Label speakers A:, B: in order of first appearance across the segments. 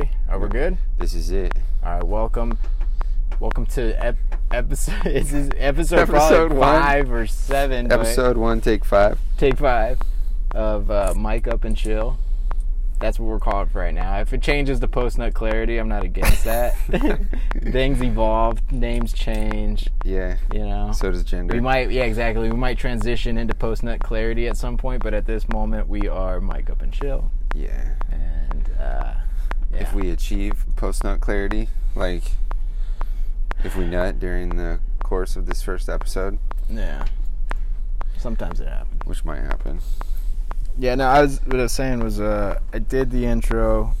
A: ready? Are we good?
B: This is it.
A: All right, welcome. Welcome to ep- episode. This is episode,
B: Episode
A: probably
B: one.
A: five or seven.
B: Episode one, take five.
A: take five of uh, Mike Up and Chill. That's what we're calling for right now. If it changes to post nut clarity, I'm not against that. Things evolve, names change.
B: Yeah.
A: You know.
B: So does gender.
A: we might, yeah, exactly. We might transition into post nut clarity at some point, but at this moment, we are Mike Up and Chill.
B: yeah.
A: And uh, yeah.
B: If we achieve post nut clarity, like if we nut during the course of this first episode,
A: yeah, sometimes it happens.
B: which might happen.
A: Yeah, no, I was what I was saying was uh I did the intro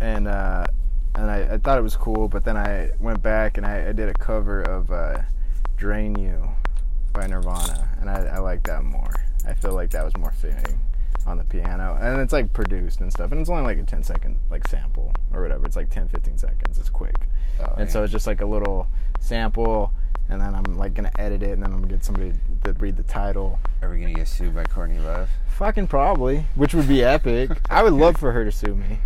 A: and uh and I, I thought it was cool, but then I went back and I, I did a cover of uh Drain You by Nirvana and I, I like that more. I feel like that was more fitting on the piano. And it's like produced and stuff. And it's only like a 10 second like sample or whatever. It's like 10 15 seconds. It's quick.
B: Oh,
A: and so it's just like a little sample and then I'm like to edit it and then I'm to get somebody to read the title.
B: Are we gonna get sued by Courtney Love?
A: Fucking probably, which would be epic. I would love for her to sue me.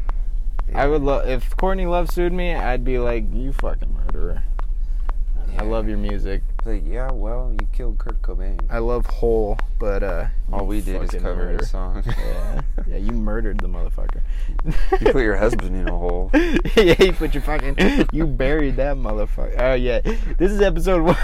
A: I would love if Courtney Love sued me. I'd be like, you fucking murderer. I love your music.
B: Like, yeah, well, you killed Kurt Cobain.
A: I love Hole, but uh,
B: All we did is cover
A: murder.
B: his song.
A: Yeah, yeah, you murdered the motherfucker.
B: you put your husband in a hole.
A: yeah, you put your fucking, you buried that motherfucker. Oh yeah, this is episode one.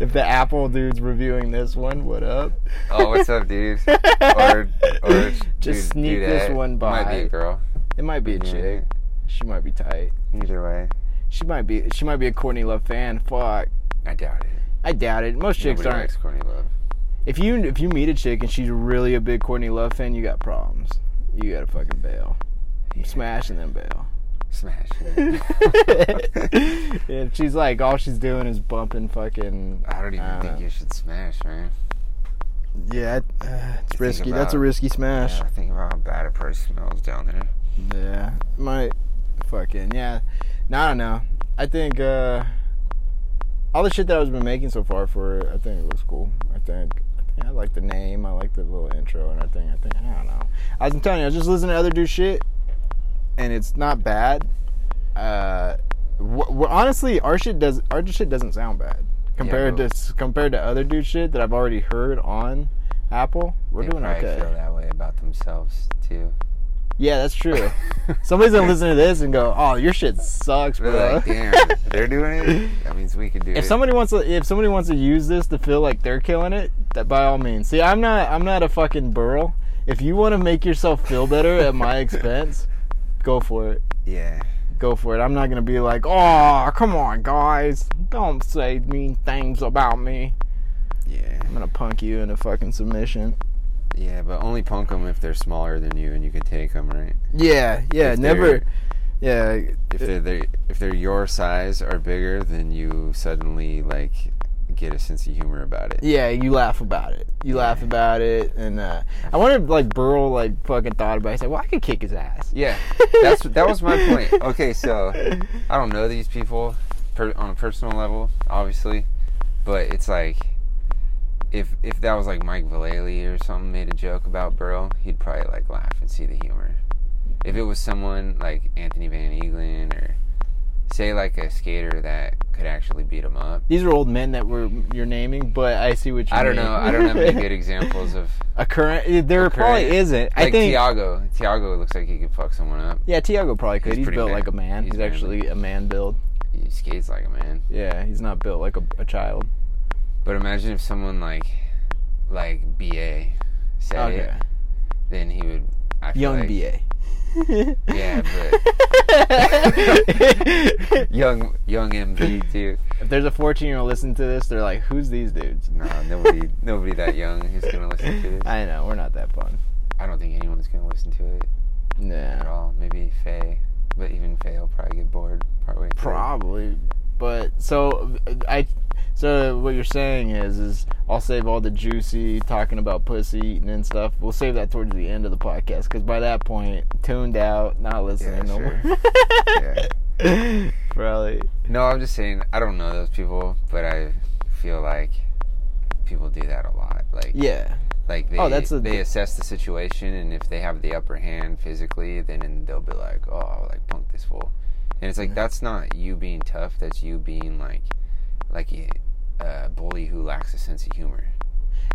A: if the Apple dude's reviewing this one, what up?
B: Oh, what's up, dude? Or, or
A: Just
B: dude,
A: sneak
B: do
A: this
B: that.
A: one
B: Might be a girl.
A: It might be a
B: Yeah.
A: chick. She might be tight.
B: Either way,
A: She might be. She might be a Courtney Love fan. Fuck.
B: I doubt it.
A: I doubt it. Most chicks
B: Nobody
A: aren't.
B: likes Courtney Love.
A: If you if you meet a chick and she's really a big Courtney Love fan, you got problems. You gotta fucking bail. Smash and then bail.
B: Smash.
A: if she's like all she's doing is bumping fucking.
B: I don't even
A: I don't
B: think
A: know.
B: you should smash, man.
A: Yeah, uh, it's
B: Think
A: risky. That's a risky smash.
B: Yeah, think about how bad a price smells down there.
A: Yeah, might fucking yeah. No, I don't know. I think uh all the shit that I've been making so far for it, I think it looks cool. I think I think I like the name. I like the little intro, and everything. I think I don't know. I was telling you, I was just listening to other dude shit, and it's not bad. Uh, honestly, our shit does our shit doesn't sound bad compared
B: but-
A: to compared to other dude shit that I've already heard on Apple. We're doing okay.
B: feel that way about themselves too.
A: Yeah, that's true. Somebody's gonna listen to this and go, "Oh, your shit sucks, bro."
B: They're like, damn, they're doing it. That means we could do it.
A: if somebody wants to, if somebody wants to use this to feel like they're killing it, that by all means. See, I'm not, I'm not a fucking burl. If you want to make yourself feel better at my expense, go for it.
B: yeah,
A: Go for it. I'm not gonna be like, "Oh, come on, guys, don't say mean things about me."
B: yeah,
A: I'm gonna punk you into fucking submission.
B: Yeah, but only punk them if they're smaller than you and you can take them, right?
A: Yeah, yeah,
B: If
A: never. Yeah,
B: If they're, they if they're your size or bigger, then you suddenly like get a sense of humor about it.
A: Yeah, you laugh about it. You laugh about it, and uh, I wonder if like Burl like fucking thought about. it. He's like, well, I could kick his ass.
B: Yeah, that's that was my point. Okay, so I don't know these people per, on a personal level, obviously, but it's like if if that was like Mike Vallely or something made a joke about Burrow, he'd probably like laugh and see the humor. If it was someone like Anthony Van Engelen or say like a skater that could actually beat him up.
A: These are old men that were you're naming, but I see what you.
B: I don't
A: mean.
B: know. I don't have any good examples of.
A: A current, eh, there
B: a
A: probably isn't. I
B: Like
A: think.
B: Tiago. Tiago looks like he could fuck someone up.
A: yeah, Tiago probably could.
B: He's
A: He's, built
B: man-
A: like a man.
B: he's
A: He's, actually a man build.
B: He skates like a man.
A: Yeah, he's not built like a, a child.
B: But imagine if someone like like BA said
A: Okay.
B: it, then he would. I
A: Young
B: like,
A: BA.
B: Yeah, young young MB too.
A: if there's a 14 year old listening to this, they're like, "Who's these dudes?"
B: No, nobody nobody that young is gonna listen to this.
A: I know we're not that fun.
B: I don't think anyone's gonna listen to it
A: Nah.
B: at all. Maybe Faye, but even Faye will probably get bored partway through.
A: probably. But so I, so what you're saying is, is I'll save all the juicy talking about pussy eating and stuff. We'll save that towards the end of the podcast because by that point, tuned out, not listening
B: Yeah,
A: no
B: sure.
A: more.
B: Yeah.
A: Probably.
B: No, I'm just saying I don't know those people, but I feel like people do that a lot. Like
A: Yeah.
B: Like they
A: Oh, that's a-
B: they assess the situation, and if they have the upper hand physically, then they'll be like, "Oh, I'll, like punk this fool," and it's like that's not you being tough. That's you being like like a uh, bully who lacks a sense of humor.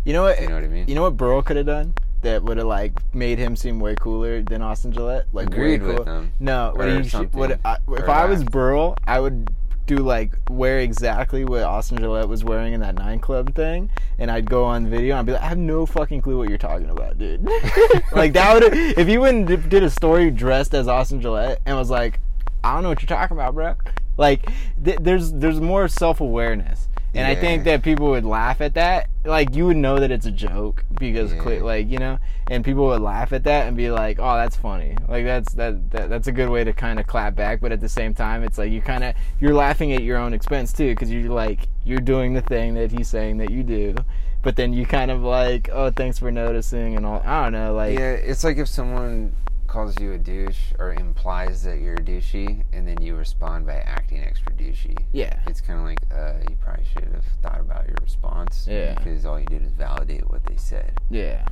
A: You know what?
B: You know what I mean?
A: You know what Burrow could have done that would have like made him seem way cooler than Austin Gillette? Like
B: Agreed
A: way
B: with
A: cool.
B: him.
A: No, what he what I, if
B: Or
A: I was. Burrow, I would do like wear exactly what Austin Gillette was wearing in that nine club thing, and I'd go on video and I'd be like, I have no fucking clue what you're talking about, dude. like that would if you went and did a story dressed as Austin Gillette and was like, I don't know what you're talking about, bro. Like th- there's there's more self awareness. And I think that people would laugh at that. Like you would know that it's a joke because,
B: Yeah.
A: like you know, and people would laugh at that and be like, "Oh, that's funny." Like that's that, that that's a good way to kind of clap back. But at the same time, it's like you kind of you're laughing at your own expense too because you're like you're doing the thing that he's saying that you do. But then you kind of like, "Oh, thanks for noticing," and all. I don't know, like
B: yeah, it's like if someone calls you a douche or implies that you're a douchey, and then you respond by acting extra douchey.
A: yeah,
B: It's kind of like uh, you probably should have thought about your response.
A: Yeah.
B: Because all you did is validate what they said.
A: yeah.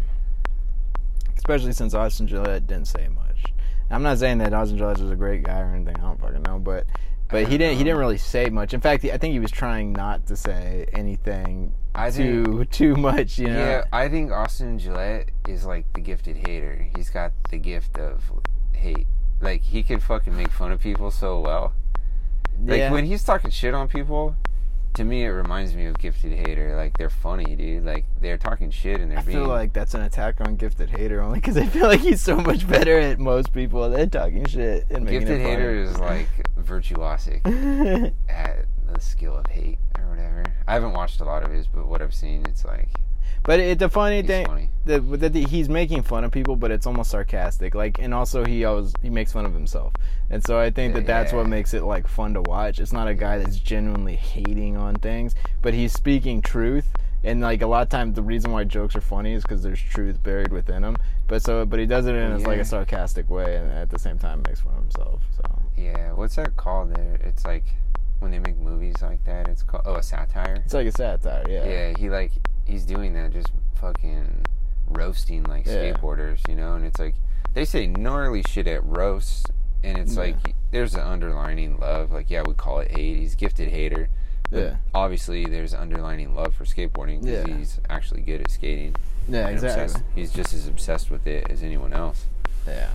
A: Especially since Austin Gillette didn't say much. I'm not saying that Austin Gillette is a great guy or anything. I don't fucking know, but but he didn't. He didn't really say much. In fact, I think he was trying not to say anything
B: I
A: too too much. You know.
B: Yeah, I think Austin Gillette is like the gifted hater. He's got the gift of hate. Like he can fucking make fun of people so well. Like
A: Yeah.
B: when he's talking shit on people, to me it reminds me of gifted hater. Like they're funny, dude. Like they're talking shit and they're
A: I
B: being
A: feel like that's an attack on gifted hater only because I feel like he's so much better at most people than talking shit and making
B: gifted
A: it funny.
B: hater is like virtuosic at the skill of hate or whatever. I haven't watched a lot of his, but what I've seen, it's like
A: but it, the funny thing
B: funny.
A: that that he's making fun of people, but it's almost sarcastic. Like, and also he always he makes fun of himself, and so I think that that's what makes it like fun to watch. It's not a guy that's genuinely hating on things, but he's speaking truth. And like a lot of times, the reason why jokes are funny is because there's truth buried within them. But so, but he does it in a, like a sarcastic way, and at the same time makes fun of himself. So
B: Yeah, what's that called there? It's like when they make movies like that, it's called oh a satire.
A: it's like a satire, yeah.
B: Yeah, he like he's doing that, just fucking roasting like
A: Yeah.
B: skateboarders, you know. And it's like they say gnarly shit at roasts, and it's
A: Yeah.
B: like there's an underlining love. Like yeah, we call it hate. He's gifted hater. But
A: Yeah.
B: Obviously, there's underlining love for skateboarding because
A: Yeah.
B: he's actually good at skating.
A: Yeah, exactly.
B: obsessed- He's just as obsessed with it as anyone else.
A: Yeah.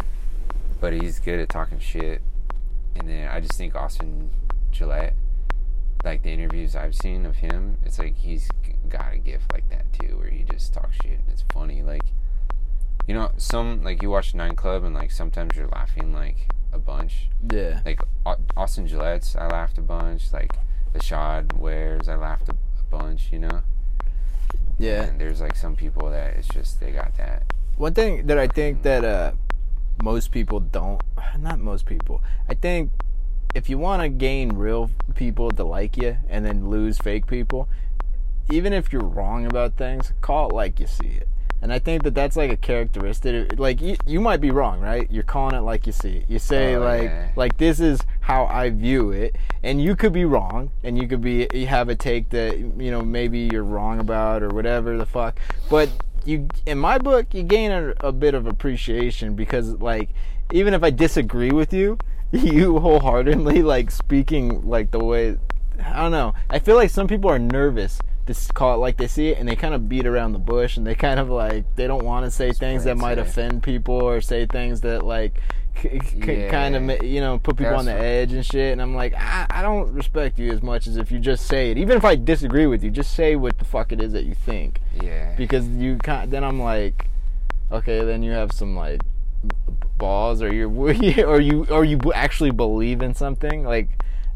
B: but he's good at talking shit. And then I just think Austin Gillette, like the interviews I've seen of him, it's like he's got a gift like that too, where he just talks shit. and It's funny, like you know, some like you watch Nine Club and like sometimes you're laughing like a bunch.
A: Yeah.
B: Like Austin Gillette's, I laughed a bunch. Like the Shad wears, I laughed a, a bunch. You know.
A: Yeah.
B: And there's like some people that it's just they got that.
A: One thing that I think that uh, most people don't, not most people, I think if you want to gain real people to like you and then lose fake people, even if you're wrong about things, call it like you see it. And I think that that's like a characteristic. Like you, you might be wrong, right? You're calling it like you see it. You say
B: Oh,
A: like,
B: yeah.
A: like this is how I view it, and you could be wrong, and you could be you have a take that you know maybe you're wrong about or whatever the fuck. But you, in my book, you gain a, a bit of appreciation because like even if I disagree with you, you wholeheartedly like speaking like the way I don't know. I feel like some people are nervous to call it like they see it, and they kind of beat around the bush, and they kind of like they don't want to say things that might
B: say.
A: offend people or say things that like c- c-
B: Yeah.
A: kind of you know put people on the
B: That's-
A: edge and shit. And I'm like, I, I don't respect you as much as if you just say it. Even if I disagree with you, just say what the fuck it is that you think,
B: Yeah.
A: because you kind then I'm like, okay, then you have some like balls, or you're or you or you actually believe in something like.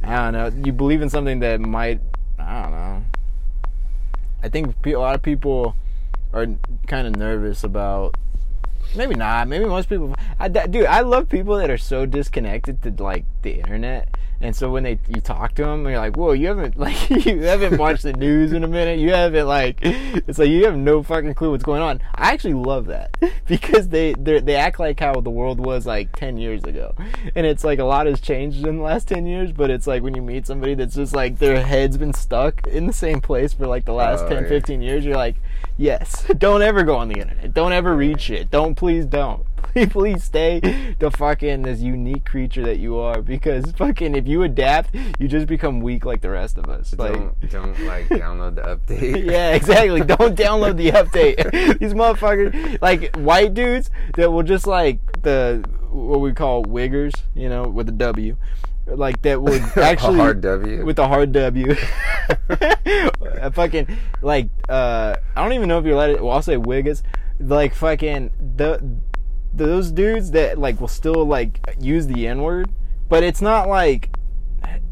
A: I don't know. You believe in something that might. I don't know. I think a lot of people are kind of nervous about. Maybe not. Maybe most people. I, dude, I love people that are so disconnected to like the internet, and so when they you talk to them, you're like, "Whoa, you haven't like you haven't watched the news in a minute. You haven't like it's like you have no fucking clue what's going on." I actually love that because they they they act like how the world was like ten years ago, and it's like a lot has changed in the last ten years. But it's like when you meet somebody that's just like their head's been stuck in the same place for like the last
B: Oh,
A: 10,
B: yeah.
A: 15 years, you're like, Yes. Don't ever go on the internet. Don't ever read shit. Don't please don't. Please, stay the fucking this unique creature that you are because fucking if you adapt, you just become weak like the rest of us. Like
B: don't don't like download the update.
A: yeah, exactly. Don't download the update. These motherfuckers, like white dudes that will just like the what we call wiggers, you know, with a W, like that would actually
B: a hard W.
A: with a hard W. a fucking like uh, I don't even know if you're allowed. To, well, I'll say wiggers. Like fucking the those dudes that like will still like use the N word, but it's not like.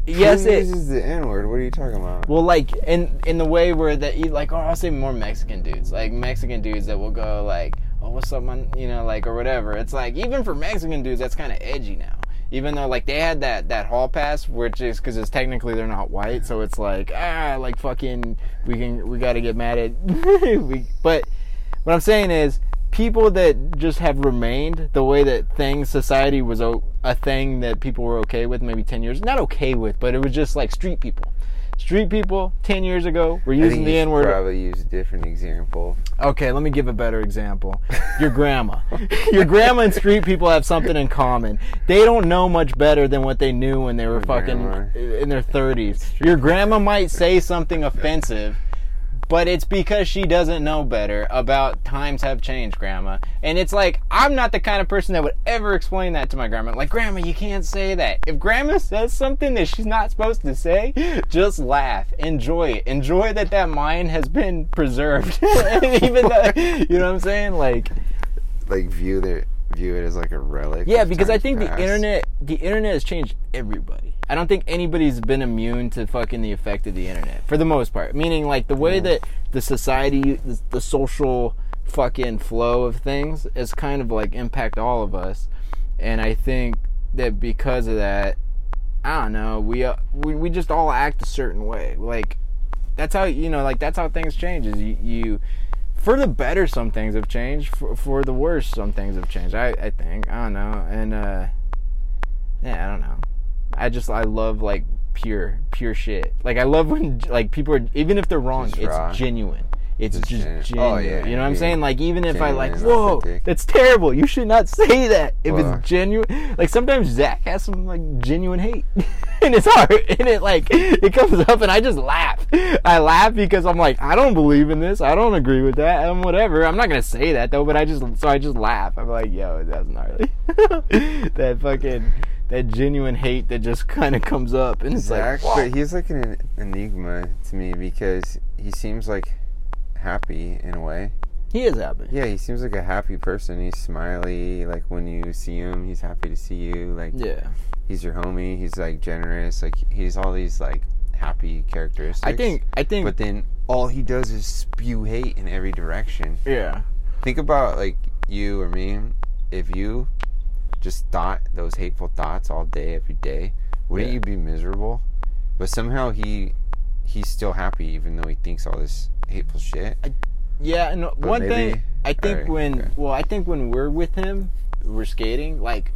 A: Yes,
B: Who
A: it,
B: uses the N word. What are you talking about?
A: well, like in in the way where that you like, or I'll say more Mexican dudes, like Mexican dudes that will go like, "Oh, what's up, man?" You know, like or whatever. It's like even for Mexican dudes, that's kind of edgy now. Even though like they had that that hall pass, which is because it's technically they're not white, so it's like ah, like fucking we can we got to get mad at. we, but what I'm saying is people that just have remained the way that things society was a thing that people were okay with maybe 10 years not okay with but it was just like street people. Street people 10 years ago were using the n-word.
B: Probably use a different example.
A: okay let me give a better example. Your grandma. Your grandma and street people have something in common. They don't know much better than what they knew when they were
B: My
A: fucking
B: grandma.
A: in their 30s your grandma might say something offensive but it's because she doesn't know better about times have changed, grandma. And it's like, I'm not the kind of person that would ever explain that to my grandma. Like, grandma, you can't say that. If grandma says something that she's not supposed to say, just laugh. Enjoy it. Enjoy that that mind has been preserved. Even though, you know what I'm saying? Like,
B: Like view the view it as like a relic.
A: yeah, because I think the internet, the internet has changed everybody. I don't think anybody's been immune to fucking the effect of the internet for the most part. Meaning, like the way that the society, the, the social fucking flow of things, has kind of like impact all of us. And I think that because of that, I don't know, we uh, we we just all act a certain way. Like that's how you know, like that's how things change. Is you. you for the better some things have changed for, for the worse some things have changed I, I think i don't know and uh yeah i don't know i just i love like pure pure shit. Like i love when like people are even if they're wrong
B: Just
A: it's
B: raw.
A: genuine. It's
B: Just
A: just
B: genu-
A: genuine.
B: oh, yeah,
A: you know what i'm saying? Like even if i like whoa
B: authentic.
A: that's terrible. You should not say that. If
B: Well-
A: it's genuine like sometimes zach has some like genuine hate. In his heart, and it like it comes up and i just laugh. I laugh because i'm like i don't believe in this. I don't agree with that. And whatever. I'm not gonna say that though but i just so i just laugh. I'm like yo that's gnarly. That fucking that genuine hate that just kind of comes up and it's
B: Zach,
A: like
B: but he's like an enigma to me because he seems like happy in a way.
A: he is happy
B: Yeah, he seems like a happy person. He's smiley. Like when you see him, he's happy to see you. Like
A: yeah
B: he's your homie. He's like generous. Like he's all these like happy characteristics.
A: i think i think
B: But then all he does is spew hate in every direction.
A: yeah
B: Think about like you or me. If you just thought those hateful thoughts all day, every day, wouldn't
A: Yeah.
B: you be miserable? But somehow he he's still happy even though he thinks all this hateful shit.
A: Yeah, and one
B: maybe-
A: thing I think
B: alright,
A: when
B: okay.
A: well, I think when we're with him, we're skating. Like,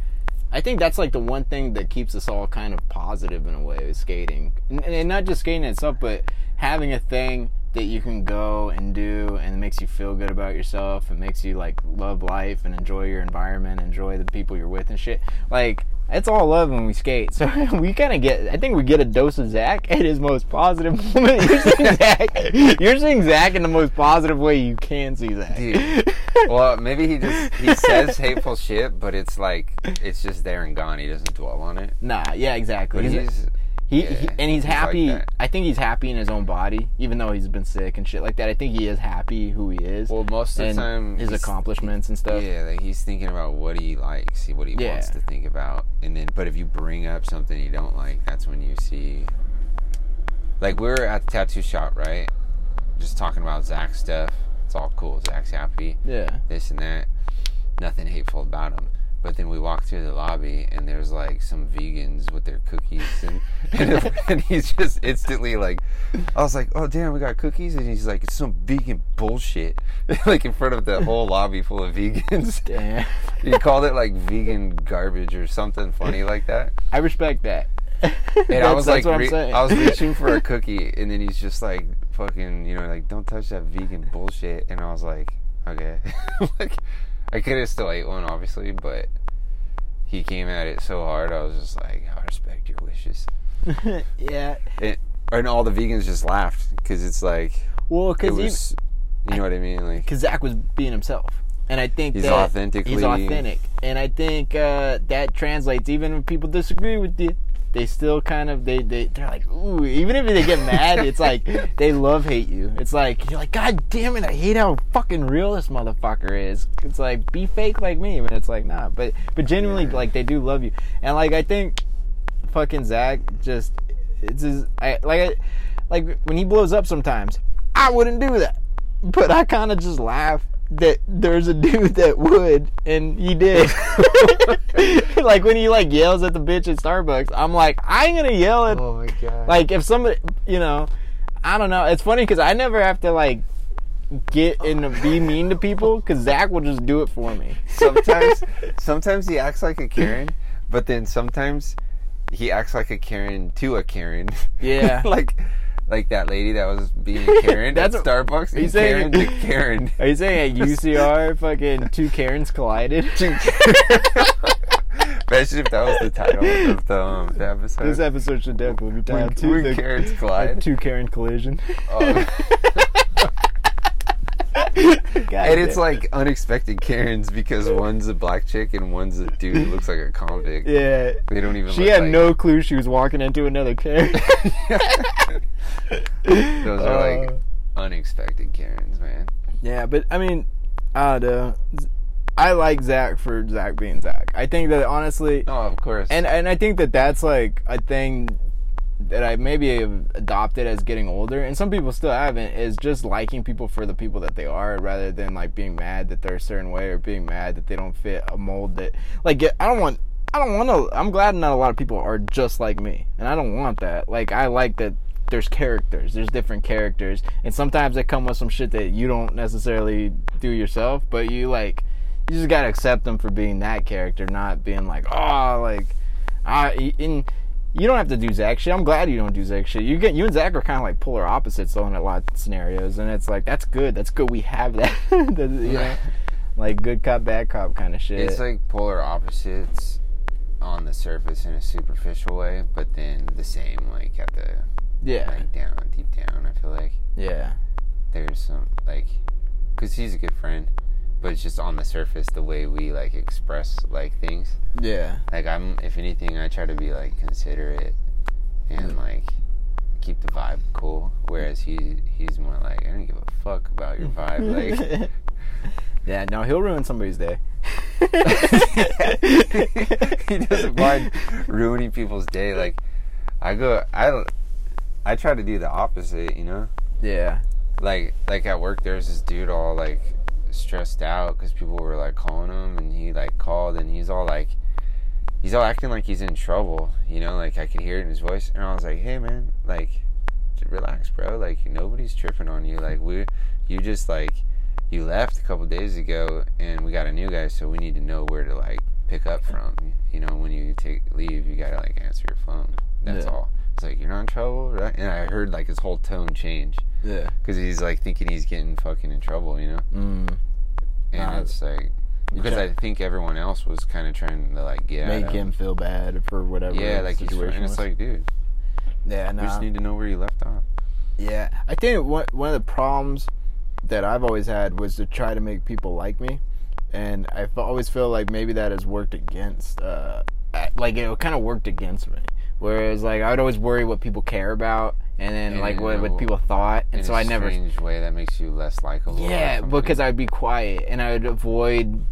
A: I think that's like the one thing that keeps us all kind of positive in a way is skating, and, and not just skating itself, but having a thing that you can go and do and it makes you feel good about yourself. It makes you like love life and enjoy your environment, enjoy the people you're with and shit. Like. It's all love when we skate, so we kind of get. I think we get a dose of Zach at his most positive moment. You're seeing Zach. You're seeing Zach in the most positive way you can see Zach.
B: Dude. well, maybe he just he says hateful shit, but it's like it's just there and gone. He doesn't dwell on it.
A: Nah, yeah, exactly.
B: But
A: He's-
B: he's
A: he,
B: yeah,
A: he and he's
B: he's
A: happy.
B: that.
A: I think he's happy in his own body, even though he's been sick and shit like that. I think he is happy who he is
B: well most of the time
A: his accomplishments and stuff.
B: Yeah, like he's thinking about what he likes, what he
A: Yeah.
B: wants to think about, and then. But if you bring up something you don't like, that's when you see. Like we were at the tattoo shop, right? Just talking about Zach stuff. It's all cool. Zach's happy.
A: Yeah.
B: This and that. Nothing hateful about him. But then we walk through the lobby and there's like some vegans with their cookies and and, and he's just instantly like I was like, Oh damn, we got cookies and he's like, It's some vegan bullshit like in front of the whole lobby full of vegans.
A: Damn.
B: he called it like vegan garbage or something funny like that.
A: I respect that.
B: And I was like re- I was reaching for a cookie and then he's just like fucking, you know, like, don't touch that vegan bullshit. And I was like, okay. like, I could have still ate one, obviously, but he came at it so hard. I was just like, I respect your wishes.
A: yeah.
B: It, and all the vegans just laughed because it's like,
A: Well, because
B: you know what I mean? Like,
A: because Zach was being himself, and I think
B: He's
A: that
B: authentically-
A: he's authentic, and I think uh, that translates. Even if people disagree with you, they still kind of they they they're like ooh. Even if they get mad, it's like they love hate you. It's like you're like God damn it, I hate how fucking real this motherfucker is. It's like be fake like me, and it's like nah, but but genuinely
B: Yeah.
A: like they do love you, and like I think fucking Zach just it's his, I like I, like when he blows up sometimes I wouldn't do that but I kind of just laugh that there's a dude that would and he did like when he like yells at the bitch at Starbucks I'm like I ain't gonna yell at
B: oh my god.
A: like if somebody you know I don't know it's funny because I never have to like get and be mean to people because Zach will just do it for me
B: sometimes sometimes he acts like a Karen, but then sometimes he acts like a Karen to a Karen.
A: Yeah.
B: like like that lady that was being a Karen
A: That's
B: at Starbucks.
A: Are you saying-
B: Karen to Karen.
A: Are you saying at UCR fucking two Karens collided?
B: Imagine if that was the title of the, um, the episode.
A: This episode should definitely be
B: when,
A: titled two,
B: when
A: the-
B: Karens collide.
A: two Karen collision.
B: Oh. And it's like unexpected Karens because one's a black chick and one's a dude who looks like a convict.
A: yeah.
B: They don't even.
A: She had
B: like-
A: no clue she was walking into another Karen.
B: Those are like
A: Uh,
B: unexpected Karens, man.
A: Yeah, but I mean, I don't know. I like Zach for Zach being Zach. I think that honestly,
B: Oh, of course.
A: and and I think that that's like a thing that I maybe have adopted as getting older, and some people still haven't. Is just liking people for the people that they are, rather than like being mad that they're a certain way or being mad that they don't fit a mold that like I don't want. I don't want to. I'm glad not a lot of people are just like me, and I don't want that. Like I like that there's characters. There's different characters, and sometimes they come with some shit that you don't necessarily do yourself, but you like. You just gotta accept them for being that character, not being like, oh, like, I. In you don't have to do Zach shit. I'm glad you don't do Zach shit. You get you and Zach are kind of like polar opposites though in a lot of scenarios, and it's like that's good. That's good. We have that. That, you know, like good cop, bad cop kind of shit.
B: It's like polar opposites on the surface in a superficial way, but then the same like at the
A: yeah,
B: like down deep down. I feel like
A: yeah,
B: there's some like because he's a good friend, but it's just on the surface the way we like express like things.
A: yeah.
B: Like I'm, if anything, I try to be like considerate and mm. like keep the vibe cool. Whereas he he's more like I don't give a fuck about your vibe. Like
A: yeah, no, he'll ruin somebody's day.
B: he doesn't mind ruining people's day. Like I go, I I try to do the opposite. You know,
A: Yeah,
B: like like at work, there's this dude all like stressed out because people were like calling him, and he like called, and he's all like. He's all acting like he's in trouble, you know. Like I could hear it in his voice, and I was like, "Hey, man, like, relax, bro. Like nobody's tripping on you. Like we, you just like, you left a couple days ago, and we got a new guy, so we need to know where to like pick up from. You know, when you take leave, you gotta like answer your phone. That's
A: Yeah.
B: all. It's like you're not in trouble, right? And I heard like his whole tone change
A: yeah.
B: because he's like thinking he's getting fucking in trouble, you know.
A: Mm.
B: It's like because. I think everyone else was kind of trying to like get
A: Make him feel bad for whatever.
B: Yeah, like he's and it's like, dude,
A: yeah, no.
B: we just need to know where you left off.
A: Yeah, I think one one of the problems that I've always had was to try to make people like me, and I always feel like maybe that has worked against, uh, like it kind of worked against me. Whereas like I would always worry what people care about, and then
B: And,
A: like what, what people thought, and so I never.
B: strange way that makes you less likable.
A: Yeah, because I'd be quiet and I would avoid.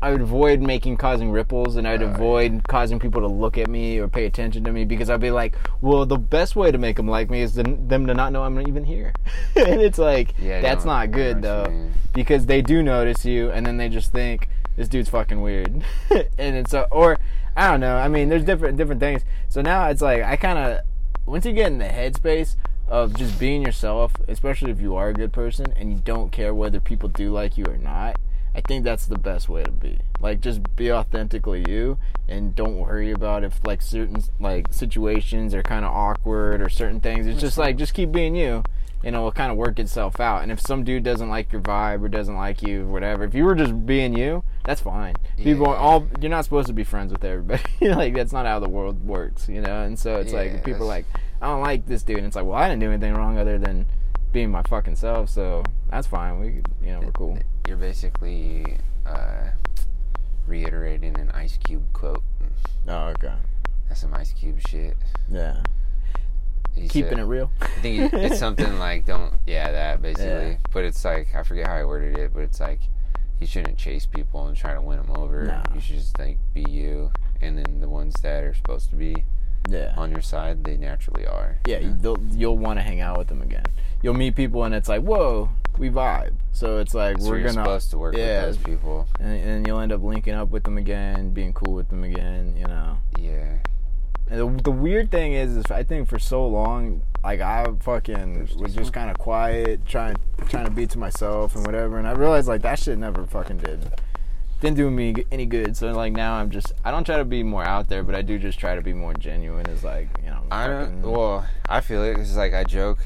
A: I would avoid making causing ripples, and I'd avoid causing people to look at me or pay attention to me because I'd be like, "Well, the best way to make them like me is to, them to not know I'm even here," and it's like
B: Yeah,
A: that's not good though, because they do notice you, and then they just think this dude's fucking weird, and it's a, or I don't know. I mean, there's different different things. So now it's like I kind of once you get in the headspace of just being yourself, especially if you are a good person and you don't care whether people do like you or not. I think that's the best way to be. Like just be authentically you and don't worry about if like certain like situations are kind of awkward or certain things. It's just like just keep being you you know, it'll kind of work itself out. And if some dude doesn't like your vibe or doesn't like you, or whatever, if you were just being you, that's fine. People
B: Yeah.
A: all you're not supposed to be friends with everybody. like that's not how the world works, you know. And so it's
B: Yeah,
A: like people are like, I don't like this dude, and it's like, well, I didn't do anything wrong other than being my fucking self, so that's fine. We, you know, we're cool.
B: You're basically uh, reiterating an Ice Cube quote.
A: Oh, okay.
B: That's some Ice Cube shit.
A: Yeah.
B: He
A: Keeping
B: said-
A: it real.
B: I think it- it's something like don't yeah that basically.
A: Yeah.
B: But it's like I forget how I worded it, but it's like you shouldn't chase people and try to win them over.
A: Nah.
B: You should just like be you, and then the ones that are supposed to be
A: Yeah.
B: on your side, they naturally are.
A: Yeah,
B: you
A: they'll, you'll want to hang out with them again. You'll meet people and it's like, whoa, we vibe. So it's like
B: So
A: we're
B: you're
A: gonna
B: supposed to work
A: yeah,
B: with those people.
A: and, and you'll end up linking up with them again, being cool with them again. You know.
B: Yeah.
A: And the, the weird thing is, is I think for so long, like I fucking was just kind of quiet, trying trying to be to myself and whatever. And I realized like that shit never fucking did didn't do me any good. So like now I'm just I don't try to be more out there, but I do just try to be more genuine. Is like you know.
B: I don't. Well, I feel it. It's like I joke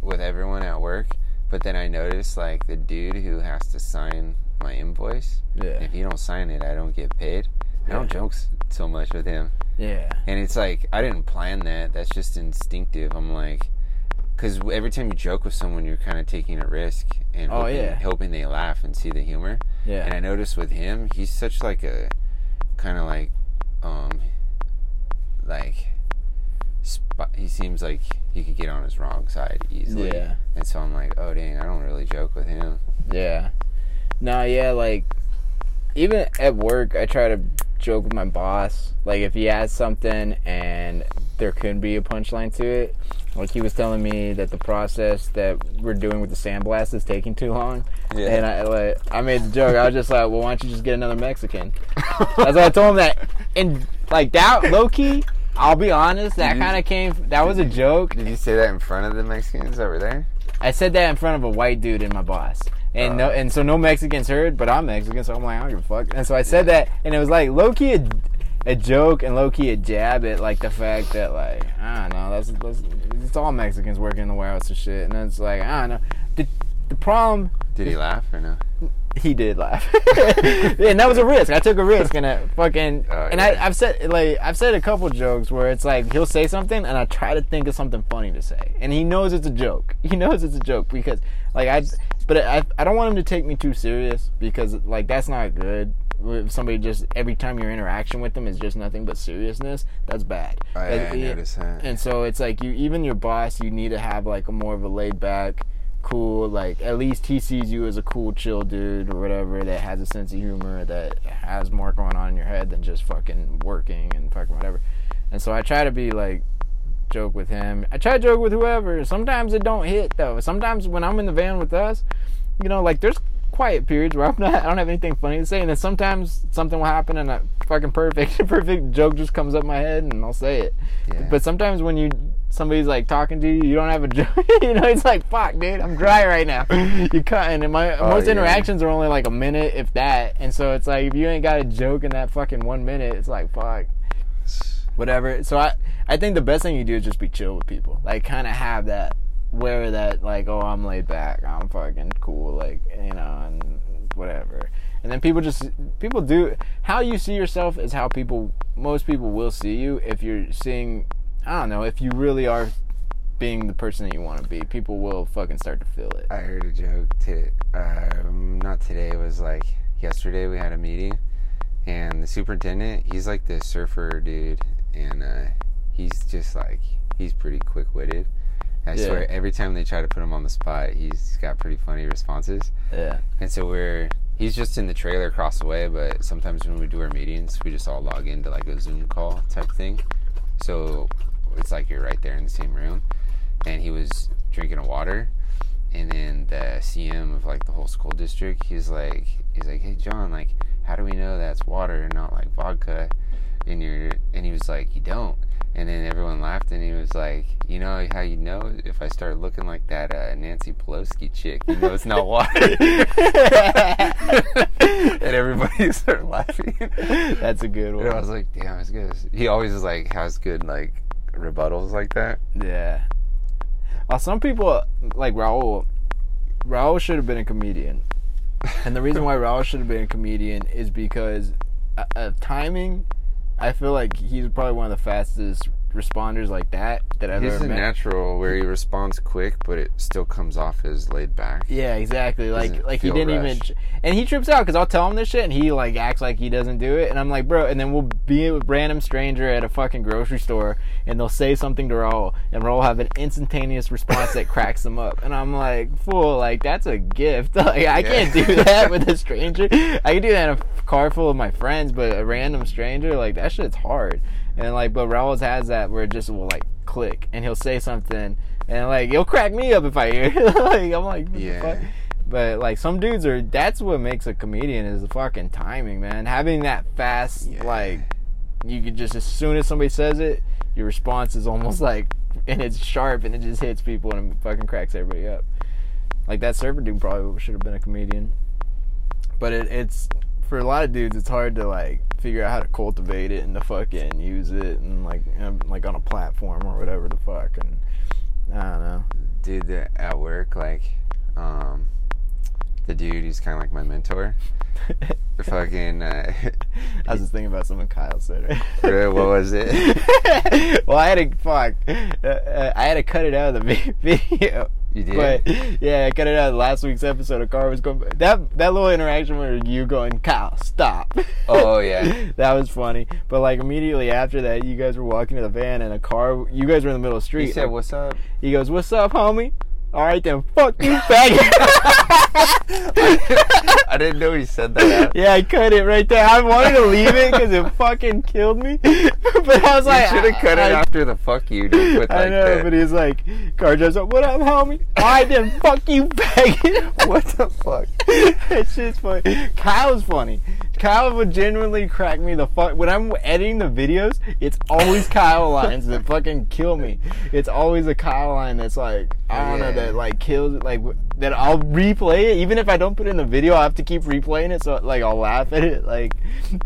B: with everyone at work, but then I notice like the dude who has to sign my invoice.
A: Yeah.
B: If you don't sign it, I don't get paid. I don't joke so much with him,
A: Yeah.
B: and it's like I didn't plan that. That's just instinctive. I'm like, because every time you joke with someone, you're kind of taking a risk and
A: Oh,
B: hoping,
A: yeah.
B: hoping they laugh and see the humor.
A: Yeah.
B: And I noticed with him, he's such like a kind of like, um, like, he seems like he could get on his wrong side easily.
A: Yeah.
B: And so I'm like, oh dang, I don't really joke with him.
A: Yeah. No, yeah, like even at work I try to joke with my boss. Like if he has something and there could be a punchline to it. Like he was telling me that the process that we're doing with the sandblast is taking too long.
B: Yeah.
A: And I like I made the joke. I was just like, Well why don't you just get another Mexican? That's what I told him that and like that low key, I'll be honest, that kinda came that was a joke.
B: Did you say that in front of the Mexicans over there?
A: I said that in front of a white dude and my boss. And no,
B: Uh.
A: and so no Mexicans heard, but I'm Mexican, so I'm like, I don't give a fuck. And so I said that, and it was like low key a, a joke and low key a jab at like the fact that like I don't know, that's, that's it's all Mexicans working in the warehouse and shit. And it's like I don't know. The, the problem
B: Did he laugh or no?
A: he did laugh, and that was a risk. I took a risk, and I fucking
B: Oh,
A: and
B: yeah.
A: I, I've said like I've said a couple jokes where it's like he'll say something, and I try to think of something funny to say, and he knows it's a joke. He knows it's a joke because like I, but I I don't want him to take me too serious because like that's not good. If somebody just every time your interaction with them is just nothing but seriousness, that's bad.
B: Oh, yeah,
A: Like,
B: I noticed that.
A: And so it's like you even your boss, you need to have like a more of a laid back, cool, like at least he sees you as a cool, chill dude or whatever that has a sense of humor that has more going on in your head than just fucking working and fucking whatever. And so I try to be like joke with him. I try to joke with whoever. Sometimes it don't hit though. Sometimes when I'm in the van with us, you know, like there's quiet periods where I'm not I don't have anything funny to say and then sometimes something will happen and a fucking perfect perfect joke just comes up my head and I'll say it.
B: Yeah.
A: But sometimes when you somebody's like talking to you, you don't have a joke. you know, it's like fuck, dude, I'm dry right now. you cutting, and my
B: Oh,
A: most
B: yeah.
A: interactions are only like a minute, if that. And so it's like if you ain't got a joke in that fucking one minute, it's like fuck, whatever. So I I think the best thing you do is just be chill with people, like kind of have that where that like oh I'm laid back, I'm fucking cool, like you know, and whatever. And then people just people do how you see yourself is how people most people will see you if you're seeing I don't know if you really are being the person that you want to be. People will fucking start to feel it.
B: I heard a joke. To, um, not today. It was like yesterday. We had a meeting, and the superintendent. He's like this surfer dude, and uh, he's just like he's pretty quick witted. I
A: Yeah.
B: swear, every time they try to put him on the spot, he's got pretty funny responses.
A: Yeah.
B: And so we're he's just in the trailer across the way, but sometimes when we do our meetings, we just all log into like a Zoom call type thing. So it's like you're right there in the same room. And he was drinking a water, and then the CM of like the whole school district, he's like, he's like, hey John, like, how do we know that's water and not like vodka? And you're, and he was like, you don't. And then everyone laughed, and he was like, "You know how you know if I start looking like that uh, Nancy Pelosi chick, you know it's not water." and everybody started laughing.
A: That's a good one.
B: And I was like, "Damn, it's good." He always is like has good like rebuttals like that.
A: Yeah. Uh, some people like Raul. Raul should have been a comedian, and the reason why Raul should have been a comedian is because uh, uh, timing. I feel like he's probably one of the fastest responders like that that I've
B: He's
A: ever
B: a
A: met.
B: natural where he responds quick, but it still comes off as laid back.
A: Yeah, exactly. Like
B: Doesn't
A: like he
B: feel
A: didn't even, and he trips out because I'll tell him this shit, and he like acts like he doesn't do it, and I'm like, bro, and then we'll be a random stranger at a fucking grocery store, and they'll say something to Raul, and Raul have an instantaneous response that cracks them up, and I'm like, fool, like that's a gift. Like I can't do that with a stranger. I can do that in a car full of my friends, but a random stranger, like that shit's hard. And like, but Raul has that where it just will like click, and he'll say something, and like he'll crack me up if I hear. it. like I'm like,
B: Yeah.
A: But like some dudes are that's what makes a comedian is the fucking timing, man. Having that fast
B: Yeah.
A: like you could just as soon as somebody says it, your response is almost like and it's sharp and it just hits people and it fucking cracks everybody up. Like that server dude probably should have been a comedian. But it, it's for a lot of dudes it's hard to like figure out how to cultivate it and to fucking use it and like like on a platform or whatever the fuck and I don't know.
B: Dude, at work, like, um, the dude, he's kind of like my mentor. Fucking, uh,
A: I was just thinking about something Kyle said. Right?
B: What was it?
A: well, I had to fuck. Uh, uh, I had to cut it out of the video.
B: You did?
A: But yeah, I cut it out last week's episode. A car was going. That that little interaction where you going, Kyle, stop.
B: Oh, yeah.
A: that was funny. But like immediately after that, you guys were walking to the van and a car. You guys were in the middle of the street.
B: he said, "What's up?"
A: He goes, "What's up, homie?" All right then, fuck you, faggot.
B: I didn't know he said that.
A: Yeah, I cut it right there. I wanted to leave it because it fucking killed me. but I was
B: You
A: like,
B: should have cut it
A: I,
B: after the fuck you. Don't put
A: I
B: like
A: know, but he's like, car drives up. What up, homie? I then fuck you, faggot.
B: what the fuck?
A: it's just funny. Kyle's funny. Kyle would genuinely crack me the fuck. When I'm editing the videos, it's always Kyle lines that fucking kill me. It's always a Kyle line that's like, I don't know, that like kills, like, that I'll replay it. Even if I don't put it in the video, I have to keep replaying it, so like I'll laugh at it. Like,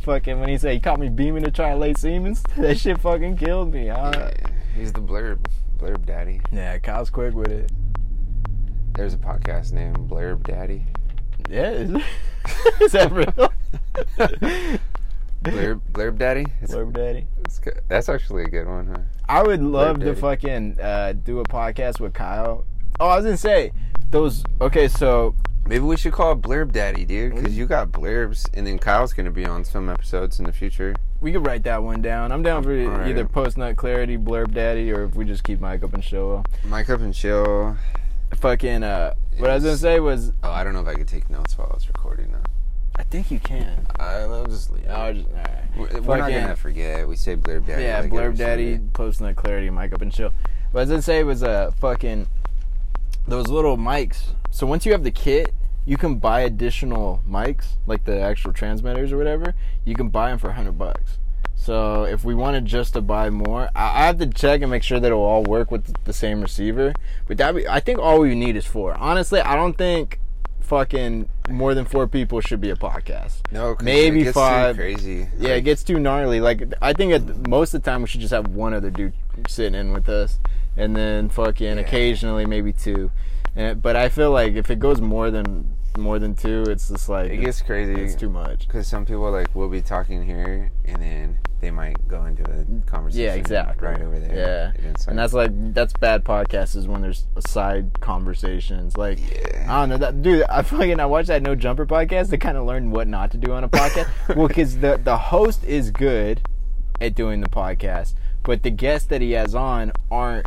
A: fucking, when he said he caught me beaming to try to lay Siemens, that shit fucking killed me.
B: Yeah, he's the blurb, blurb daddy.
A: yeah, Kyle's quick with it.
B: There's a podcast named Blurb Daddy.
A: Yeah, is, is that real?
B: Blurb, blurb Daddy. It's,
A: Blurb Daddy.
B: That's actually a good one, huh?
A: I would love to fucking uh, do a podcast with Kyle. Oh, I was gonna say those. Okay, so
B: Maybe we should call it Blurb Daddy, dude,
A: Mm-hmm.
B: because you got blurbs, and then Kyle's gonna be on some episodes in the future.
A: we could write that one down. I'm down for
B: Alright.
A: either post nut clarity, blurb daddy, or if we just keep Mike up and chill.
B: Mike up and chill.
A: Fucking. Uh, what I was gonna say was,
B: Oh, I don't know if I could take notes while it's recording though.
A: I think you can.
B: I'll just leave. it.
A: I'll just, all right.
B: We're not gonna forget. We say Blurb Daddy.
A: yeah,
B: like
A: blurb daddy, post nut clarity, Mike up and chill. What I was gonna say was uh, fucking those little mics. So once you have the kit, you can buy additional mics, like the actual transmitters or whatever. You can buy them for hundred bucks. So if we wanted just to buy more, I, have to check and make sure that it'll all work with the same receiver. But that I think all we need is four. Honestly, I don't think fucking more than four people should be a podcast.
B: No,
A: Maybe
B: it gets too
A: five.
B: Crazy.
A: Yeah, it gets too gnarly. Like I think at most of the time we should just have one other dude sitting in with us, and then fucking
B: Yeah.
A: occasionally maybe two. And, but I feel like if it goes more than more than two, it's just like
B: It gets crazy.
A: It's too much.
B: Because some people like will be talking here, and then they might go into a conversation.
A: Yeah, exactly.
B: Right over there.
A: Yeah,
B: And,
A: and that's like that's bad podcasts is when there's side conversations. Like
B: Yeah.
A: I don't know that dude. I fucking I watched that No Jumper podcast to kind of learn what not to do on a podcast. well, because the the host is good at doing the podcast, but the guests that he has on aren't.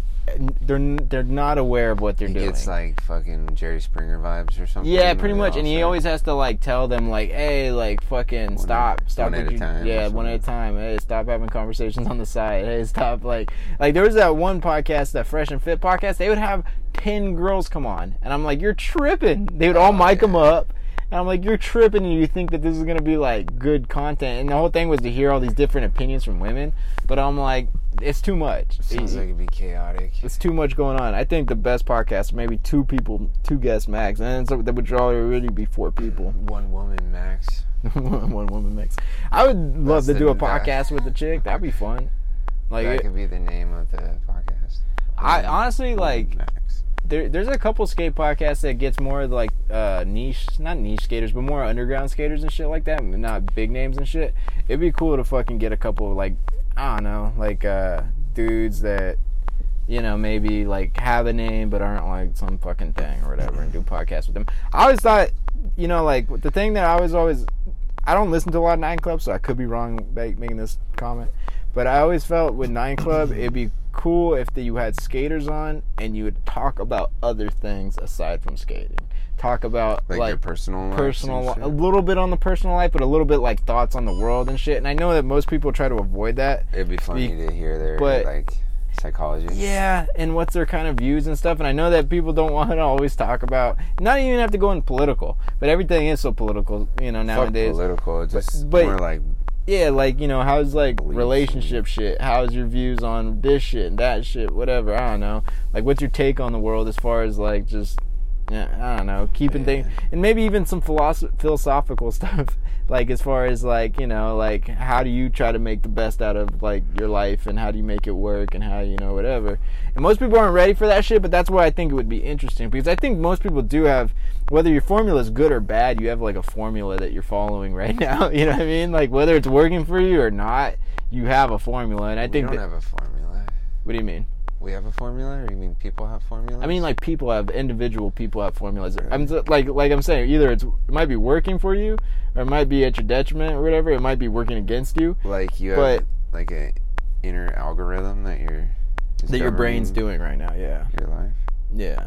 A: They're they're not aware of what they're
B: It
A: doing.
B: It's like fucking Jerry Springer vibes or something.
A: Yeah, pretty much, and he always has to like tell them like, "Hey, like fucking stop,
B: at-
A: stop
B: one at
A: what
B: a time
A: Yeah, one at a time. Hey, stop having conversations on the side. Hey, stop like like there was that one podcast, that Fresh and Fit podcast. They would have ten girls come on, and I'm like, you're tripping. They would all
B: Oh,
A: mic them up. And I'm like, you're tripping, and you think that this is gonna be like good content. And the whole thing was to hear all these different opinions from women. But I'm like, it's too much.
B: Sounds
A: It-
B: like it'd be chaotic.
A: it's too much going on. I think the best podcast, maybe two people, two guests max, and so that would really be four people.
B: One woman max.
A: one woman max. I would love
B: That's
A: to do a
B: the- that-
A: podcast with a chick. That'd be fun. Like,
B: that
A: it-
B: could be the name of the podcast.
A: I honestly like.
B: Max.
A: there, there's a couple skate podcasts that gets more like uh, niche, not niche skaters, but more underground skaters and shit like that, not big names and shit. It'd be cool to fucking get a couple of like I don't know, like uh, dudes that you know maybe like have a name but aren't like some fucking thing or whatever, and do podcasts with them. I always thought, you know, like the thing that I was always, I don't listen to a lot of Nine Club, so I could be wrong making this comment, but I always felt with Nine Club it'd be cool if the, you had skaters on and you would talk about other things aside from skating. Talk about
B: Like,
A: like,
B: your personal
A: personal, li- a little bit on the personal life, but a little bit like thoughts on the world and shit. And I know that most people try to avoid that.
B: It'd be funny
A: Be-
B: to hear their
A: but-
B: like psychology.
A: Yeah, and what's their kind of views and stuff. And I know that people don't want to always talk about, not even have to go in political, but everything is so political, you know,
B: Fuck
A: nowadays.
B: political. Just
A: but-
B: more like
A: Yeah, like you know, how's like relationship shit? How's your views on this shit and that shit? Whatever. I don't know. Like, what's your take on the world as far as like just, yeah, I don't know, keeping
B: Yeah.
A: things, and maybe even some philosoph- philosophical stuff. Like as far as like you know, like how do you try to make the best out of like your life, and how do you make it work, and how you know whatever. And most people aren't ready for that shit, but that's why I think it would be interesting because I think most people do have, whether your formula is good or bad, you have like a formula that you're following right now. You know what I mean? Like whether it's working for you or not, you have a formula. And I
B: we
A: think
B: don't
A: that,
B: have a formula.
A: what do you mean?
B: We have a formula, or you mean people have formulas?
A: I mean, like people have individual people have formulas. I'm like like I'm saying, either it's it might be working for you, or it might be at your detriment, or whatever. It might be working against you
B: like you have
A: but-
B: like a inner algorithm that you're
A: that your brain's doing right now. Yeah,
B: your life.
A: yeah.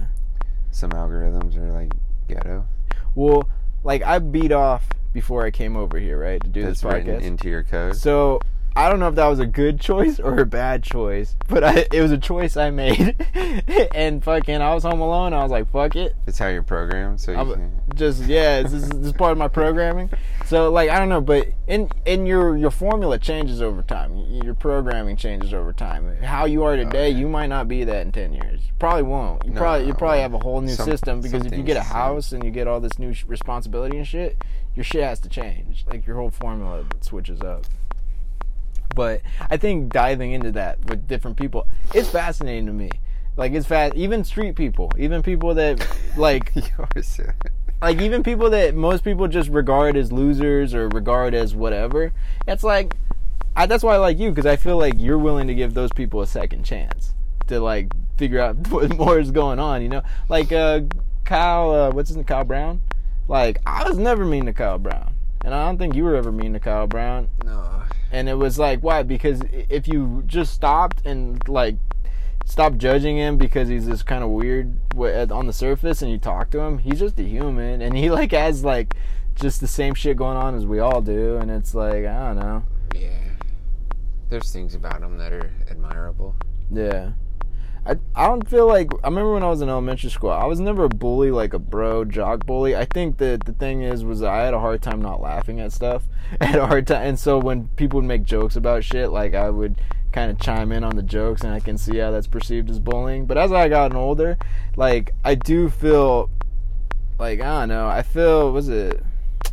B: Some algorithms are like ghetto.
A: Well, like I beat off before I came over here, right, to do
B: That's
A: this podcast.
B: into your code.
A: So I don't know if that was a good choice or a bad choice, but I, it was a choice I made. and fucking, I was home alone. I was like, fuck it.
B: It's how you're programmed, so you can.
A: just yeah, this is, this is part of my programming. So like I don't know, but in in your your formula changes over time. Your programming changes over time. How you are oh, today,
B: Oh, yeah.
A: you might not be that in ten years. Probably won't. You
B: No,
A: probably you probably have a whole new
B: Some-
A: system because if you get a house and you get all this new responsibility and shit, your shit has to change. Like your whole formula switches up. But I think diving into that with different people, it's fascinating to me. Like it's fast. Even street people, even people that like like even people that most people just regard as losers or regard as whatever it's like I, that's why i like you because i feel like you're willing to give those people a second chance to like figure out what more is going on you know like uh kyle uh, what's his name kyle brown like i was never mean to kyle brown and i don't think you were ever mean to kyle brown
B: no.
A: And it was like why? Because if you just stopped and like stop judging him because he's this kind of weird on the surface and you talk to him he's just a human. And he like has like just the same shit going on as we all do. And it's like i don't know.
B: Yeah. There's things about him that are admirable.
A: yeah I, I don't feel like I remember when I was in elementary school. I was never a bully like a bro jock bully. I think that the thing is was I had a hard time not laughing at stuff. I had a hard time, and so when people would make jokes about shit, like I would kind of chime in on the jokes, and I can see how that's perceived as bullying. But as I gotten older, like I do feel like I don't know. I feel what's it?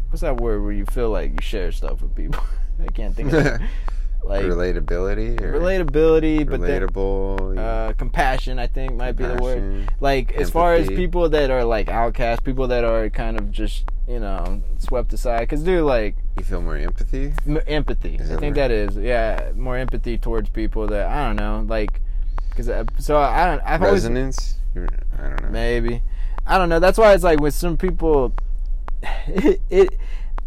A: What's that word where you feel like you share stuff with people? I can't think of it. like
B: Relatability or
A: relatability, but then
B: relatable.
A: uh, compassion i think might be the word
B: compassion.
A: like as far as people that are like outcasts people that are kind of just you know swept aside because dude like
B: You feel more empathy.
A: m- empathy
B: Is
A: i think
B: right?
A: that is yeah more empathy towards people that i don't know like because so i don't i've always
B: Resonance. You're, I don't know.
A: maybe i don't know that's why it's like with some people it, it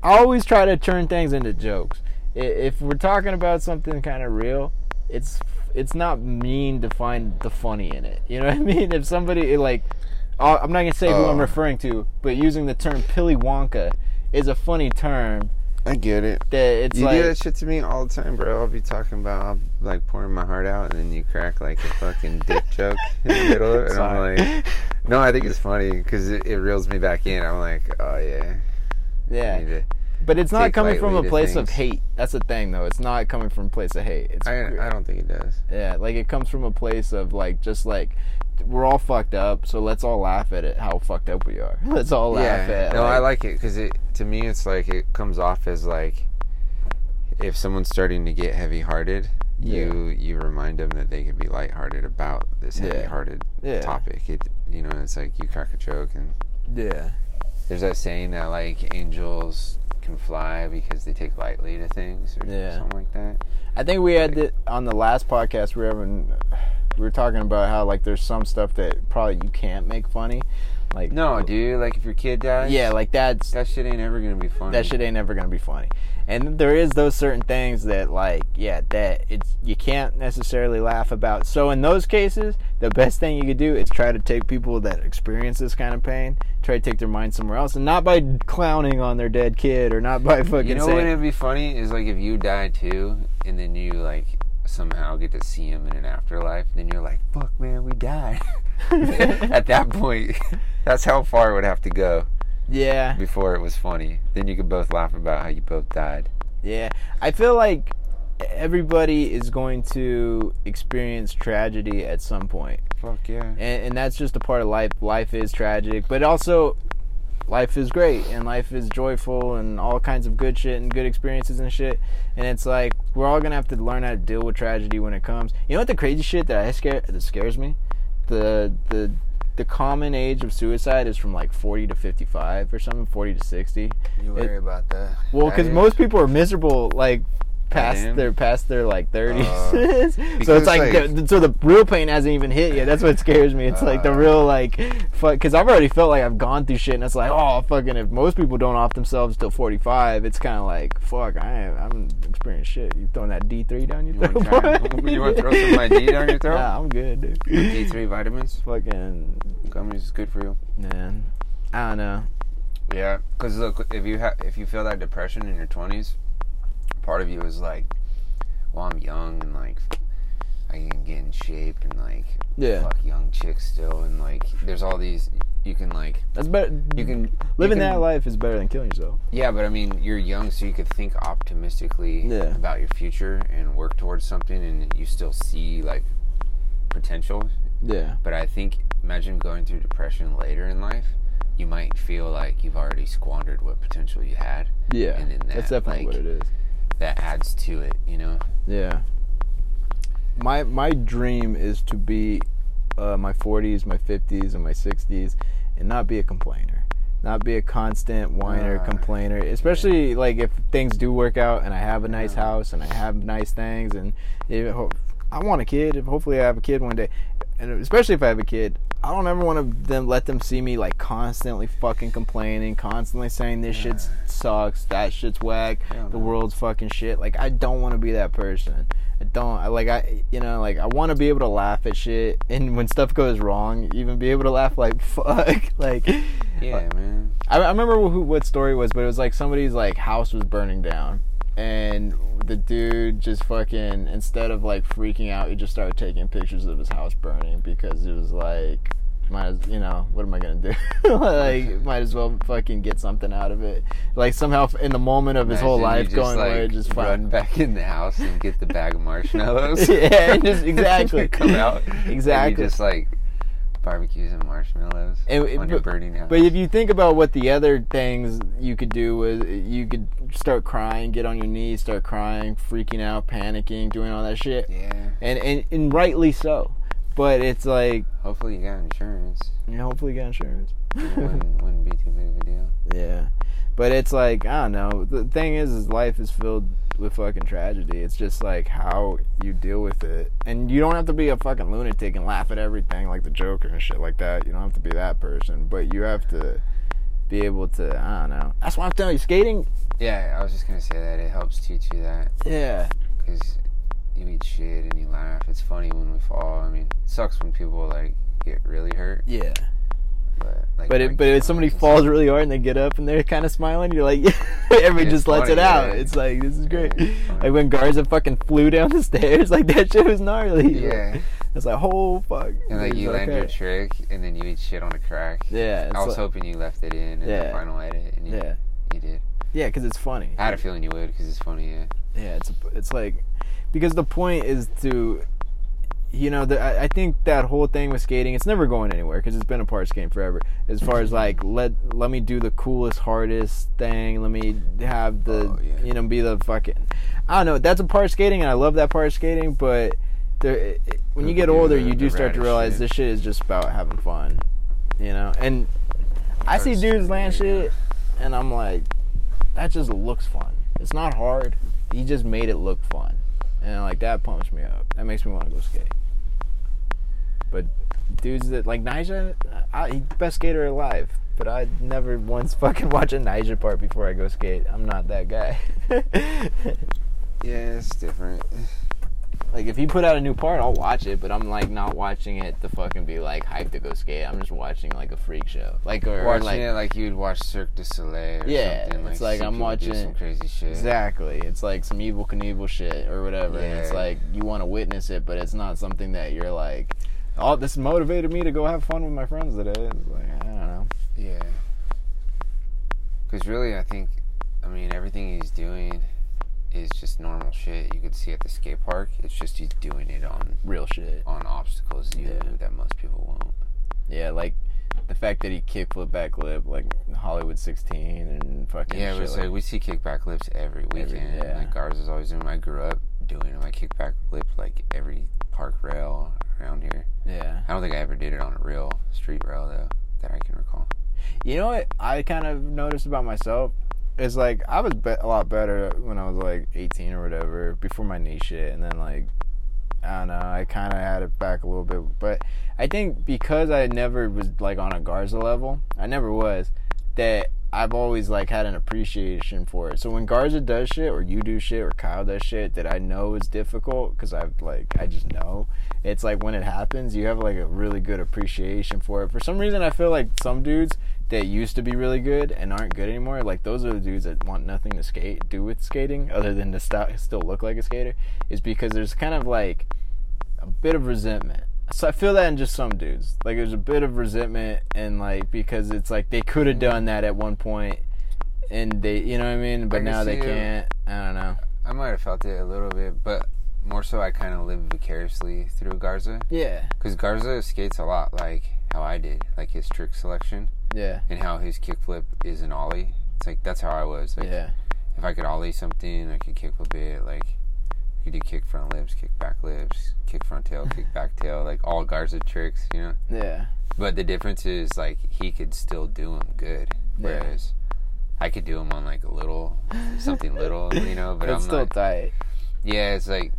A: i always try to turn things into jokes if we're talking about something kind of real it's it's not mean to find the funny in it you know what i mean if somebody like uh, i'm not gonna say who i'm
B: Oh.
A: referring to but using the term pilly wonka is a funny term
B: I get it.
A: that it's
B: you
A: like
B: do that shit to me all the time, bro. I'll be talking about, I'll, like pouring my heart out, and then you crack like a fucking dick joke in the middle of it, and I'm like, no, I think it's funny because it, it reels me back in. I'm like, oh yeah,
A: yeah but it's not coming from a place of hate that's the thing though it's not coming from a place of hate it's
B: I, I don't think it does.
A: Yeah, like it comes from a place of like just like we're all fucked up, so let's all laugh at it how fucked up we are. Let's all laugh
B: yeah,
A: at.
B: no, I like it because it to me it's like it comes off as like if someone's starting to get heavy-hearted, you you remind them that they can be lighthearted about this
A: Yeah.
B: heavy-hearted
A: Yeah.
B: topic. It you know it's like you crack a joke and
A: Yeah.
B: there's that saying that like angels can fly because they take lightly to things or
A: Yeah.
B: something like that.
A: I think we had it on the last podcast we were having, we were talking about how like there's some stuff that probably you can't make funny, like
B: No, dude, like if your kid dies,
A: yeah, like that's
B: that shit ain't ever gonna be funny.
A: that shit ain't ever gonna be funny. And there is those certain things that like yeah that it's you can't necessarily laugh about. So in those cases, the best thing you could do is try to take people that experience this kind of pain, try to take their mind somewhere else, and not by clowning on their dead kid or not by fucking
B: You know
A: saying
B: what would be funny is like if you die too, and then you like somehow get to see him in an afterlife, then you're like, "Fuck, man, we died." At that point, that's how far it would have to go
A: yeah
B: before it was funny. Then you could both laugh about how you both died.
A: Yeah, I feel like everybody is going to experience tragedy at some point,
B: Fuck yeah.
A: and, and that's just a part of life. Life is tragic, but also life is great and life is joyful and all kinds of good shit and good experiences and shit. And it's like we're all gonna have to learn how to deal with tragedy when it comes. You know what the crazy shit that I scare that scares me? The the the common age of suicide is from like 40 to 55 or something 40 to 60
B: You
A: worry
B: about that?
A: well, because most people are miserable, like past
B: Damn.
A: their past their like thirties.
B: Uh,
A: so it's like,
B: like-
A: the, so the real pain hasn't even hit yet. That's what scares me. It's like the
B: Uh.
A: real like, fuck. Because I've already felt like I've gone through shit, and it's like, oh fucking. If most people don't off themselves till forty five, it's kind of like, fuck. I am, I'm experiencing shit. You throwing that D three down your
B: You
A: throat? boy?
B: you wanna throw some of my D down your throat?
A: Nah, I'm good, dude.
B: D three vitamins.
A: fucking
B: Gummies is good for you.
A: man. I don't know.
B: Yeah, because look, if you ha- if you feel that depression in your twenties, part of you is like, well, I'm young and like, I can get in shape and like,
A: Yeah.
B: fuck young chicks still, and like, there's all these you can like,
A: That's better.
B: you can you
A: living
B: can-
A: that life is better than killing yourself.
B: Yeah, but I mean, you're young, so you could think optimistically
A: Yeah.
B: about your future and work towards something, and you still see like potential.
A: Yeah.
B: But I think, imagine going through depression later in life, you might feel like you've already squandered what potential you had.
A: Yeah.
B: And then
A: That's definitely
B: like,
A: what it is.
B: That adds to it, you know.
A: Yeah. My my dream is to be uh, my 40s, my 50s, and my 60s, and not be a complainer. Not be a constant whiner,
B: Ah,
A: complainer. Especially like if things do work out and I have a nice
B: Yeah.
A: house and I have nice things and if, I want a kid. If hopefully I have a kid one day, and especially if I have a kid, I don't ever want to them let them see me like constantly fucking complaining, constantly saying this shit sucks, that shit's whack, the world's fucking shit. Like I don't want to be that person. I don't. I like I you know like I want to be able to laugh at shit, and when stuff goes wrong, even be able to laugh like fuck. Like
B: Yeah, uh, man.
A: I, I remember who, what story it was, but it was like somebody's like house was burning down, and the dude just fucking instead of like freaking out, he just started taking pictures of his house burning because it was like, might as you know what am I gonna do? like might as well fucking get something out of it. Like somehow in the moment of his whole
B: Imagine you
A: life going
B: like,
A: away, just
B: run
A: fine.
B: back in the house and get the bag of marshmallows.
A: Yeah, just- exactly.
B: come out.
A: Exactly.
B: just like barbecues and marshmallows
A: it-
B: on your
A: but-
B: burning house.
A: But if you think about what the other things you could do was you could start crying, get on your knees, start crying, freaking out, panicking, doing all that shit,
B: yeah.
A: and and, and rightly so. But it's like,
B: Hopefully you got insurance.
A: Yeah, hopefully you got insurance.
B: It wouldn't, wouldn't be too big of a deal.
A: yeah, but it's like I don't know. The thing is, is life is filled with fucking tragedy. It's just like how you deal with it, and you don't have to be a fucking lunatic and laugh at everything like the Joker and shit like that. You don't have to be that person, but you have to be able to. I don't know. That's why I'm telling you, skating.
B: Yeah, I was just gonna say that it helps teach you that
A: Yeah,
B: because you eat shit and you laugh. It's funny when we fall. I mean, it sucks when people like get really hurt,
A: yeah.
B: But like.
A: But it, but if somebody falls really hard and they get up and they're kind of smiling, you're like, everybody
B: It's
A: just lets
B: funny,
A: it out.
B: yeah.
A: It's like this is great.
B: Yeah,
A: like when Garza fucking flew down the stairs, like that shit was gnarly.
B: Yeah.
A: it's like oh fuck.
B: And like you land your trick and then you eat shit on a crack.
A: Yeah,
B: I was
A: like-
B: hoping you left it in in
A: Yeah.
B: the final edit, and you,
A: Yeah.
B: you did.
A: yeah, because it's funny.
B: I had a feeling you would because it's funny. Yeah.
A: Yeah, it's it's like because the point is to you know, the, I, I think that whole thing with skating, it's never going anywhere because it's been a part of skating forever. As far as like, let let me do the coolest, hardest thing. Let me have the,
B: Oh, yeah.
A: you know, be the fucking. I don't know. That's a part skating, and I love that part skating. But there, it, it- when you get older,
B: the-
A: you do start to realize
B: shit.
A: this shit is just about having fun, you know. And I see dudes land shit, and I'm like, that just looks fun. It's not hard. He just made it look fun, and like that pumps me up. That makes me want to go skate. But dudes that like Nyjah, uh, I, he's best skater alive. But I never once fucking watch a Nyjah part before I go skate. I'm not that guy.
B: Yeah, it's different.
A: like if he put out a new part, I'll watch it. But I'm like not watching it to fucking be like hyped to go skate. I'm just watching like a freak show, like or, or,
B: Watching
A: like
B: it like you'd watch Cirque du Soleil or
A: Yeah,
B: something.
A: it's like
B: see
A: I'm watching-
B: some crazy shit.
A: Exactly. It's like some Evel Knievel shit or whatever. And it's like you want to witness it, but it's not something that you're like, oh, this motivated me to go have fun with my friends today. It's like, I don't know.
B: Yeah. Because really, I think, I mean, everything he's doing is just normal shit. You could see at the skate park. It's just he's doing it on
A: Real shit.
B: on obstacles you
A: Yeah.
B: that most people won't.
A: Yeah, like the fact that he kickflip backflip like Hollywood 16 and fucking
B: Yeah,
A: shit
B: but it's like we see kickback flips every weekend.
A: yeah.
B: Like ours is always doing. I grew up doing them. I kickback flip like every park rail around here.
A: yeah.
B: I don't think I ever did it on a real street rail though that I can recall.
A: You know what I kind of noticed about myself is like I was be- a lot better when I was like 18 or whatever before my knee shit, and then like I don't know, I kind of had it back a little bit, but I think because I never was like on a Garza level, I never was that. I've always like had an appreciation for it. So when Garza does shit, or you do shit, or Kyle does shit that I know is difficult, because I've like I just know, it's like when it happens, you have like a really good appreciation for it. For some reason, I feel like some dudes that used to be really good and aren't good anymore, like those are the dudes that want nothing to skate do with skating other than to st- still look like a skater, is because there's kind of like a bit of resentment. So I feel that in just some dudes. Like there's a bit of resentment and like because it's like they could have done that at one point and they you know what I mean, but
B: I
A: now they can't. I don't know.
B: I might have felt it a little bit, but more so I kind of live vicariously through Garza.
A: Yeah.
B: Because Garza skates a lot like how I did, like his trick selection
A: Yeah.
B: and how his kickflip is an ollie. It's like that's how I was. Like
A: Yeah.
B: if I could ollie something, I could kickflip it. Like Could do kick front lips, kick back lips, kick front tail, kick back tail, like all Garza tricks, you know.
A: Yeah.
B: But the difference is like he could still do them good,
A: Yeah.
B: whereas I could do them on like a little something little, you know. But
A: it's
B: I'm
A: still
B: not.
A: tight.
B: Yeah, it's like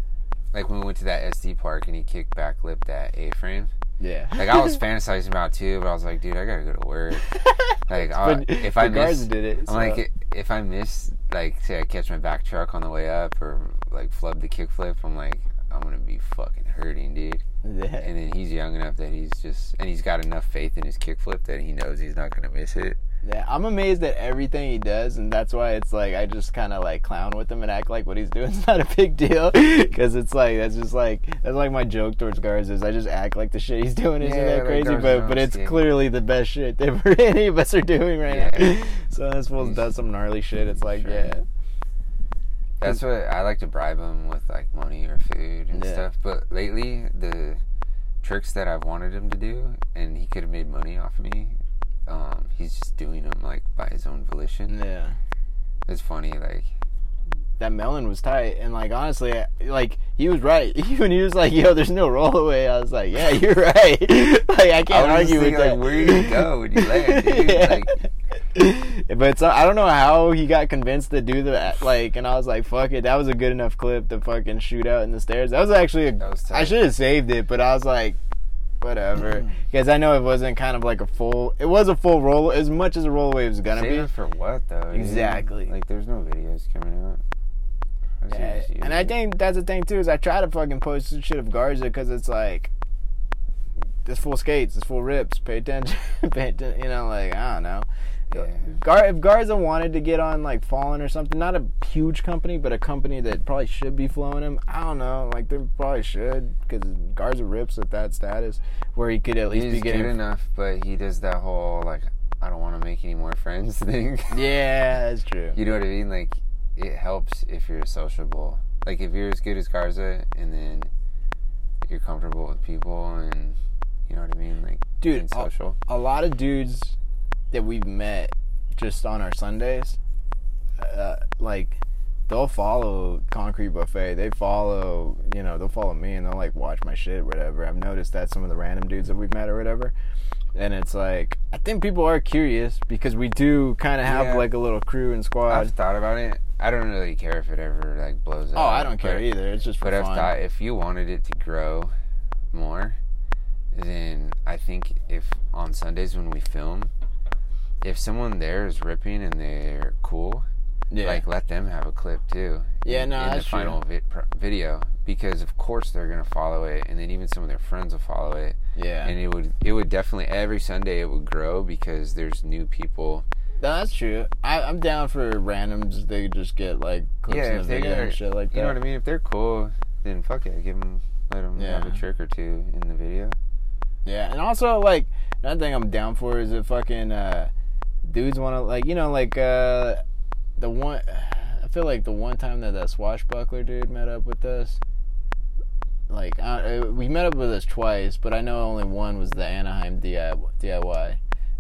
B: like when we went to that SD park and he kicked back lip that A frame.
A: Yeah.
B: Like I was fantasizing about it too, but I was like, dude, I gotta go to work. Like I, if I miss,
A: did it.
B: I'm like if I miss, like say I catch my back truck on the way up or like flub the kickflip, I'm like I'm gonna be fucking hurting, dude.
A: yeah.
B: And then he's young enough that he's just and he's got enough faith in his kickflip that he knows he's not gonna miss it.
A: Yeah, I'm amazed at everything he does, and that's why it's like I just kind of like clown with him and act like what he's doing is not a big deal, because it's like that's just like that's like my joke towards Garza is I just act like the shit he's doing isn't
B: Yeah,
A: that
B: like
A: crazy,
B: Garza
A: but but it's
B: yeah.
A: clearly the best shit that any of us are doing right
B: Yeah.
A: now. So this fool does some gnarly shit. It's like
B: Sure.
A: yeah,
B: That's what I like to bribe him with, like money or food and stuff. But lately, the tricks that I've wanted him to do, and he could have made money off me, um, he's just doing them like by his own volition.
A: yeah.
B: It's funny, like
A: That melon was tight, and like honestly, I- like he was right. When he was like, "Yo, there's no rollaway," I was like, "Yeah, you're right." like I can't
B: I was
A: argue with that.
B: like, where you go when you land, dude?
A: Yeah.
B: Like,
A: but it's, I don't know how he got convinced to do that. Like, and I was like, "Fuck it, that was a good enough clip to fucking shoot out in the stairs." That was actually, a,
B: That was
A: I should have saved it, but I was like, whatever, mm. because I know it wasn't kind of like a full. It was a full roll, as much as a rollaway was gonna
B: save
A: be.
B: it for what though?
A: Exactly.
B: Like, there's no videos coming out.
A: Yeah, and I think that's the thing too is I try to fucking post some shit of Garza because it's like this full skates, this full rips. Pay attention, pay attention. You know, like I don't know.
B: Yeah.
A: Gar- if Garza wanted to get on like Fallen or something, not a huge company, but a company that probably should be flowing him. I don't know, like they probably should because Garza rips at that status where he could at least
B: He's
A: be getting.
B: good enough, but he does that whole like I don't want to make any more friends thing.
A: Yeah, that's true.
B: You know what I mean? Like, it helps if you're sociable. Like, if you're as good as Garza, and then you're comfortable with people and you know what I mean, like
A: Dude,
B: social.
A: a lot of dudes that we've met just on our Sundays, uh, like they'll follow Concrete Buffet. They follow, you know, they'll follow me and they'll like watch my shit, or whatever. I've noticed that some of the random dudes that we've met or whatever. And it's like I think people are curious because we do kind of have
B: Yeah.
A: like a little crew and squad.
B: I've thought about it. I don't really care if it ever like blows up.
A: oh, I don't care
B: but-
A: either. It's just for
B: But I've
A: fun.
B: thought if you wanted it to grow more, then I think if on Sundays when we film, if someone there is ripping and they're cool,
A: yeah.
B: like let them have a clip too.
A: Yeah,
B: in,
A: no,
B: in
A: that's
B: the
A: true.
B: final vi- pr- video because of course they're gonna follow it, and then even some of their friends will follow it,
A: yeah.
B: and it would it would definitely every Sunday it would grow because there's new people.
A: No, that's true. I, I'm down for randoms. They just get like clips
B: Yeah,
A: in the
B: if they
A: video and shit like that.
B: You know what I mean? If they're cool, then fuck it, give them let them have a
A: Yeah.
B: trick or two in the video.
A: Yeah, and also like another thing I'm down for is a fucking uh, dudes want to like you know like uh, the one. I feel like the one time that that swashbuckler dude met up with us, like uh, we met up with us twice, but I know only one was the Anaheim DIY,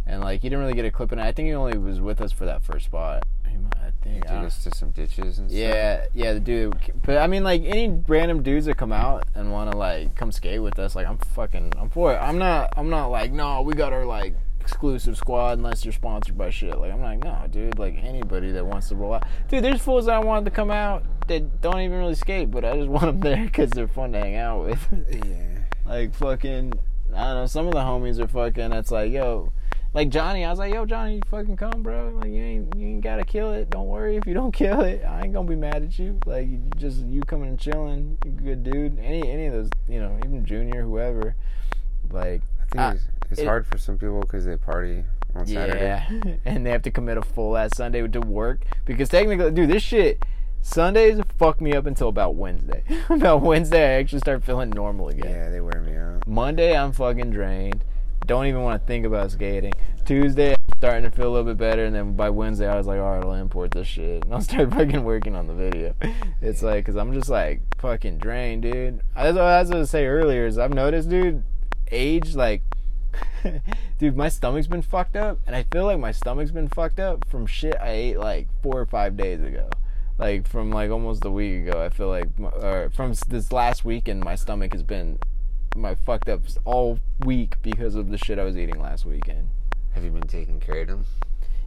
A: and like he didn't really get a clip in it. I think he only was with us for that first spot. He might- I think. I
B: Took us to some ditches and stuff.
A: yeah, yeah, the dude. But I mean, like any random dudes that come out and want to like come skate with us, like I'm fucking, I'm for it. I'm not, I'm not like, no, we got our like exclusive squad unless you're sponsored by shit. Like I'm like, no, dude. Like anybody that wants to roll out, dude. There's fools that I wanted to come out that don't even really skate, but I just want them there because they're fun to hang out with.
B: Yeah.
A: like fucking, I don't know. Some of the homies are fucking. It's like, yo. Like Johnny, I was like, "Yo, Johnny, you fucking come, bro. Like, you ain't, you ain't gotta kill it. Don't worry if you don't kill it. I ain't gonna be mad at you. Like, you just you coming and chilling. You good dude. Any, any of those, you know, even Junior, whoever. Like,
B: I think
A: Ah,
B: it's,
A: it-
B: hard for some people because they party on Saturday.
A: yeah, and they have to commit a full ass Sunday to work because technically, dude, this shit. Sundays fuck me up until about Wednesday. about Wednesday, I actually start feeling normal again.
B: Yeah, they wear me out.
A: Monday, I'm fucking drained. Don't even want to think about skating. Tuesday, I'm starting to feel a little bit better, and then by Wednesday, I was like, all right, I'll import this shit, and I'll start fucking working on the video. It's like, cause I'm just like fucking drained, dude. As I was gonna say earlier, is I've noticed, dude, age like. Dude, my stomach's been fucked up, and I feel like my stomach's been fucked up from shit I ate like four or five days ago like from like almost a week ago. I feel like, my- or from this last weekend, my stomach has been my fucked up all week because of the shit I was eating last weekend.
B: Have you been taking kratom?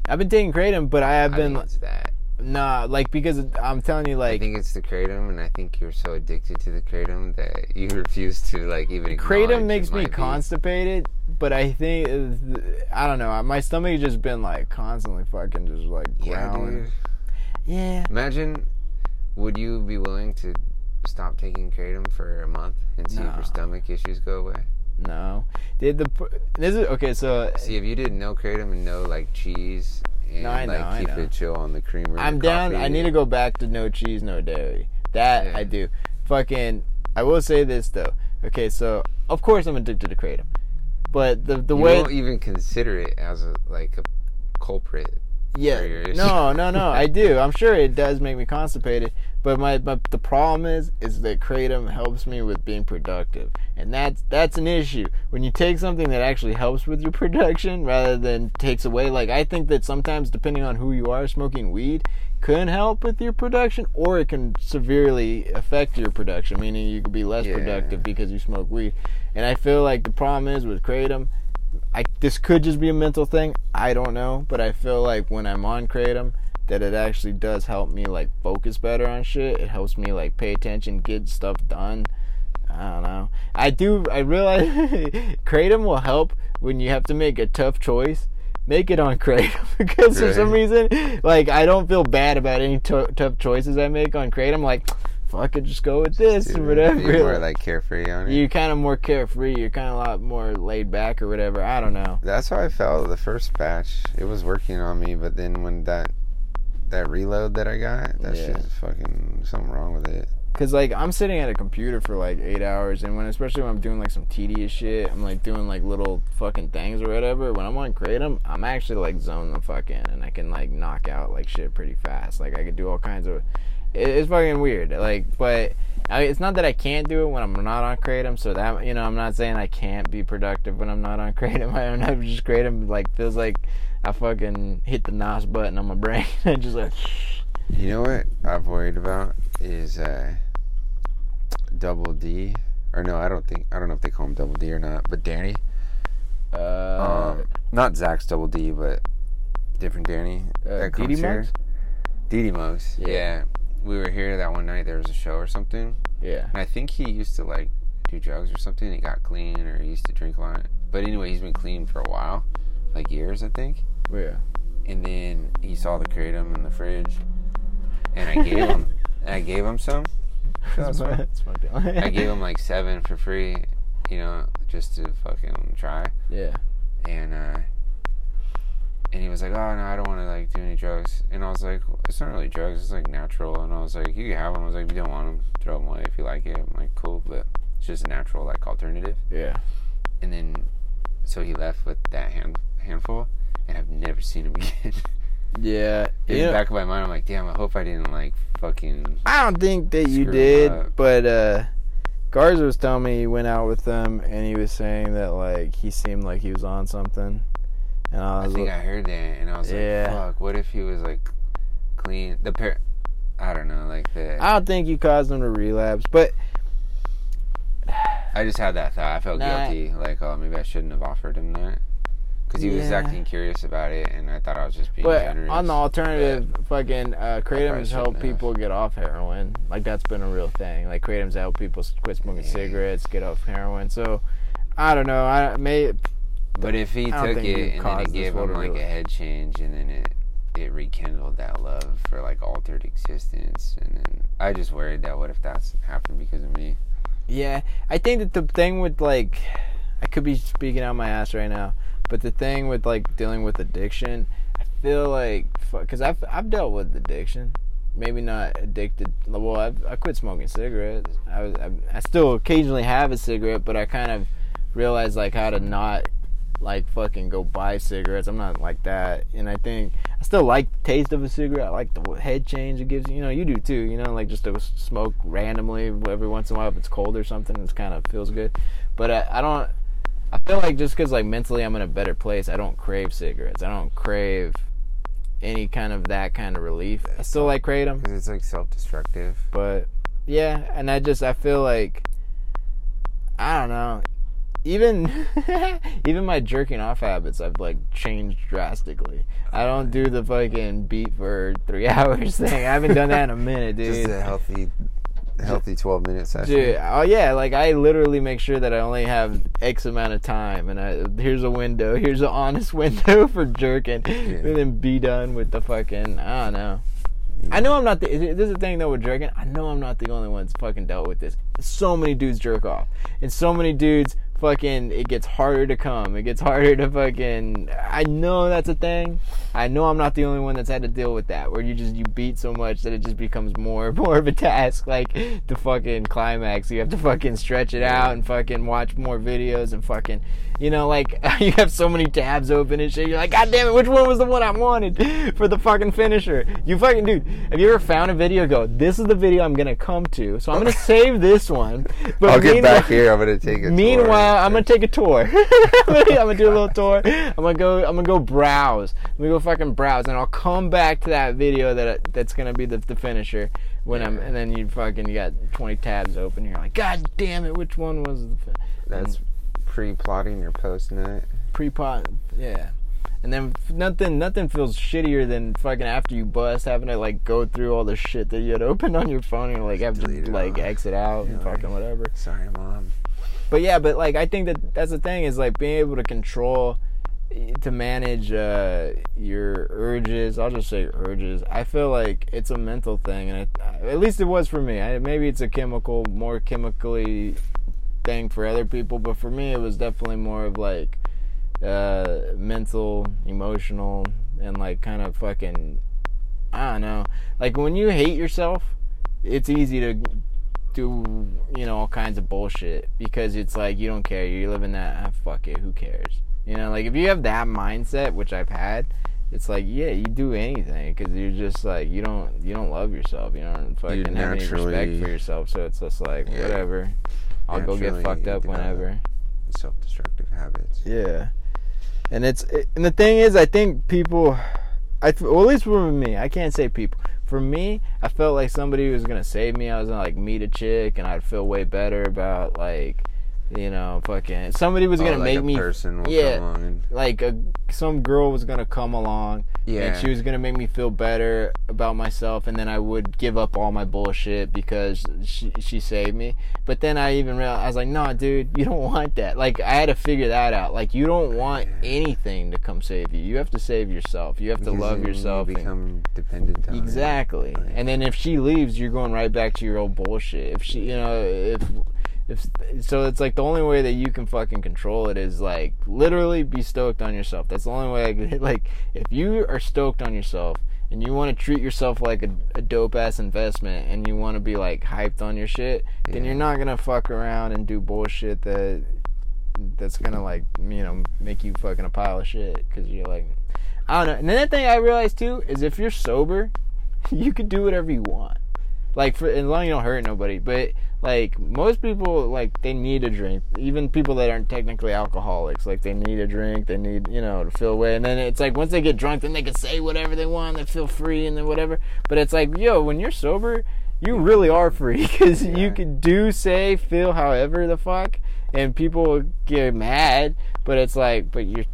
A: I've been taking kratom, but I have
B: I
A: been
B: it's that.
A: Nah, like because I'm telling you, like I
B: think it's the kratom, and I think you're so addicted to the kratom that you refuse to like even.
A: kratom makes me
B: might be.
A: constipated. But I think uh, I don't know. My stomach has just been like constantly fucking just like
B: Yeah,
A: growling.
B: dude.
A: Yeah,
B: Imagine, would you be willing to stop taking kratom for a month and see if your stomach issues go away?
A: no. Did the this is okay? So
B: See, if you did no kratom and no like cheese and
A: No, I know,
B: like
A: I
B: keep
A: know.
B: it chill on the creamer,
A: I'm down. I need to go back to no cheese, no dairy. That
B: Yeah.
A: I do. Fucking. I will say this though. Okay, so of course I'm addicted to kratom, but the the way
B: You
A: way
B: won't even consider it as a like a culprit.
A: yeah
B: for your issue.
A: no no no I do. I'm sure it does make me constipated, but my but the problem is is that kratom helps me with being productive, and that's that's an issue when you take something that actually helps with your production rather than takes away. Like I think that sometimes depending on who you are, smoking weed can help with your production, or it can severely affect your production, meaning you could be less
B: Yeah.
A: productive because you smoke weed. And I feel like the problem is with kratom. I this could just be a mental thing. I don't know, but I feel like when I'm on kratom, that it actually does help me like focus better on shit. It helps me like pay attention, get stuff done. I don't know. I do. I realize kratom will help when you have to make a tough choice. Make it on kratom because for some reason, like I don't feel bad about any to- tough choices I make on kratom. Like, fuck it, just go with this or whatever.
B: You're more like carefree on it.
A: you're kind of more carefree. You're kind of a lot more laid back or whatever. I don't know.
B: That's how I felt the first batch. It was working on me, but then when that that reload that I got, that
A: Yeah.
B: shit is fucking something wrong with it.
A: Cause like I'm sitting at a computer for like eight hours, and when especially when I'm doing like some tedious shit, I'm like doing like little fucking things or whatever. When I'm on kratom, I'm actually like zone the fuck in, and I can like knock out like shit pretty fast. Like I could do all kinds of. It, it's fucking weird. Like, but I, it's not that I can't do it when I'm not on kratom. So that you know, I'm not saying I can't be productive when I'm not on kratom. I don't know. Just kratom like feels like I fucking hit the NOS button on my brain. and just like.
B: You know what I've worried about is uh, Double D, or no, I don't think I don't know if they call him Double D or not, but Danny.
A: Uh,
B: um, not Zach's Double D, but different Danny.
A: Uh, Didi
B: here. Didi Mugs.
A: Yeah.
B: Yeah. We were here that one night. There was a show or something,
A: yeah.
B: and I think he used to like do drugs or something. He got clean, or he used to drink a lot. But anyway, he's been clean for a while, like years, I think.
A: Yeah.
B: And then he saw the kratom in the fridge, and I gave him, I gave him some. That's fine.
A: Smoked it.
B: I gave him like seven for free, you know, just to fucking try.
A: Yeah.
B: And uh, and he was like, "Oh no, I don't want to like do any drugs." And I was like, "It's not really drugs. It's like natural." And I was like, "You can have them." I was like, "If you don't want them, throw them away. If you like it, I'm like, cool." But it's just a natural like alternative.
A: Yeah.
B: And then, so he left with that hand handful, and I've never seen him again.
A: Yeah.
B: In
A: Yeah.
B: the back of my mind, I'm like, "Damn, I hope I didn't like fucking."
A: I don't think that you did, but uh Garza was telling me he went out with them and he was saying that like he seemed like he was on something. And I
B: I
A: was
B: think
A: like,
B: I heard that, and I was
A: Yeah.
B: like, "Fuck! What if he was like clean?" The pair, I don't know, like the.
A: I don't think you caused him to relapse, but
B: I just had that thought. I felt
A: Nah.
B: guilty, like, oh, maybe I shouldn't have offered him that, because he was
A: Yeah.
B: acting curious about it, and I thought I was just being
A: but
B: generous.
A: on the alternative, fucking uh, kratom
B: probably
A: has helped
B: shouldn't have.
A: people get off heroin. Like that's been a real thing. Like kratom's helped people quit smoking
B: Yeah.
A: cigarettes, get off heroin. So I don't know. I may
B: but if he took it and then it gave him like a head change, and then it it rekindled that love for like altered existence, and then I just worried that what if that's happened because of me?
A: Yeah, I think that the thing with like, I could be speaking out my ass right now, but the thing with like dealing with addiction, I feel like because I've I've dealt with addiction, maybe not addicted. Well, I've, I quit smoking cigarettes. I was I, I still occasionally have a cigarette, but I kind of realized like how to not like fucking go buy cigarettes. I'm not like that, and I think I still like the taste of a cigarette. I like the head change it gives. You know, you do too. You know, like just to smoke randomly every once in a while if it's cold or something. It's kind of feels good, but I, I don't. I feel like just because like mentally I'm in a better place, I don't crave cigarettes. I don't crave any kind of that kind of relief. I still like kratom,
B: Because it's like self-destructive.
A: but yeah, and I just I feel like I don't know. Even even my jerking off habits I've like changed drastically. I oh, don't do the fucking beat for three hours thing. I haven't done that in a minute, dude.
B: Just a healthy, healthy twelve minute session.
A: Dude, oh yeah, like I literally make sure that I only have X amount of time, and I here's a window, here's an honest window for jerking, and then be done with the fucking. I don't know. I know I'm not the. This is the thing though with jerking. I know I'm not the only one that's fucking dealt with this. So many dudes jerk off, and so many dudes fucking. It gets harder to come. It gets harder to fucking. I know that's a thing. I know I'm not the only one that's had to deal with that. Where you just you beat so much that it just becomes more and more of a task. Like the fucking climax, you have to fucking stretch it out and fucking watch more videos and fucking. You know, like you have so many tabs open and shit. You're like, God damn it, which one was the one I wanted for the fucking finisher? You fucking dude. Have you ever found a video? Go, this is the video I'm gonna come to. So I'm gonna save this one. But
B: I'll get back here. I'm gonna take a.
A: Meanwhile,
B: tour.
A: I'm gonna take a tour. I'm gonna do a little tour. I'm gonna go. I'm gonna go browse. I'm gonna go fucking browse, and I'll come back to that video that that's gonna be the, the finisher when I'm. And then you fucking you got 20 tabs open. You're like, God damn it, which one was the? Fin-?
B: That's pre-plotting your post nut.
A: pre-pot yeah and then nothing nothing feels shittier than fucking after you bust having to like go through all the shit that you had opened on your phone and like have to like exit out and fucking whatever
B: Sorry, mom.
A: but yeah but like i think that that's the thing is like being able to control eh, to manage uh, your urges i'll just say urges i feel like it's a mental thing and it, at least it was for me I, maybe it's a chemical more chemically thing for other people but for me it was definitely more of like uh, mental emotional and like kind of fucking i don't know like when you hate yourself it's easy to do you know all kinds of bullshit because it's like you don't care you're living that ah, fuck it who cares you know like if you have that mindset which i've had it's like yeah, you do anything because you're just like you don't you don't love yourself. You don't fucking have any respect for yourself. So it's just like
B: Yeah.
A: whatever. I'll go get fucked up whenever.
B: Self-destructive habits.
A: Yeah, and it's and the thing is, I think people, I well at least for me, I can't say people. For me, I felt like somebody was gonna save me. I was gonna like meet a chick, and I'd feel way better about like, you know, fucking somebody was
B: Oh,
A: gonna
B: like
A: make
B: a
A: me
B: person will
A: yeah.
B: come along and
A: like a, some girl was gonna come along
B: yeah.
A: and she was gonna make me feel better about myself and then i would give up all my bullshit because she, she saved me but then i even realized i was like no dude you don't want that like i had to figure that out like you don't want anything to come save you you have to save yourself you have to love yourself
B: You
A: and-
B: become dependent on it.
A: Exactly. And then if she leaves, you're going right back to your old bullshit. If she, you know, if if so, it's like the only way that you can fucking control it is like literally be stoked on yourself. That's the only way. I could, like if you are stoked on yourself and you want to treat yourself like a, a dope ass investment and you want to be like hyped on your shit, then you're not gonna fuck around and do bullshit that that's gonna like you know make you fucking a pile of shit because you're like I don't know. And then the thing I realized too is if you're sober, you can do whatever you want. Like for as long as you don't hurt nobody. But like most people, like they need a drink. Even people that aren't technically alcoholics, like they need a drink. They need you know to feel away. And then it's like once they get drunk, then they can say whatever they want. They feel free and then whatever. But it's like yo, when you're sober, you really are free because you can do, say, feel however the fuck, and people get mad. But it's like, but you're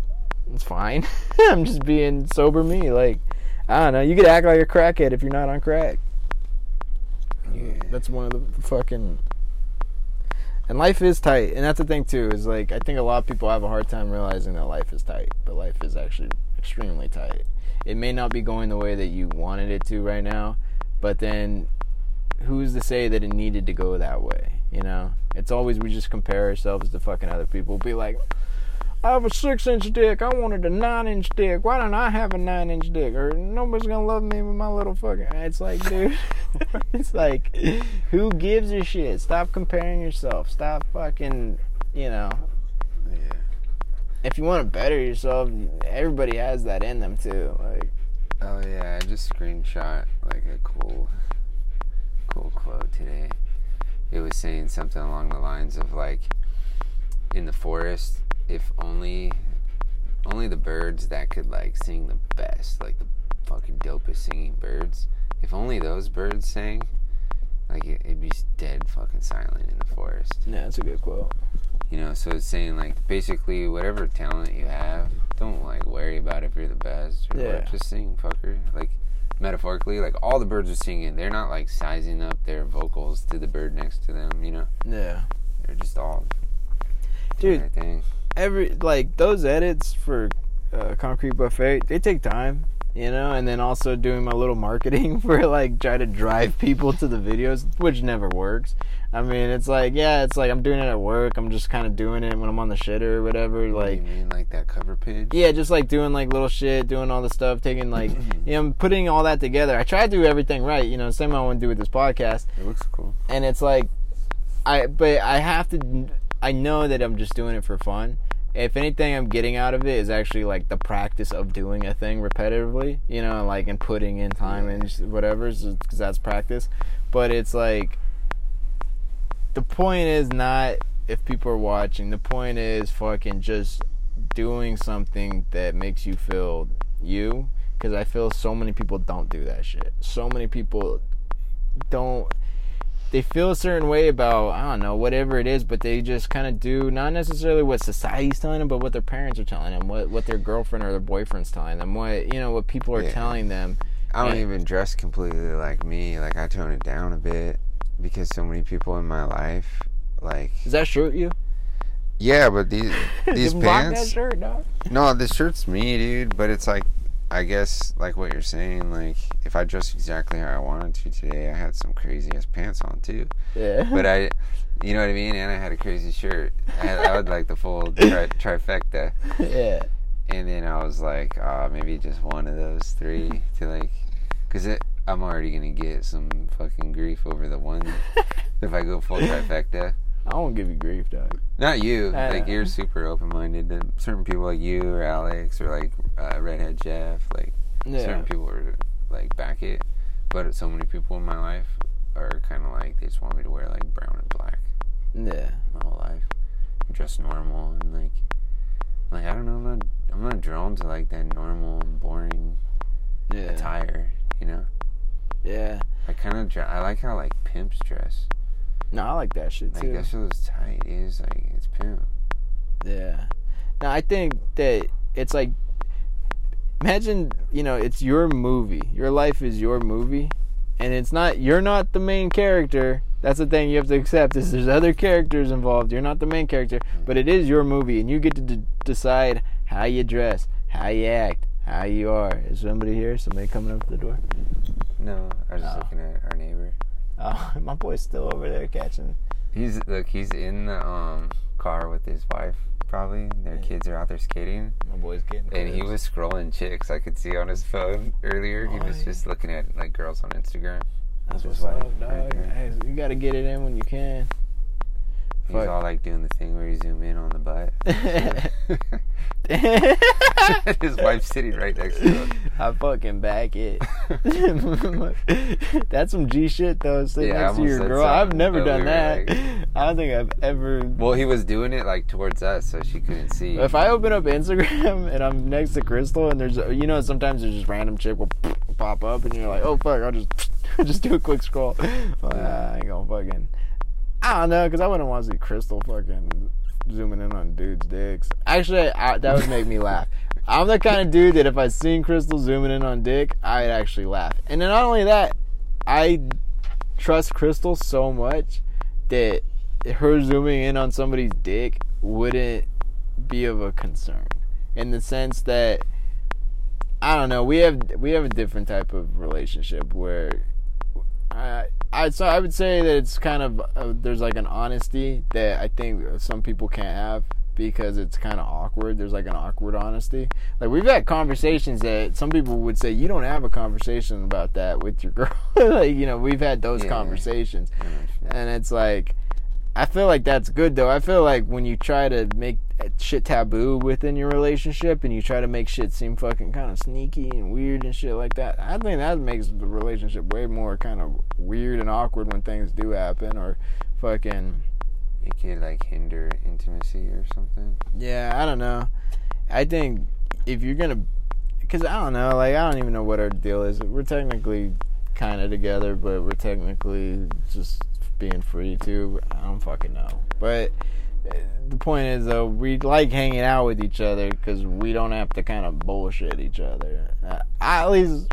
A: it's fine. I'm just being sober me. Like, I don't know. You could act like a crackhead if you're not on crack.
B: Yeah.
A: That's one of the fucking. And life is tight, and that's the thing too. Is like I think a lot of people have a hard time realizing that life is tight, but life is actually extremely tight. It may not be going the way that you wanted it to right now, but then who's to say that it needed to go that way? You know, it's always we just compare ourselves to fucking other people. Be like, I have a six inch dick. I wanted a nine inch dick. Why don't I have a nine inch dick? Or nobody's gonna love me with my little fucking. It's like, dude, it's like, who gives a shit? Stop comparing yourself. Stop fucking, you know.
B: Yeah.
A: If you want to better yourself, everybody has that in them too. Like,
B: Oh yeah, I just screenshot like a cool, cool quote today. It was saying something along the lines of like, in the forest, if only, only the birds that could like sing the best, like the fucking dopest singing birds, if only those birds sang, like it, it'd be dead fucking silent in the forest.
A: yeah, that's a good quote.
B: You know, so it's saying like basically whatever talent you have, don't like worry about if you're the best or
A: Yeah.
B: what. Just sing, fucker. Like metaphorically, like all the birds are singing. They're not like sizing up their vocals to the bird next to them. You know,
A: Yeah,
B: they're just all
A: dude.
B: thing.
A: Every like those edits for uh, concrete buffet they take time you know and then also doing my little marketing for like try to drive people to the videos which never works i mean it's like yeah it's like i'm doing it at work i'm just kind of doing it when i'm on the shitter or whatever like
B: you mean like that cover page?
A: yeah just like doing like little shit doing all the stuff taking like you know putting all that together i try to do everything right you know same i want to do with this podcast
B: It looks cool.
A: and it's like i but i have to i know that i'm just doing it for fun. If anything i'm getting out of it is actually like the practice of doing a thing repetitively you know like and putting in time and whatever because that's practice. But it's like the point is not if people are watching. The point is fucking just doing something that makes you feel you because i feel so many people don't do that shit. So many people don't they feel a certain way about I don't know whatever it is, but they just kind of do not necessarily what society's telling them, but what their parents are telling them, what what their girlfriend or their boyfriend's telling them, what you know what people are
B: Yeah.
A: telling them.
B: I don't
A: Yeah.
B: even dress completely like me. Like I tone it down a bit because so many people in my life, like
A: Does that shirt you?
B: yeah, but these these pants.
A: shirt, dog.
B: No, this shirt's me, dude. But it's like, I guess, like what you're saying. Like, if I dressed exactly how I wanted to today, I had some crazy ass pants on too.
A: Yeah.
B: But I, you know what I mean. And I had a crazy shirt. I, had, I would like the full tri- trifecta.
A: yeah.
B: And then I was like, uh, maybe just one of those three to like, cause it, I'm already gonna get some fucking grief over the one if I go full trifecta.
A: I won't give you grief, dog.
B: Not you.
A: I
B: like
A: know.
B: you're super open minded. Certain people like you or Alex or like uh, Redhead Jeff, like
A: Yeah.
B: certain people are like back it. But so many people in my life are kind of like they just want me to wear like brown and black
A: Yeah.
B: my whole life, dress normal and like like I don't know. I'm not I'm not drawn to like that normal and boring
A: Yeah.
B: attire. You know.
A: Yeah.
B: I kind of I like how like pimps dress.
A: No, I like that shit too.
B: Like that shit was tight. It's like it's pimp.
A: Yeah. Now I think that it's like imagine, you know, it's your movie. Your life is your movie and it's not you're not the main character. That's the thing you have to accept is there's other characters involved. You're not the main character, mm-hmm. but it is your movie and you get to d- decide how you dress, how you act, how you are. Is somebody here? Somebody coming up to the door?
B: No, I was just
A: Oh.
B: looking at our neighbor.
A: Oh, my boy's still over there catching.
B: He's look. He's in the um car with his wife. Probably their
A: Yeah.
B: kids are out there skating,
A: My boy's getting.
B: and he was scrolling chicks. I could see on his phone earlier. He
A: Oh,
B: was
A: yeah.
B: just looking at like girls on Instagram.
A: That's what's up, dog.
B: right.
A: Hey, you gotta get it in when you can.
B: He's all like doing the thing where you zoom in on the butt. his wife's sitting right next to him.
A: I fucking back it. That's some G shit though. Sitting
B: Yeah,
A: next to your girl. I've never done that.
B: like-
A: I don't think I've ever.
B: Well, he was doing it like towards us, so she couldn't see.
A: If I open up Instagram and I'm next to Crystal and there's, you know, sometimes there's just random chick will pop up and you're like, oh fuck, I'll just just do a quick scroll. Well, I ain't gonna fucking. I don't know, cause I wouldn't want to see Crystal fucking zooming in on dudes' dicks. Actually, I, that would make me laugh. I'm the kind of dude that if I seen Crystal zooming in on dick, I'd actually laugh. And then not only that, I trust Crystal so much that her zooming in on somebody's dick wouldn't be of a concern in the sense that I don't know we have we have a different type of relationship where I I so I would say that it's kind of uh, there's like an honesty that I think some people can't have because it's kind of awkward. There's like an awkward honesty. Like we've had conversations that some people would say you don't have a conversation about that with your girl. like you know we've had those
B: Yeah.
A: conversations
B: Yeah,
A: and it's like I feel like that's good though. I feel like when you try to make shit taboo within your relationship and you try to make shit seem fucking kind of sneaky and weird and shit like that, I think that makes the relationship way more kind of weird and awkward when things do happen or fucking
B: it could like hinder intimacy or something.
A: yeah, I don't know. I think if you're gonna, because I don't know, like I don't even know what our deal is. We're technically kind of together, but we're technically just being free too. I don't fucking know. But uh, the point is, though, we like hanging out with each other because we don't have to kind of bullshit each other. Uh, I, at least.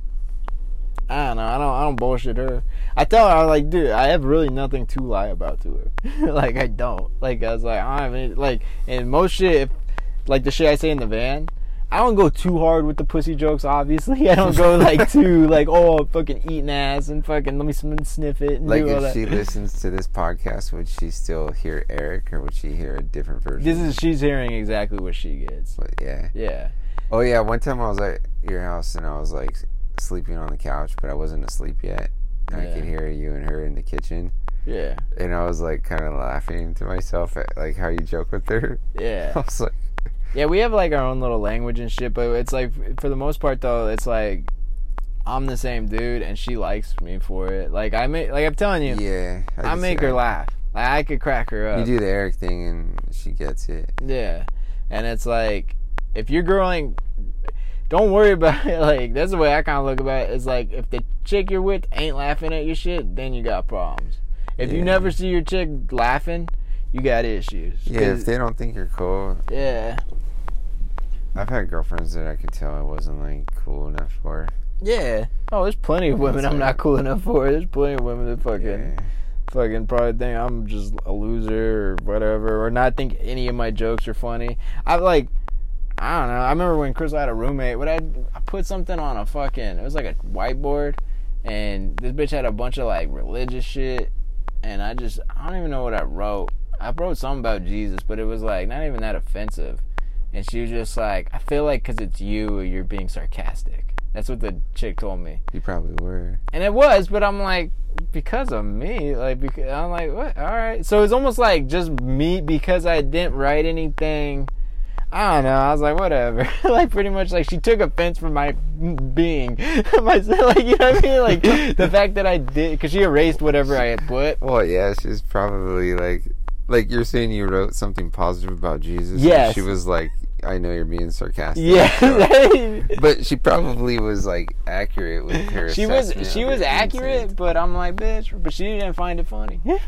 A: I don't know. I don't. I don't bullshit her. I tell her, I'm like, dude, I have really nothing to lie about to her. like, I don't. Like, I was like, I don't have any, like, and most shit, if, like the shit I say in the van, I don't go too hard with the pussy jokes. Obviously, I don't go like too like, oh, fucking eating ass and fucking let me sn- sniff it and
B: Like if
A: that.
B: she listens to this podcast, would she still hear Eric or would she hear a different version?
A: this is she's hearing exactly what she gets.
B: But yeah.
A: Yeah.
B: Oh yeah, one time I was at your house and I was like sleeping on the couch, but I wasn't asleep yet.
A: Yeah.
B: I could hear you and her in the kitchen,
A: Yeah.
B: and I was like kind of laughing to myself at like how you joke with her.
A: Yeah.
B: I was like,
A: Yeah, we have like our own little language and shit, but it's like for the most part though, it's like I'm the same dude and she likes me for it. Like I make like I'm telling you,
B: yeah,
A: I,
B: see
A: make her
B: that.
A: laugh. Like I could crack her up.
B: You do the Eric thing and she gets it.
A: Yeah. And it's like if your girl ain't don't worry about it. Like that's the way I kind of look about it. It's like if the chick you're with ain't laughing at your shit, then you got problems. If you never see your chick laughing, you got issues.
B: Yeah, if they don't think you're cool,
A: yeah.
B: I've had girlfriends that I could tell I wasn't like cool enough for.
A: Yeah. Oh, there's plenty of women I'm not cool enough for. There's plenty of women that fucking
B: Yeah.
A: fucking probably think I'm just a loser or whatever, or not think any of my jokes are funny. I like, I don't know. I remember when Chris had a roommate. What I I put something on a fucking it was like a whiteboard, and this bitch had a bunch of like religious shit, and I just I don't even know what I wrote. I wrote something about Jesus, but it was like not even that offensive. And she was just like, I feel like because it's you, you're being sarcastic. That's what the chick told me.
B: You probably were.
A: And it was, but I'm like, because of me, like, because I'm like, what? All right. So it's almost like just me because I didn't write anything. I don't know. I was like, whatever. like, pretty much, like, she took offense for my being. my, like, you know what I mean? Like, the fact that I did, because she erased whatever I had put.
B: Well, yeah, she's probably like, like you're saying you wrote something positive about Jesus.
A: Yes.
B: She was like, I know you're being sarcastic.
A: Yeah.
B: Uh, but she probably was like accurate with her.
A: she was she was accurate, but I'm like, bitch. But she didn't find it funny.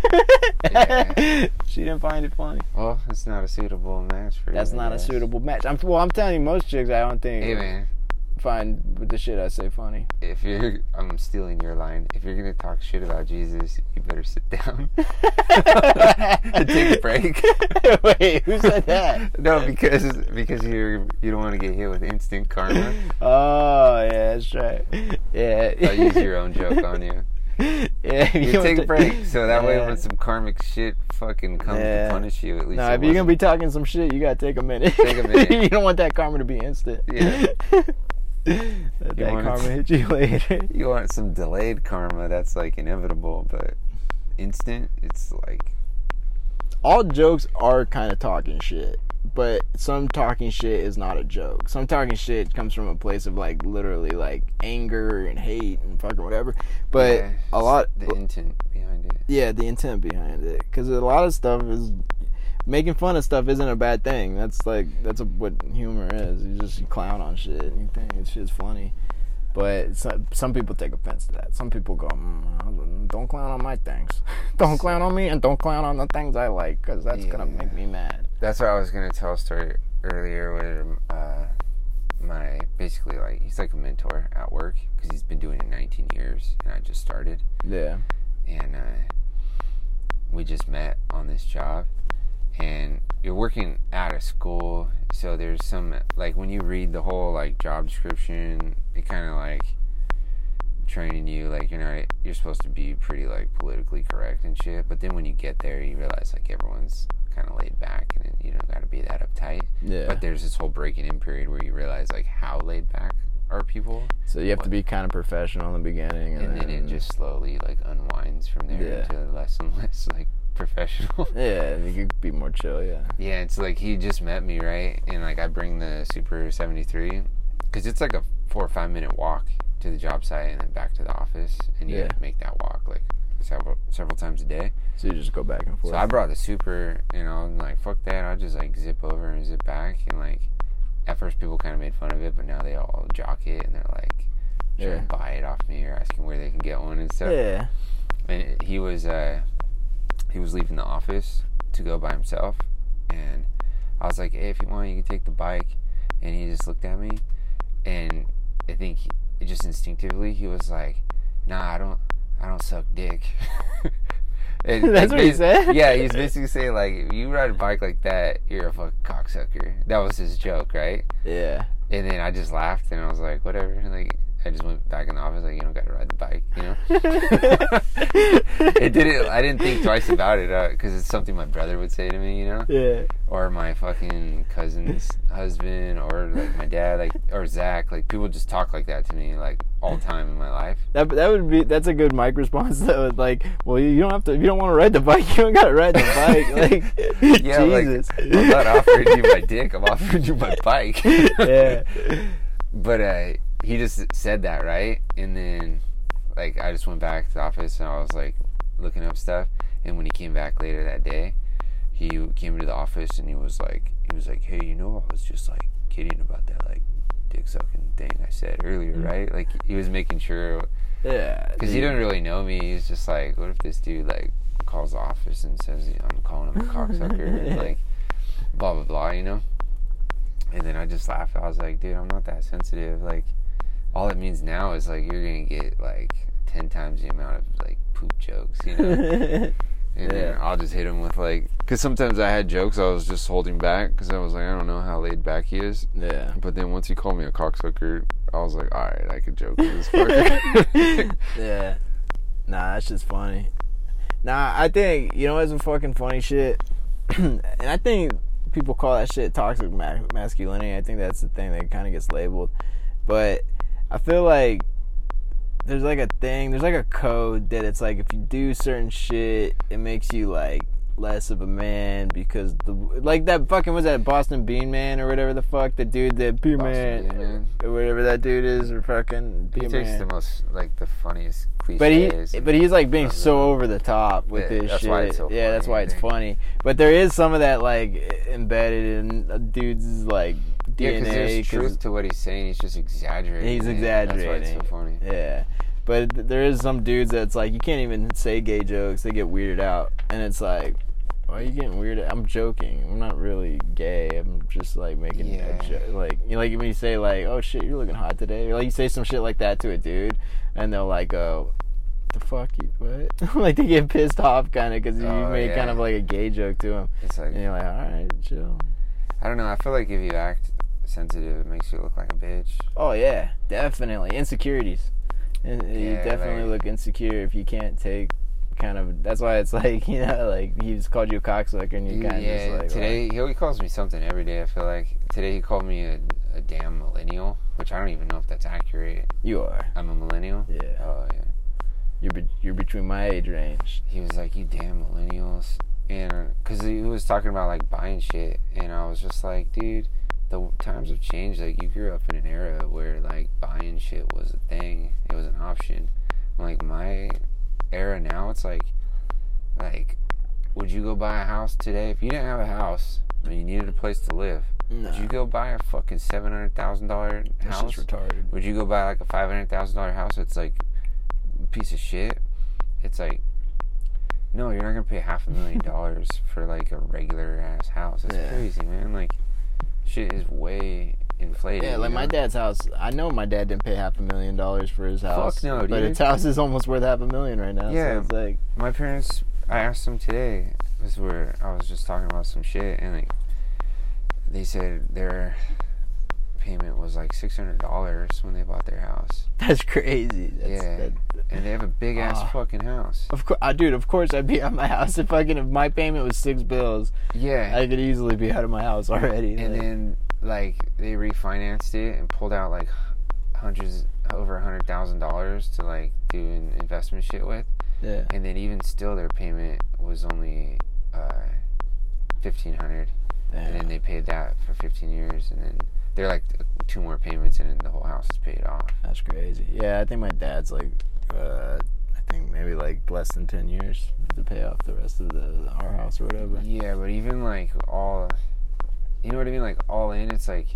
B: Yeah.
A: She didn't find it funny.
B: Well, it's not a suitable match for you.
A: That's
B: I
A: not a suitable match. I'm well. I'm telling you, most chicks I don't think
B: Hey man,
A: find with the shit I say funny.
B: if you're, I'm stealing your line. If you're gonna talk shit about Jesus, you better sit down. Take a break.
A: Wait, who said that?
B: No, because because you're you don't want to get hit with instant karma.
A: Oh yeah, that's right. Yeah.
B: I'll use your own joke on you.
A: Yeah.
B: You
A: don't
B: take a break, so that way when some karmic shit fucking comes
A: Yeah.
B: to punish you, at least.
A: No,
B: it
A: if you're gonna be talking some shit, you gotta take a minute.
B: Take a minute.
A: you don't want that karma to be instant.
B: Yeah.
A: That
B: it
A: karma hit you later.
B: you want some delayed karma, that's like inevitable, but instant, it's like
A: all jokes are kind of talking shit, but some talking shit is not a joke. Some talking shit comes from a place of like literally like anger and hate and fucking whatever. But
B: yeah,
A: a lot,
B: the intent behind it.
A: yeah, the intent behind it, because a lot of stuff is making fun of stuff isn't a bad thing. That's like that's a, what humor is. You just you clown on shit and you think it's shit's funny. But some, some people take offense to that. Some people go, mm, "Don't clown on my things. don't clown on me, and don't clown on the things I like, because that's gonna make me mad."
B: That's what I was gonna tell a story earlier with uh, my basically like he's like a mentor at work because he's been doing it 19 years and I just started
A: Yeah,
B: and uh, we just met on this job and you're working out of school so there's some like when you read the whole like job description it kind of like training you like you're not you're supposed to be pretty like politically correct and shit but then when you get there you realize like everyone's kind of laid back and you don't got to be that uptight
A: yeah.
B: but there's this whole breaking in period where you realize like how laid back are people
A: so you have to be kind of professional in the beginning, and,
B: and then it just slowly like unwinds from there
A: Yeah.
B: to less and less like professional
A: yeah, you could be more chill. Yeah,
B: Yeah, it's like he just met me, right? And like I bring the Super 73 because it's like a four or five minute walk to the job site and then back to the office. And you
A: Yeah.
B: make that walk like several several times a day.
A: so you just go back and forth.
B: So I brought the Super, you know, and like fuck that. I'll just like zip over and zip back. And like at first people kind of made fun of it, but now they all jock it and they're like trying
A: Yeah.
B: to buy it off me or asking where they can get one and stuff
A: yeah,
B: and he was uh he was leaving the office to go by himself and I was like, Hey, if you want you can take the bike and he just looked at me and I think he, just instinctively he was like, Nah, I don't I don't suck dick And,
A: That's what he said?
B: Yeah, he's basically saying like if you ride a bike like that, you're a fucking cocksucker. That was his joke, right?
A: yeah.
B: And then I just laughed and I was like, whatever. Like I just went back in the office, like you don't got to ride the bike, you know. it didn't. I didn't think twice about it because it's something my brother would say to me, you know,
A: Yeah.
B: or my fucking cousin's husband, or like my dad, like or Zach. Like people just talk like that to me, like all the time in my life.
A: That, that would be that's a good mic response though. Like, well, you, don't have to if you don't want to ride the bike, you don't gotta ride the bike. Like,
B: Yeah,
A: Jesus.
B: like I'm not offering you my dick. I'm offering you my bike.
A: yeah,
B: But uh, he just said that, right? And then, like, I just went back to the office and I was like looking up stuff. And when he came back later that day, he came into the office and he was like, he was like, hey, you know, I was just like kidding about that like dick sucking thing I said earlier, mm-hmm. right? Like he was making sure
A: yeah.
B: because he didn't really know me. He's just like, what if this dude like calls the office and says I'm calling him a cocksucker, and, like blah blah blah, you know? And then I just laughed. I was like, dude, I'm not that sensitive. Like, all it means now is like you're gonna get like ten times the amount of like poop jokes, you know? And then I'll just hit him with like, because sometimes I had jokes I was just holding back because I was like, I don't know how laid back he is.
A: yeah.
B: But then once he called me a cocksucker, I was like, all right, I could joke with this fucker.
A: yeah. Nah, that's just funny. Nah, I think you know what's some fucking funny shit, and I think people call that shit toxic ma- masculinity. I think that's the thing that kind of gets labeled, but I feel like there's like a thing, there's like a code that it's like if you do certain shit, it makes you like less of a man because the like that fucking was that Boston Bean Man or whatever the fuck the dude that Bean Man,
B: Man.
A: or whatever that dude is or fucking
B: He
A: Bean
B: takes
A: Man.
B: the most like the funniest cliches.
A: But he, but he's like being so over the top with
B: Yeah,
A: his
B: that's
A: shit.
B: why it's so
A: yeah, that's why it's funny. But there is some of that like embedded in a dude's like
B: yeah,
A: DNA.
B: there's
A: 'cause-
B: truth to what he's saying. He's just exaggerating.
A: He's
B: exaggerating. That's why it's so funny.
A: Yeah. But there is some dudes that's like you can't even say gay jokes; they get weirded out, and it's like, why are you getting weirded? I'm joking. I'm not really gay. I'm just like making
B: Yeah.
A: a joke. Like you know, like when you say like, "Oh shit, you're looking hot today," or like you say some shit like that to a dude, and they'll like go, "The fuck you what?" like they get pissed off kind of because you
B: Oh,
A: made kind of like a gay joke to him,
B: It's like
A: and you're like, "All right, chill."
B: I don't know. I feel like if you act sensitive, it makes you look like a bitch.
A: Oh yeah, definitely insecurities. And you
B: Yeah,
A: definitely
B: like-
A: look insecure if you can't take kind of. That's why it's like you know, like he's called you a cocksucker, and you kind of
B: yeah,
A: like
B: today he always calls me something every day. I feel like today he called me a, a damn millennial, which I don't even know if that's accurate.
A: you are.
B: I'm a millennial.
A: Yeah,
B: Oh yeah.
A: you're be- you're between my age range.
B: He was like, "You damn millennials," and because he was talking about like buying shit, and I was just like, "Dude, the times have changed. Like you grew up in an era where like buying shit was a thing. It was an option. Like my era now, it's like, like, would you go buy a house today if you didn't have a house and you needed a place to live?
A: No,
B: Would you go buy a fucking seven hundred thousand dollar house?
A: just retarded.
B: Would you go buy like a five hundred thousand dollar house It's like a piece of shit? It's like no, you're not gonna pay half a million dollars for like a regular ass house. It's
A: Yeah.
B: crazy, man. Like shit is way inflated.
A: Yeah, like
B: you
A: my dad's house. I know my dad didn't pay half a million dollars for his house.
B: Fuck
A: no,
B: dude.
A: but his house is almost worth half a million right now.
B: Yeah.
A: so it's like
B: My parents I asked them today, this is where I was just talking about some shit and like they said their payment was like six hundred dollars when they bought their house.
A: that's crazy. That's,
B: Yeah.
A: that-
B: And they have a big ass
A: Ah.
B: fucking house.
A: of course, uh, dude. Of course, I'd be out of my house if fucking if my payment was six bills.
B: Yeah.
A: I could easily be out of my house already.
B: and
A: like-
B: then like they refinanced it and pulled out like hundreds over a hundred thousand dollars to like do an investment shit with
A: yeah,
B: and then even still their payment was only uh fifteen hundred and then they paid that for 15 years and then they're like two more payments and then the whole house is paid off
A: that's crazy. Yeah, I think my dad's like, uh, I think maybe like less than ten years to pay off the rest of the our house or whatever.
B: yeah but even like all you know what i mean like all in it's like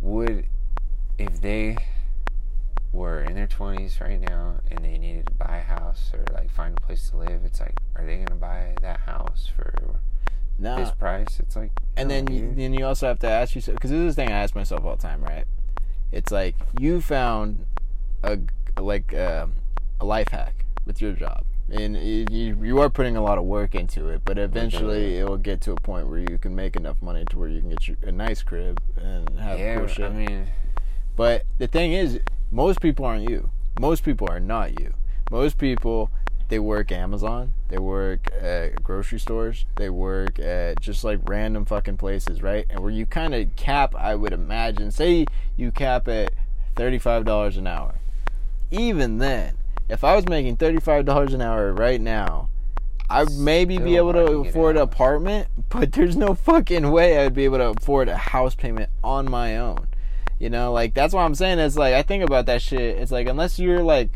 B: would if they were in their 20s right now and they needed to buy a house or like find a place to live it's like are they gonna buy that house for
A: No,
B: this price it's like
A: and then you, then you also have to ask yourself because this is the thing I ask myself all the time, right? It's like you found a like um, a life hack with your job, and you, you you are putting a lot of work into it, but eventually it will get to a point where you can make enough money to where you can get you a nice crib and have
B: yeah
A: cool shit.
B: i mean
A: But the thing is, most people aren't you. Most people are not you. Most people, they work Amazon, they work at grocery stores, they work at just like random fucking places, right? And where you kind of cap, I would imagine, say you cap at $35 an hour. Even then, if I was making $35 an hour right now, I'd maybe be able to
B: to
A: afford an apartment, but there's no fucking way I'd be able to afford a house payment on my own. You know, like that's what I'm saying it's like I think about that shit. It's like unless you're like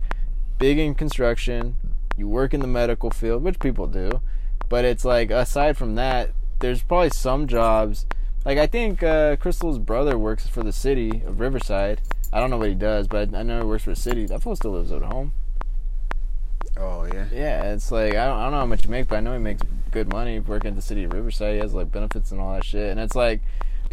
A: big in construction, you work in the medical field, which people do, but it's like aside from that, there's probably some jobs. Like I think uh, Crystal's brother works for the city of Riverside. I don't know what he does, but I know he works for the city. That fool still lives at home.
B: oh yeah
A: Yeah, it's like I don't, I don't know how much he makes, but I know he makes good money working at the city of Riverside. He has like benefits and all that shit, and it's like,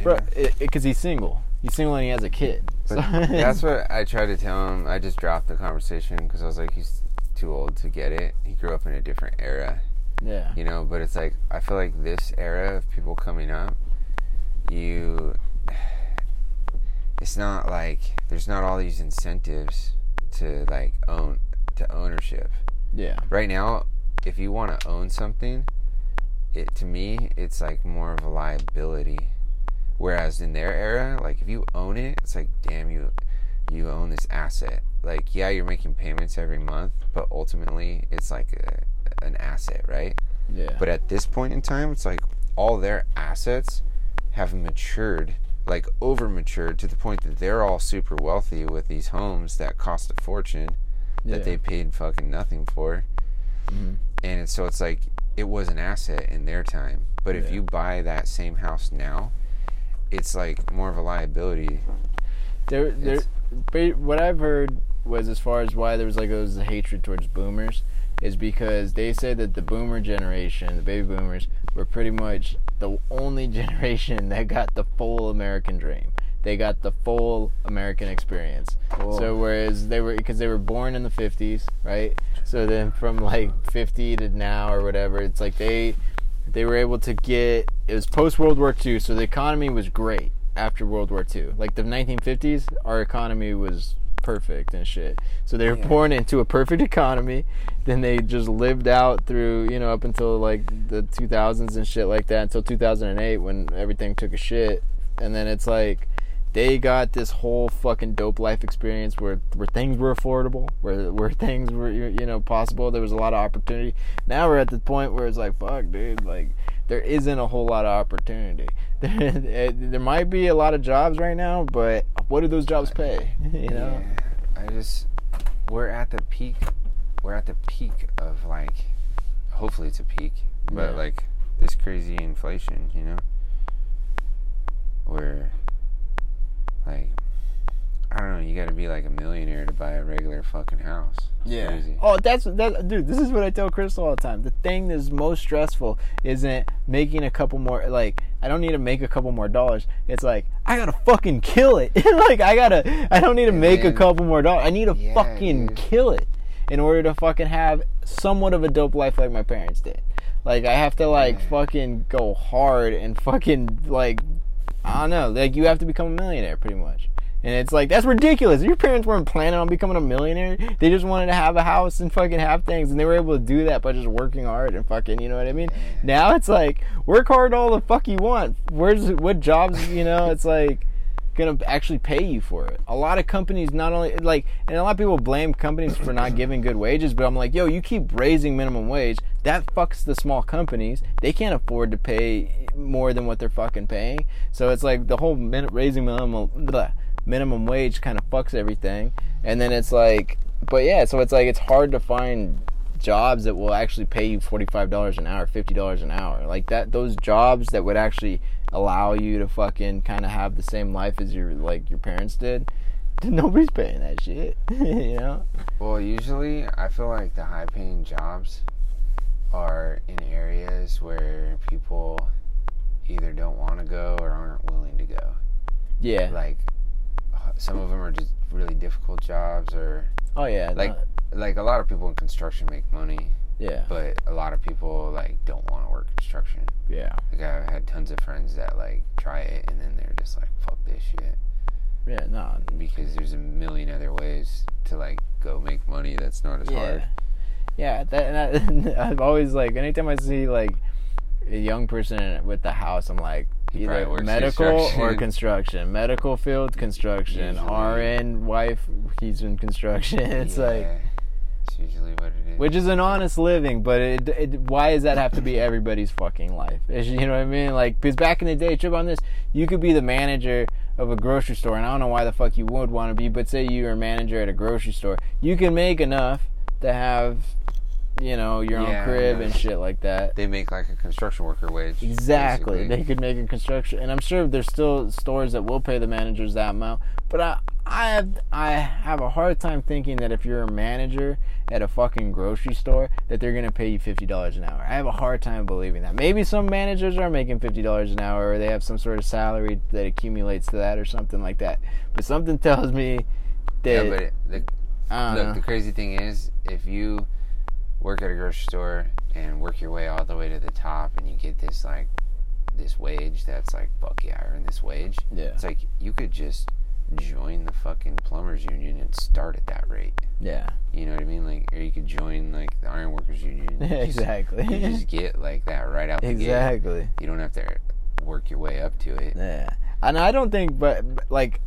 A: bro, because he's single. He's single and he has a kid.
B: But that's what I tried to tell him. I just dropped the conversation because I was like, he's too old to get it. He grew up in a different era,
A: yeah,
B: you know. But it's like I feel like this era of people coming up, you, it's not like there's not all these incentives to like own to ownership.
A: yeah,
B: Right now, if you want to own something, it to me it's like more of a liability. Whereas in their era, like if you own it, it's like damn you. you own this asset. Like, yeah, you're making payments every month, but ultimately, it's like a, an asset, right?
A: Yeah.
B: But at this point in time, it's like all their assets have matured, like over matured to the point that they're all super wealthy with these homes that cost a fortune that
A: Yeah.
B: they paid fucking nothing for.
A: Mhm.
B: And so it's like it was an asset in their time. But if you buy that same house now, it's like more of a liability.
A: There, there. But what I've heard was as far as why there was like was a hatred towards boomers is because they said that the boomer generation, the baby boomers, were pretty much the only generation that got the full American dream. They got the full American experience.
B: Cool.
A: So whereas they were because they were born in the 50s, right? So then from like 50 to now or whatever, it's like they they were able to get it was post World War II, so the economy was great after World War II. Like the 1950s, our economy was perfect and shit. So they were
B: Yeah.
A: born into a perfect economy. Then they just lived out through, you know, up until like the 2000s and shit like that until 2008 when everything took a shit. And then it's like they got this whole fucking dope life experience where where things were affordable, where where things were you you know possible. There was a lot of opportunity. Now we're at the point where it's like, fuck, dude, like there isn't a whole lot of opportunity. There, eh, there might be a lot of jobs right now, but what do those jobs pay? You know?
B: Yeah, I just we're at the peak. We're at the peak of like, hopefully it's a peak, but
A: Yeah.
B: like this crazy inflation, you know, where like I don't know, you got to be like a millionaire to buy a regular fucking house. It's crazy.
A: Oh, that's that, dude. This is what I tell Crystal all the time. The thing that's most stressful isn't making a couple more. Like, I don't need to make a couple more dollars. It's like I gotta fucking kill it. like, I gotta. I don't need to
B: And
A: make a couple more dollars. I need to
B: Yeah,
A: fucking
B: dude.
A: kill it in order to fucking have somewhat of a dope life like my parents did. Like, I have to like
B: Yeah.
A: fucking go hard and fucking like. I don't know. Like, you have to become a millionaire, pretty much. And it's like that's ridiculous. Your parents weren't planning on becoming a millionaire. They just wanted to have a house and fucking have things, and they were able to do that by just working hard and fucking, you know what I mean? Now it's like work hard all the fuck you want. Where's what jobs? You know, it's like gonna actually pay you for it. A lot of companies not only like, and a lot of people blame companies for not giving good wages, but I'm like, yo, you keep raising minimum wage, that fucks the small companies. They can't afford to pay more than what they're fucking paying. So it's like the whole min- raising minimum blah, minimum wage kind of fucks everything. And then it's like, but yeah, so it's like it's hard to find jobs that will actually pay you $45 an hour, $50 an hour. Like that those jobs that would actually allow you to fucking kind of have the same life as your like your parents did. Nobody's paying that shit, you know?
B: Well, usually I feel like the high paying jobs are in areas where people either don't want to go or aren't willing to go.
A: Yeah.
B: Like some of them are just really difficult jobs or
A: oh yeah.
B: like
A: no-
B: like a lot of people in construction make money,
A: yeah.
B: but a lot of people like don't want to work construction.
A: Yeah.
B: Like I've had tons of friends that like try it and then they're just like fuck this shit
A: Yeah, no.
B: because there's a million other ways to like go make money that's not as
A: Yeah.
B: hard.
A: Yeah, that, and that I've always like anytime I see like a young person with the house, I'm like Either medical or
B: construction.
A: Medical field, construction.
B: Usually.
A: RN wife, he's in construction. It's like
B: Yeah, it's usually what it is.
A: which is an honest living, but it, it why does that have to be everybody's fucking life? Is- You know what I mean? Like because back in the day, trip on this, you could be the manager of a grocery store, and I don't know why the fuck you would want to be, but say you're a manager at a grocery store, you can make enough to have, you know, your
B: Yeah,
A: own crib
B: yeah.
A: and shit like that.
B: they make like a construction worker wage.
A: Exactly.
B: basically.
A: They could make a construction, and I'm sure there's still stores that will pay the managers that amount. But I, I have, I have a hard time thinking that if you're a manager at a fucking grocery store, that they're gonna pay you fifty dollars an hour. I have a hard time believing that. Maybe some managers are making fifty dollars an hour, or they have some sort of salary that accumulates to that, or something like that. But something tells me that
B: yeah, but it, the,
A: I don't
B: look,
A: know.
B: the crazy thing is, if you work at a grocery store and work your way all the way to the top, and you get this like this wage that's like fuck yeah, I earn this wage.
A: yeah,
B: It's like you could just join the fucking plumbers union and start at that rate.
A: yeah,
B: You know what I mean? Like, or you could join like the ironworkers union. and just-
A: exactly,
B: You just get like that right out the gate.
A: exactly.
B: You don't have to work your way up to it.
A: Yeah, and I don't think, but, like,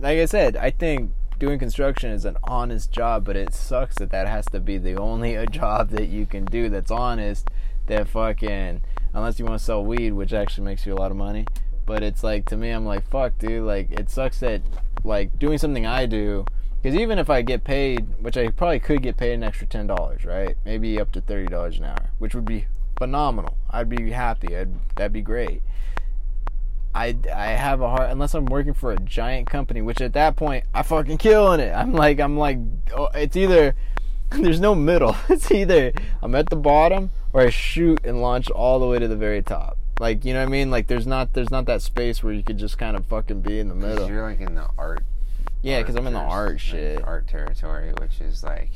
A: like I said, I think doing construction is an honest job, but it sucks that that has to be the only uh, a job that you can do that's honest. That fucking unless you want to sell weed, which actually makes you a lot of money. But it's like to me, I'm like, fuck, dude. Like it sucks that like doing something I do. Because even if I get paid, which I probably could get paid an extra ten dollars, right? Maybe up to thirty dollars an hour, which would be phenomenal. I'd be happy. I'd, that'd be great. I, I have a hard unless I'm working for a giant company, which at that point I fucking killing it. I'm like I'm like oh, it's either there's no middle. It's either I'm at the bottom or I shoot and launch all the way to the very top. Like you know what I mean? Like there's not there's not that space where you could just kind of fucking be in the middle.
B: You're like in the art.
A: Yeah, because I'm in the art
B: like,
A: shit,
B: art territory, which is like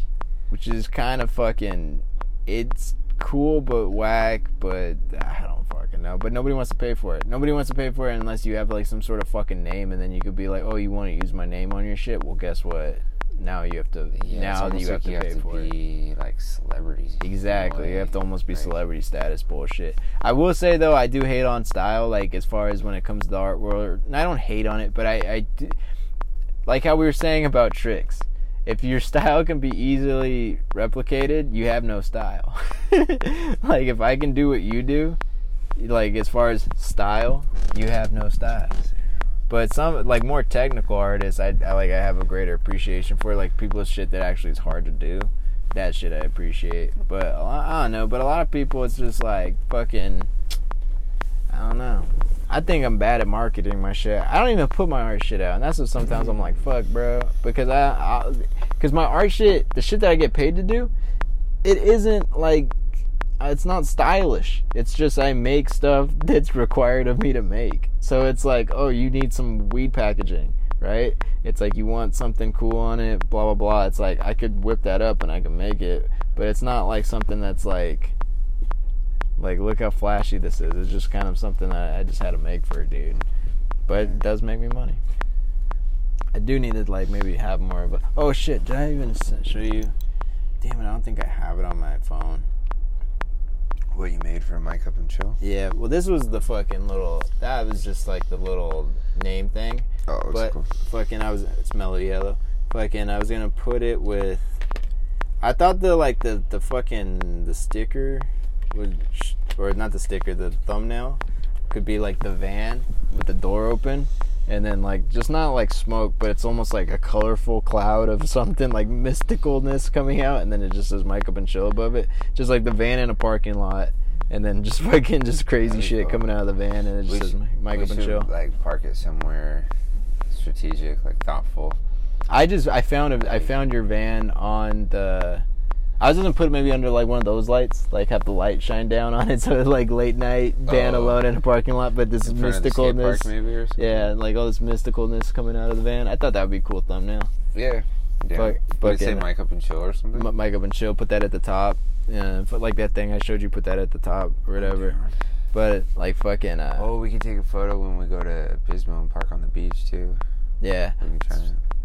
A: which is kind of fucking. It's cool but whack, but I don't fucking know. But nobody wants to pay for it. Nobody wants to pay for it unless you have like some sort of fucking name, and then you could be like, oh, you want to use my name on your shit? Well, guess what? Now you have to.
B: yeah,
A: now that you have
B: like
A: to pay for it.
B: be like celebrities.
A: Exactly. You have to almost be celebrity status bullshit. I will say though, I do hate on style, like as far as when it comes to the art world. And I don't hate on it, but I, I do, like how we were saying about tricks. If your style can be easily replicated, you have no style. like if I can do what you do, like as far as style, you have no style. But some like more technical artists, I, I like I have a greater appreciation for like people's shit that actually is hard to do. That shit I appreciate. But I don't know. But a lot of people, it's just like fucking. I don't know. I think I'm bad at marketing my shit. I don't even put my art shit out, and that's what sometimes I'm like, fuck, bro, because I, because my art shit, the shit that I get paid to do, it isn't like it's not stylish. It's just I make stuff that's required of me to make. So it's like, oh, you need some weed packaging, right? It's like you want something cool on it, blah blah blah. It's like I could whip that up and I can make it, but it's not like something that's like like look how flashy this is. It's just kind of something that I just had to make for a dude. But it does make me money. I do need to like maybe have more of a Oh shit, did I even show you? Damn it, I don't think I have it on my phone.
B: What you made for Mike Up and Chill?
A: Yeah, well, this was the fucking little. That was just like the little name thing.
B: Oh,
A: But
B: cool.
A: fucking, I was. It's mellow yellow. Fucking, I was gonna put it with. I thought the like the the fucking the sticker would, or not the sticker, the thumbnail could be like the van with the door open. And then, like, just not like smoke, but it's almost like a colorful cloud of something like mysticalness coming out. And then it just says Mike Up and Chill above it. Just like the van in a parking lot. And then just fucking just crazy shit coming out of the van. And it just
B: We
A: says
B: should-
A: Mike Up and Chill.
B: Like park it somewhere strategic, like thoughtful.
A: I just I found a, I found your van on the. I was gonna put it maybe under like one of those lights, like have the light shine down on it, so it's like late night van
B: Oh.
A: alone in a parking lot. But this
B: In front of the skate
A: mysticalness,
B: maybe
A: yeah, like all this mysticalness coming out of the van. I thought that would be a cool thumbnail.
B: Yeah. Yeah.
A: Fuck-
B: say Mike Up and Chill or something?
A: M- Mike up and chill. Put that at the top. Yeah, put like that thing I showed you. Put that at the top or whatever. But like fucking uh,
B: Oh, we can take a photo when we go to Pismo and park on the beach too.
A: yeah.
B: We can try.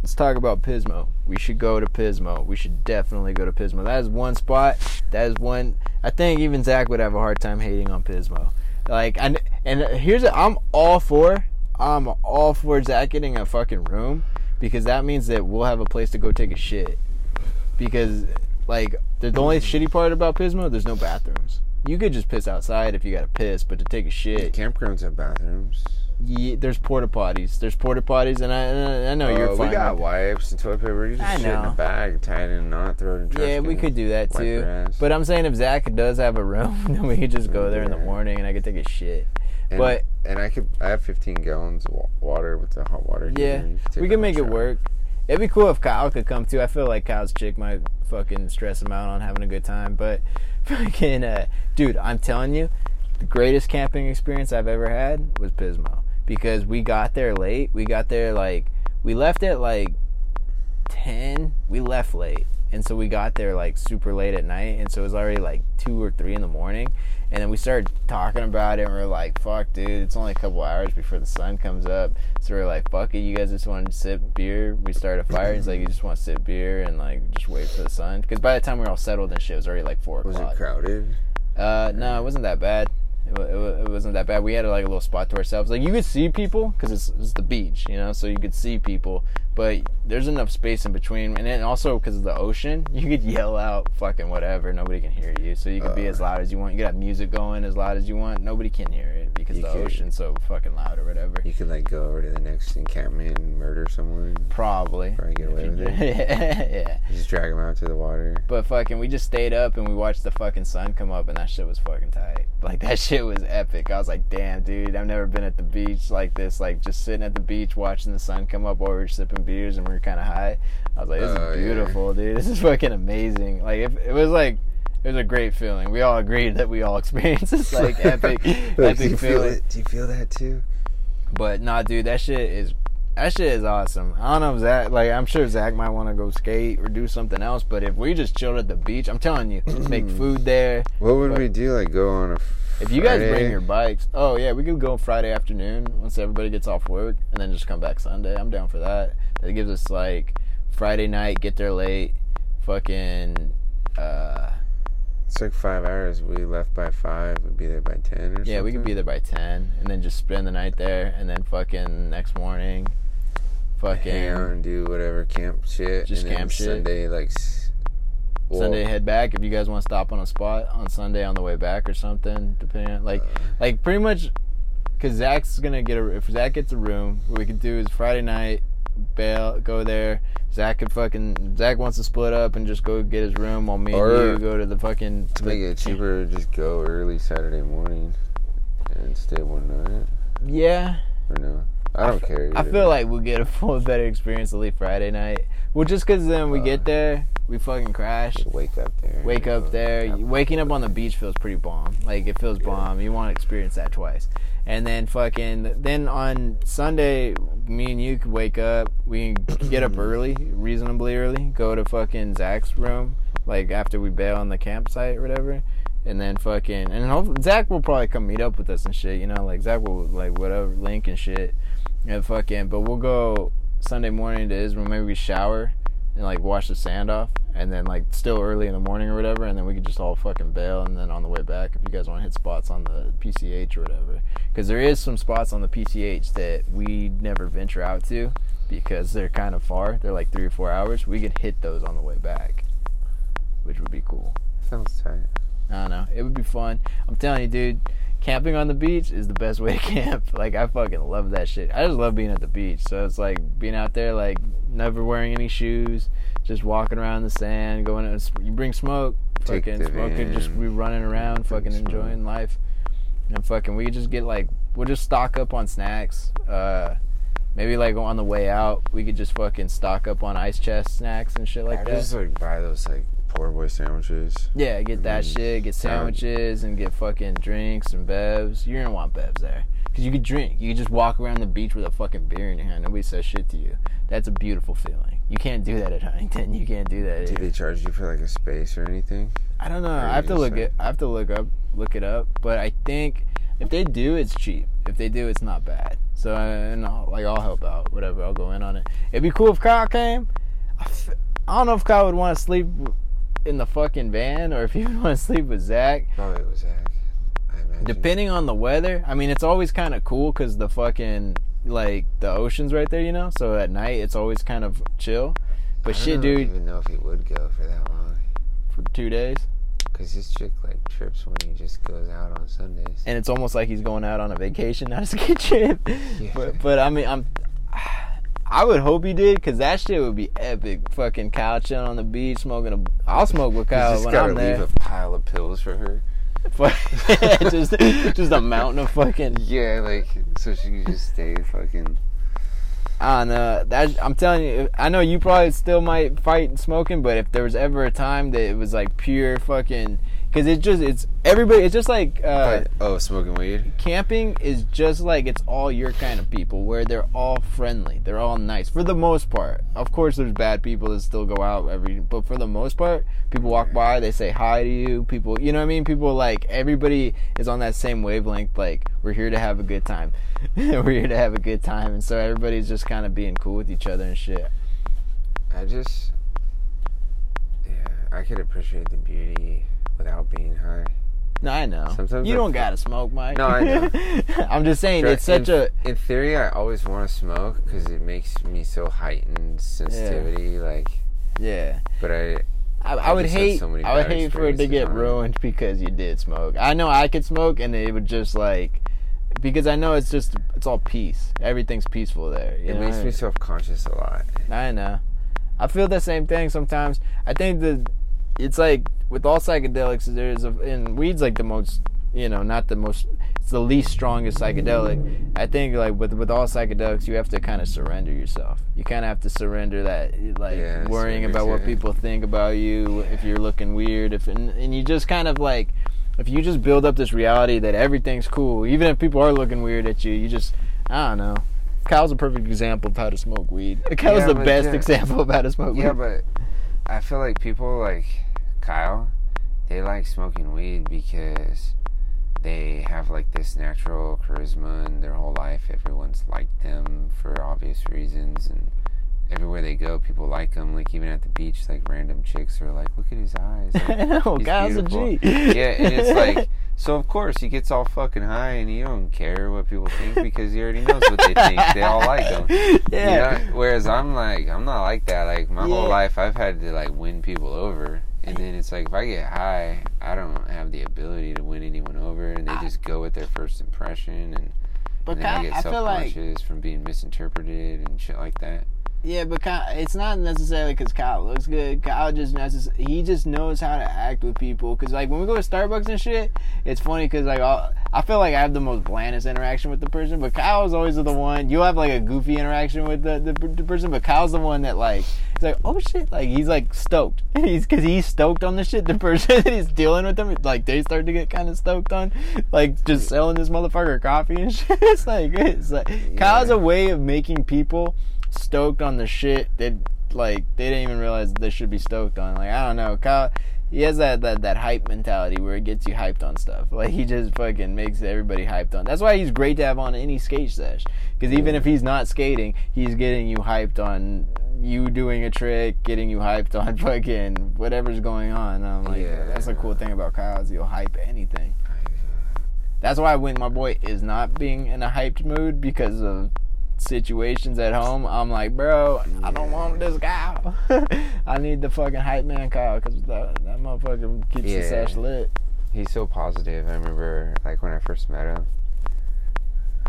A: Let's talk about Pismo. We should go to Pismo. We should definitely go to Pismo. That is one spot. That is one. I think even Zach would have a hard time hating on Pismo. Like, and and here's I'm all for. I'm all for Zach getting a fucking room because that means that we'll have a place to go take a shit. Because like the, the only shitty part about Pismo, there's no bathrooms. You could just piss outside if you got to piss, but to take a shit,
B: Campgrounds have bathrooms.
A: Yeah, there's porta potties. There's porta potties, and I, and I know you're
B: Oh,
A: fine.
B: we got wipes and toilet paper. You just shit in a bag, tie it in a knot, throw it in trash
A: Yeah, we could do that too. But I'm saying if Zach does have a room, then we could just go there in the morning and I could take a shit.
B: and,
A: but-
B: and I could I have 15 gallons of water with the hot water.
A: Yeah. We can make it work. It'd be cool if Kyle could come too. I feel like Kyle's chick might fucking stress him out on having a good time. But fucking, uh, dude, I'm telling you, the greatest camping experience I've ever had was Pismo because we got there late. We got there like we left at like ten. We left late, and so we got there like super late at night, and so it was already like two or three in the morning. And then we started talking about it, and we are like, "Fuck, dude, it's only a couple hours before the sun comes up." So we are like, "Fuck it, you guys just want to sip beer?" We started a fire. He's like, "You just want to sip beer and like just wait for the sun?" Because by the time we were all settled and shit, it was already like four o'clock.
B: Was it crowded?
A: Uh, no, it wasn't that bad. It It, wa- it, wa- it wasn't that bad. We had like a little spot to ourselves. Like you could see people because it's, it's the beach, you know, so you could see people, but there's enough space in between, and then also because of the ocean, you could yell out fucking whatever, nobody can hear you. So you could be
B: Uh.
A: as loud as you want. You could have music going as loud as you want. Nobody can hear it because the
B: could-
A: ocean's so fucking loud or whatever.
B: You could like go over to the next encampment and murder someone.
A: Probably.
B: Probably get away with it.
A: yeah, yeah.
B: Just drag them out to the water.
A: But fucking, we just stayed up and we watched the fucking sun come up, and that shit was fucking tight. Like that shit was epic. I was like, damn, dude, I've never been at the beach like this. Like just sitting at the beach watching the sun come up while we were sipping beers and we were kind of high. I was like, this
B: Oh,
A: is
B: yeah.
A: beautiful, dude. This is fucking amazing. Like if, it was like. It was a great feeling. We all agreed that we all experienced this like epic, epic
B: do you feel
A: feeling.
B: it? Do you feel that too?
A: But nah, dude, that shit is that shit is awesome. I don't know if Zach like I'm sure Zach might want to go skate or do something else, but if we just chilled at the beach, I'm telling you, make mm. food there.
B: What would
A: But-
B: we do? Like go on a.
A: If you guys bring your bikes, oh yeah, we could go Friday afternoon once everybody gets off work, and then just come back Sunday. I'm down for that. That gives us like Friday night, get there late, fucking. uh
B: It's like five hours. We left by five. We'd be there by ten or something.
A: Yeah, we could be there by ten, and then just spend the night there, and then fucking next morning, fucking
B: Hang out and do whatever camp shit.
A: Just camp shit.
B: Sunday, like. well,
A: Sunday head back. If you guys want to stop on a spot on Sunday on the way back or something, depending like
B: uh,
A: like pretty much because Zach's gonna get a if Zach gets a room, what we could do is Friday night bail go there. Zach could fucking Zach wants to split up and just go get his room while me
B: Or-
A: and you go to the fucking
B: to make it cheaper, just go early Saturday morning and stay one night.
A: Yeah,
B: Or no? I don't care.
A: I feel like we'll get a full better experience to leave Friday night. Well, just because then we
B: Uh,
A: get there, we fucking crash.
B: Wake up there.
A: wake up
B: Go
A: there. Waking up on the beach feels pretty bomb. Like it feels
B: Yeah.
A: bomb. You want to experience that twice. And then fucking then on Sunday, me and you could wake up. We get up early, reasonably early. Go to fucking Zach's room, like after we bail on the campsite or whatever. And then fucking and hopefully Zach will probably come meet up with us and shit. You know, like Zach will like whatever link and shit. And fucking, but we'll go Sunday morning to his room. Maybe we shower and like wash the sand off, and then like still early in the morning or whatever, and then we could just all fucking bail, and then on the way back, if you guys want to hit spots on the PCH or whatever, because there is some spots on the PCH that we never venture out to because they're kind of far. They're like three or four hours. We could hit those on the way back, which would be cool.
B: Sounds tight.
A: I don't know. It would be fun. I'm telling you, dude. Camping on the beach is the best way to camp. Like I fucking love that shit. I just love being at the beach. So it's like being out there, like never wearing any shoes, just walking around the sand, going. To, you bring smoke,
B: Take
A: fucking smoking, just be running around, fucking
B: smoke.
A: enjoying life. And fucking, we could just get like, we'll just stock up on snacks. Uh, maybe like on the way out, we could just fucking stock up on ice chest snacks and shit like
B: I
A: that.
B: just like buy those like poor boy sandwiches.
A: Yeah, get that
B: Mm,
A: shit, get sandwiches, and get fucking drinks and bevs. You're gonna want bevs there. Because you could drink. You could just walk around the beach with a fucking beer in your hand. Nobody says shit to you. That's a beautiful feeling. You can't do that at Huntington. You can't do that.
B: Do they charge you for like a space or anything?
A: I don't know. I have to look it. I have to look up, look it up. But I think if they do, it's cheap. If they do, it's not bad. So uh, and I'll, like I'll help out. Whatever. I'll go in on it. It'd be cool if Kyle came. I, f- I don't know if Kyle would want to sleep in the fucking van or if he would want to sleep with Zach.
B: Probably with Zach. I.
A: Depending on the weather, I mean, it's always kind of cool because the fucking like the ocean's right there, you know. So at night, it's always kind of chill. But
B: don't
A: shit, dude,
B: even know if he would go for that long.
A: for two days,
B: Cause his chick like trips when he just goes out on Sundays.
A: and it's almost like he's going out on a vacation, not a ski trip.
B: Yeah.
A: But but I mean, I'm. I would hope he did, cause that shit would be epic. Fucking Kyle chilling on the beach, smoking a. I'll smoke with
B: He's
A: Kyle
B: just
A: when
B: gotta
A: I'm
B: leave
A: there.
B: a pile of pills for her.
A: just just a mountain of fucking
B: Yeah, like so she can just stay fucking.
A: I don't know. That I'm telling you, I know you probably still might fight smoking, but if there was ever a time that it was like pure fucking, because it just it's everybody. It's just like uh,
B: oh, smoking weed.
A: camping is just like it's all your kind of people, where they're all friendly, they're all nice for the most part. Of course, there's bad people that still go out every, but for the most part, people walk by, they say hi to you. People, you know what I mean? People like everybody is on that same wavelength. Like we're here to have a good time. we're here to have a good time, and so everybody's just kind of being cool with each other and shit.
B: I just, yeah, I could appreciate the beauty without being high.
A: No, I know.
B: Sometimes
A: you
B: I
A: don't
B: feel-
A: gotta smoke, Mike.
B: No, I know.
A: I'm just saying it's such
B: in,
A: a
B: In theory, I always want to smoke because it makes me so heightened sensitivity. Like,
A: yeah.
B: but I.
A: I, I
B: I
A: would
B: just had
A: hate.
B: so many
A: I would
B: bad
A: hate for it to
B: experiences
A: get
B: on it.
A: ruined because you did smoke. I know I could smoke, and it would just like because I know it's just it's all peace. Everything's peaceful there. You
B: It
A: know?
B: makes me self conscious a lot.
A: I know. I feel the same thing sometimes. I think that it's like with all psychedelics, there's a and weed's like the most, you know, not the most. It's the least strongest psychedelic. I think like with with all psychedelics, you have to kind of surrender yourself. You kind of have to surrender that, like
B: Yeah,
A: worrying about what people think about you, if you're looking weird, if and, and you just kind of like. If you just build up this reality that everything's cool, even if people are looking weird at you, you just, I don't know. Kyle's a perfect example of how to smoke weed. Kyle's
B: Yeah,
A: the best
B: yeah.
A: example of how to smoke
B: Yeah,
A: weed.
B: but I feel like people like Kyle, they like smoking weed because they have like this natural charisma in their whole life. Everyone's liked them for obvious reasons, and everywhere they go, people like them. Like even at the beach, like random chicks are like, "Look at his eyes." Like,
A: I know,
B: he's
A: Kyle's
B: beautiful.
A: a G.
B: yeah, and it's like, so of course he gets all fucking high, and he don't care what people think because he already knows what they think. They all like him.
A: Yeah.
B: You know, whereas I'm like, I'm not like that. Like my
A: Yeah.
B: whole life, I've had to like win people over, and then it's like if I get high, I don't have the ability to win anyone over, and they
A: I-
B: just go with their first impression, and,
A: But
B: and then I
A: Kyle,
B: get
A: I feel like
B: self-conscious from being misinterpreted and shit like that.
A: Yeah, but Kyle, it's not necessarily because Kyle looks good. Kyle just necess- he just knows how to act with people. Cause like when we go to Starbucks and shit, it's funny because like I'll, I feel like I have the most blandest interaction with the person, but Kyle's always the one. You'll have like a goofy interaction with the, the, the person, but Kyle's the one that like he's like oh shit, like he's like stoked. he's because he's stoked on the shit. The person that he's dealing with them, like they start to get kind of stoked on, like just selling this motherfucker coffee and shit. It's like it's like Kyle's a way of making people stoked on the shit that like they didn't even realize they should be stoked on. Like I don't know, Kyle. He has that, that that hype mentality where it gets you hyped on stuff. Like he just fucking makes everybody hyped on. That's why he's great to have on any skate sesh. Because even if he's not skating, he's getting you hyped on you doing a trick, getting you hyped on fucking whatever's going on. And I'm like,
B: Yeah.
A: that's the cool thing about Kyle is he'll hype anything. That's why when my boy is not being in a hyped mood because of situations at home, I'm like, bro, I don't want this Kyle. I need the fucking hype man Kyle because that, that motherfucker keeps the
B: Yeah.
A: sesh lit.
B: He's so positive. I remember, like when I first met him,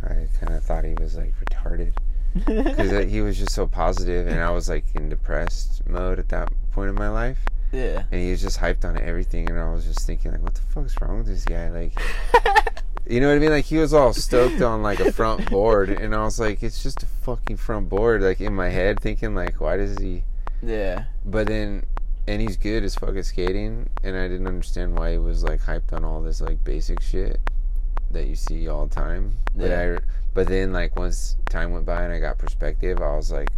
B: I kind of thought he was like retarded because he was just so positive, and I was like in depressed mode at that point in my life.
A: yeah.
B: and he was just hyped on everything and i was just thinking like what the fuck's wrong with this guy like you know what i mean like he was all stoked on like a front board and i was like it's just a fucking front board like in my head thinking like why does he
A: yeah.
B: but then and he's good as fuck at skating and i didn't understand why he was like hyped on all this like basic shit that you see all the time but
A: Yeah.
B: i but then like once time went by and i got perspective i was like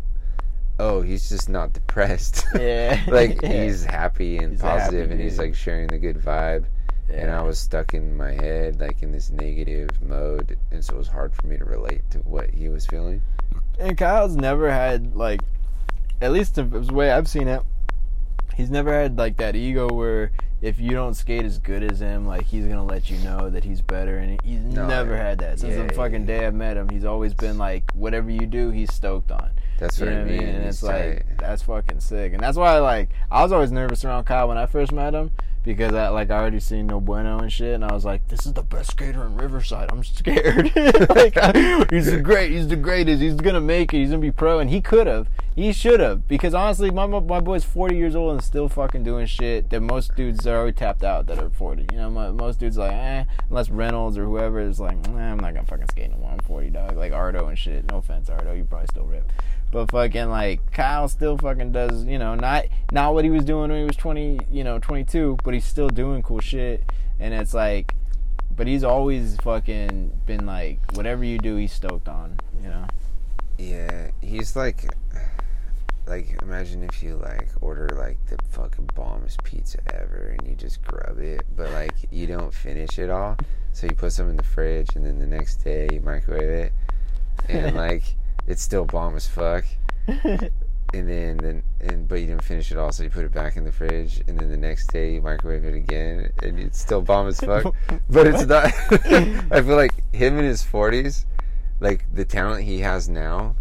B: oh he's just not depressed
A: Yeah.
B: like
A: Yeah.
B: he's happy and
A: He's
B: positive
A: happy
B: and he's like sharing the good vibe and i was stuck in my head like in this negative mode and so it was hard for me to relate to what he was feeling
A: And Kyle's never had like, at least the way I've seen it, he's never had like that ego where if you don't skate as good as him, like he's gonna let you know that he's better. And he's
B: No,
A: never had that since
B: yeah,
A: the fucking day I met him. He's always been like, whatever you do, he's stoked on.
B: that's
A: You
B: what i mean
A: And it's
B: He's
A: like that's fucking sick. And that's why like I was always nervous around Kyle when I first met him because I like I already seen No Bueno and shit, and I was like, this is the best skater in Riverside. I'm scared. like he's the great. He's the greatest. He's gonna make it. He's gonna be pro, and he could have. He should have because honestly, my my boy's 40 years old and still fucking doing shit that most dudes are already tapped out that are 40. You know, mo- most dudes like eh, unless Reynolds or whoever is like, eh, I'm not gonna fucking skate no more. I'm 40, dog. Like Ardo and shit. No offense, Ardo. You probably still rip. But fucking like Kyle still fucking does, you know, not not what he was doing when he was 20, you know, 22, but he's still doing cool shit. And it's like, but he's always fucking been like, whatever you do, he's stoked on, you know.
B: yeah he's like like imagine if you like order like the fucking bombest pizza ever and you just grub it but like you don't finish it all so you put some in the fridge and then the next day you microwave it and like it's still bomb as fuck and then then and but you didn't finish it all, so you put it back in the fridge, and then the next day you microwave it again, and it's still bomb as fuck. but it's not. I feel like him in his forties, like the talent he has now.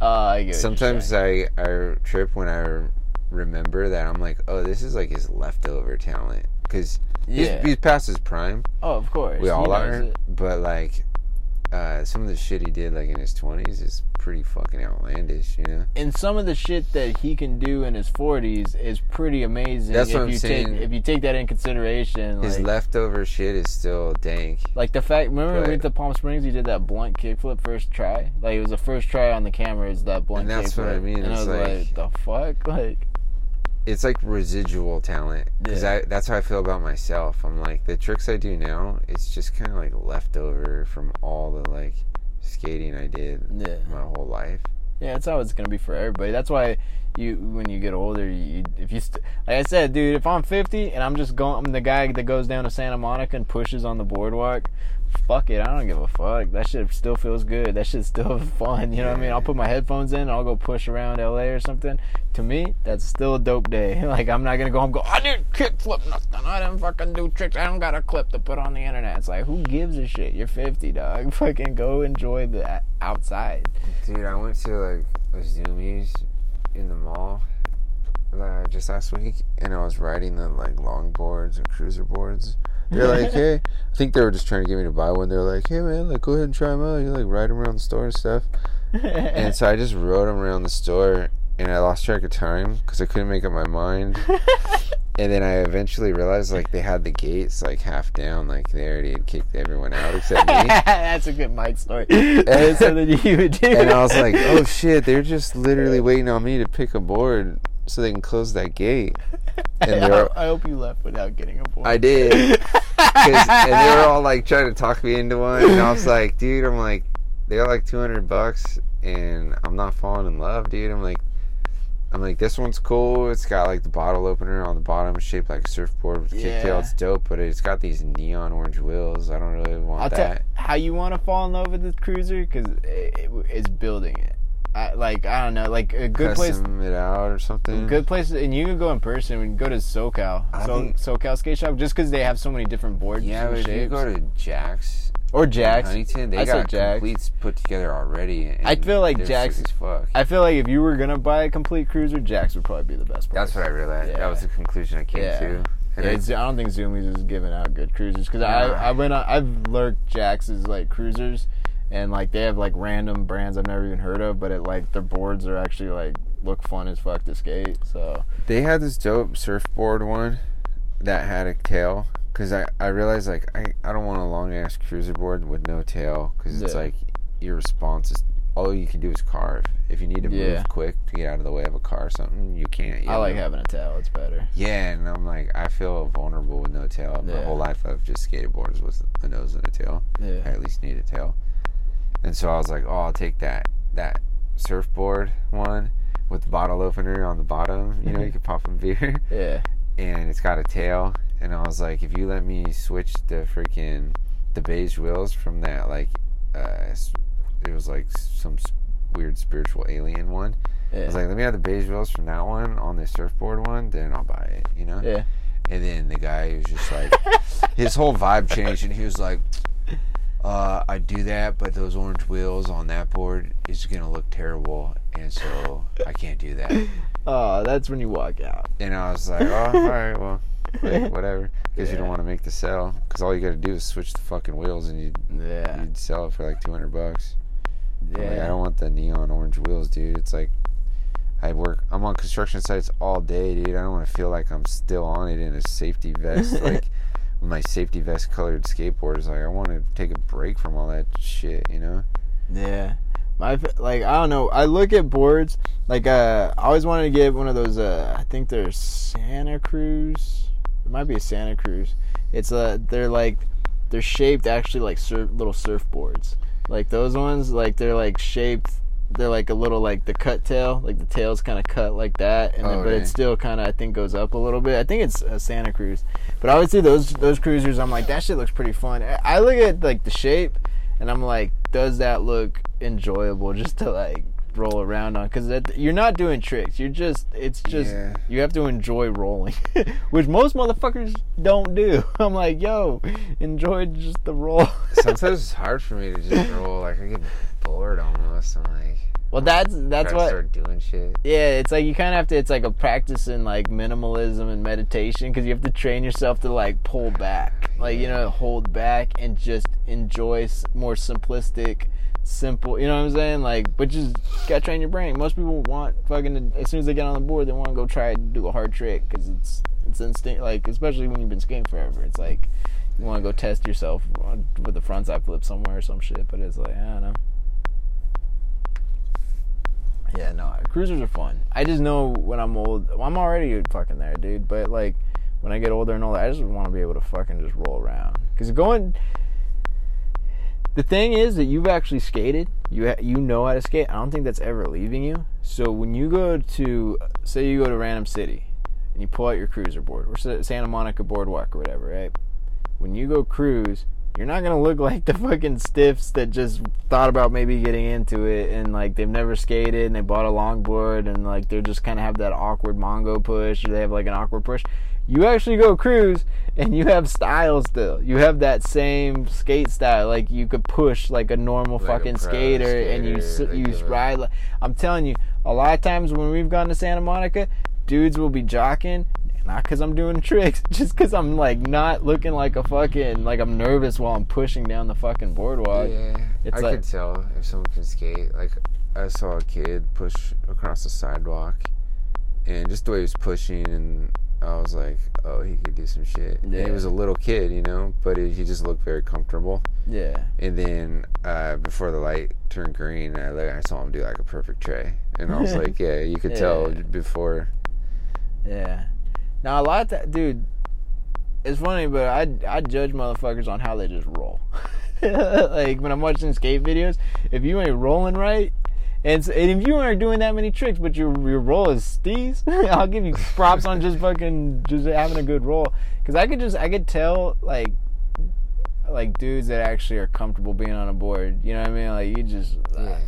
A: Uh, I
B: Sometimes. I I trip when I remember that I'm like, oh, this is like his leftover talent because
A: Yeah.
B: he's, he's past his prime.
A: oh, of course.
B: We all are,
A: it.
B: but like. Uh, some of the shit he did like in his 20s is pretty fucking outlandish, you know?
A: And some of the shit that he can do in his 40s is pretty amazing.
B: That's
A: if
B: what I'm
A: you
B: saying.
A: Take, if you take that in consideration,
B: His
A: like,
B: leftover shit is still dank.
A: like the fact. Remember when we went to Palm Springs? He did that blunt kickflip first try. Like it was the first try on the camera. Is that blunt?
B: And that's what I
A: kickflip.
B: mean,
A: And I was like,
B: like-
A: the fuck, like.
B: It's like residual talent because
A: Yeah.
B: That's how I feel about myself. I'm like the tricks I do now. It's just kind of like leftover from all the like skating I did
A: Yeah.
B: my whole life.
A: Yeah, that's how it's gonna be for everybody. That's why you, when you get older, you if you st- like I said, dude, if I'm 50 and I'm just going, I'm the guy that goes down to Santa Monica and pushes on the boardwalk. Fuck it, I don't give a fuck. That shit still feels good. That shit's still fun. You know what I mean? I'll put my headphones in. I'll go push around LA or something. To me, that's still a dope day. Like I'm not gonna go home go. I didn't kickflip nothing. I didn't fucking do tricks. I don't got a clip to put on the internet. It's like who gives a shit? You're 50, dog. Fucking go enjoy the outside.
B: Dude, I went to like a Zumiez in the mall uh, just last week, and I was riding the like long boards and cruiser boards. They're like, hey, I think they were just trying to get me to buy one. They're like, hey man, like go ahead and try them out. You like ride them around the store and stuff. And so I just rode them around the store, and I lost track of time because I couldn't make up my mind. And then I eventually realized like they had the gates like half down, like they already had kicked everyone out except me.
A: That's a good Mike story. That is something you would do.
B: And I was like, oh shit, they're just literally waiting on me to pick a board so they can close that gate. And were,
A: I hope you left without getting a board.
B: I did. and they were all like trying to talk me into one. And I was like, dude, I'm like, they're like 200 bucks and I'm not falling in love, dude. I'm like, I'm like, this one's cool. It's got like the bottle opener on the bottom, shaped like a surfboard with
A: Yeah.
B: kicktail. It's dope, but it's got these neon orange wheels. I don't really want
A: I'll
B: that.
A: how you want to fall in love with this cruiser because it, it's building it. I, like I don't know, like a good place.
B: Custom it out or something.
A: Good place, and you can go in person. We can go to SoCal,
B: I
A: so,
B: think-
A: SoCal Skate Shop, just because they have so many different boards.
B: Yeah,
A: and
B: but if you
A: shapes.
B: go to Jack's
A: or Jack's,
B: Huntington, they
A: I said
B: got
A: Jack's.
B: completes put together already. And
A: I feel like
B: they're
A: Jack's-
B: sick as fuck.
A: I feel like if you were gonna buy a complete cruiser, Jack's would probably be the best. Place.
B: That's what I realized.
A: Yeah.
B: That was the conclusion I came
A: Yeah.
B: to. And
A: Yeah, it's, I don't think Zumiez is giving out good cruisers because
B: Nah.
A: I I went on, I've lurked Jax's like cruisers and like they have like random brands I've never even heard of, but it like their boards are actually like look fun as fuck to skate. So
B: they had this dope surfboard one that had a tail. Because I, I realized, like, I, I don't want a long ass cruiser board with no tail. Because it's
A: Yeah.
B: like, your response is all you can do is carve. If you need to
A: Yeah.
B: move quick to get out of the way of a car or something, you can't. You
A: I like
B: know?
A: having a tail; it's better.
B: Yeah, and I'm like, I feel vulnerable with no tail. My
A: Yeah.
B: whole life I've just skated boards with a nose and a tail.
A: Yeah, I
B: at least need a tail. And so I was like, oh, I'll take that that surfboard one with the bottle opener on the bottom. You know, you can pop a beer,
A: yeah,
B: and it's got a tail. And I was like, if you let me switch the freaking the beige wheels from that, like, uh, it was like some weird spiritual alien one.
A: Yeah.
B: I was like, let me have the beige wheels from that one on the surfboard one, then I'll buy it. You know.
A: yeah.
B: And then the guy was just like, his whole vibe changed, and he was like, uh, "I do that, but those orange wheels on that board is gonna look terrible, and so I can't do that."
A: Oh, that's when you walk out.
B: And I was like, "Oh, all right, well, like, whatever." Because you don't want to make the sell, because all you got to do is switch the fucking wheels, and you'd,
A: Yeah,
B: you'd sell it for like two hundred bucks. I'm like, I don't want the neon orange wheels, dude. It's like. I work. I'm on construction sites all day, dude. I don't want to feel like I'm still on it in a safety vest, like my safety vest colored skateboards. Like I want to take a break from all that shit, you know.
A: Yeah. My like I don't know. I look at boards like uh I always wanted to get one of those uh I think they're Santa Cruz. It might be a Santa Cruz. It's uh they're like they're shaped actually like surf, little surfboards. Like those ones like they're like shaped they're like a little like the cut tail, like the tail's kind of cut like that, and then,
B: Oh,
A: but
B: really?
A: it still kind of I think goes up a little bit. I think it's a Santa Cruz, but I see those those cruisers. I'm like that shit looks pretty fun. I- I look at like the shape, and I'm like, does that look enjoyable? Just to like roll around on because you're not doing tricks. You're just it's just
B: Yeah.
A: you have to enjoy rolling, which most motherfuckers don't do. I'm like, yo, enjoy just the roll.
B: Sometimes it's hard for me to just roll. Like I get bored almost. I'm like,
A: well, that's that's what.
B: start doing shit.
A: Yeah, it's like you kind of have to. It's like a practice in like minimalism and meditation because you have to train yourself to like pull back, like you know, hold back and just enjoy more simplistic, simple. You know what I'm saying? Like, but just gotta train your brain. Most people want fucking as soon as they get on the board, they want to go try and do a hard trick because it's it's instinct. Like especially when you've been skating forever, it's like you want to go test yourself with a frontside flip somewhere or some shit. But it's like I don't know. Yeah, no, cruisers are fun. I just know when I'm old, well, I'm already fucking there, dude. But like when I get older and older, I just want to be able to fucking just roll around. Cause going, the thing is that you've actually skated. You ha- you know how to skate. I don't think that's ever leaving you. So when you go to, say you go to Random City, and you pull out your cruiser board or Santa Monica Boardwalk or whatever, right? When you go cruise, you're not gonna look like the fucking stiffs that just thought about maybe getting into it and like they've never skated and they bought a longboard and like they're just kind of have that awkward Mongo push or they have like an awkward push. You actually go cruise and you have style still. You have that same skate style. Like you could push like a normal
B: Like
A: fucking
B: pro
A: skater, and you
B: skater, they
A: you
B: give
A: ride. Like, I'm telling you, a lot of times when we've gone to Santa Monica, dudes will be jocking not because I'm doing tricks, just because I'm like not looking like a fucking like I'm nervous while I'm pushing down the fucking boardwalk.
B: yeah,
A: it's
B: I
A: like-
B: could tell if someone can skate. Like I saw a kid push across the sidewalk, and just the way he was pushing, and I was like, oh, he could do some shit. And
A: Yeah.
B: he was a little kid, you know, but he he just looked very comfortable.
A: Yeah,
B: And then uh, before the light turned green, I I saw him do like a perfect tray, and I was like, yeah, you could tell before.
A: yeah. Now a lot of that, dude. It's funny, but I I judge motherfuckers on how they just roll. like when I'm watching skate videos, if you ain't rolling right. And, s- and if you aren't doing that many tricks, but your your roll is steez, I'll give you props on just fucking just having a good roll. Cause I could just I could tell like like dudes that actually are comfortable being on a board. You know what I mean? Like you just
B: Yeah.
A: Uh,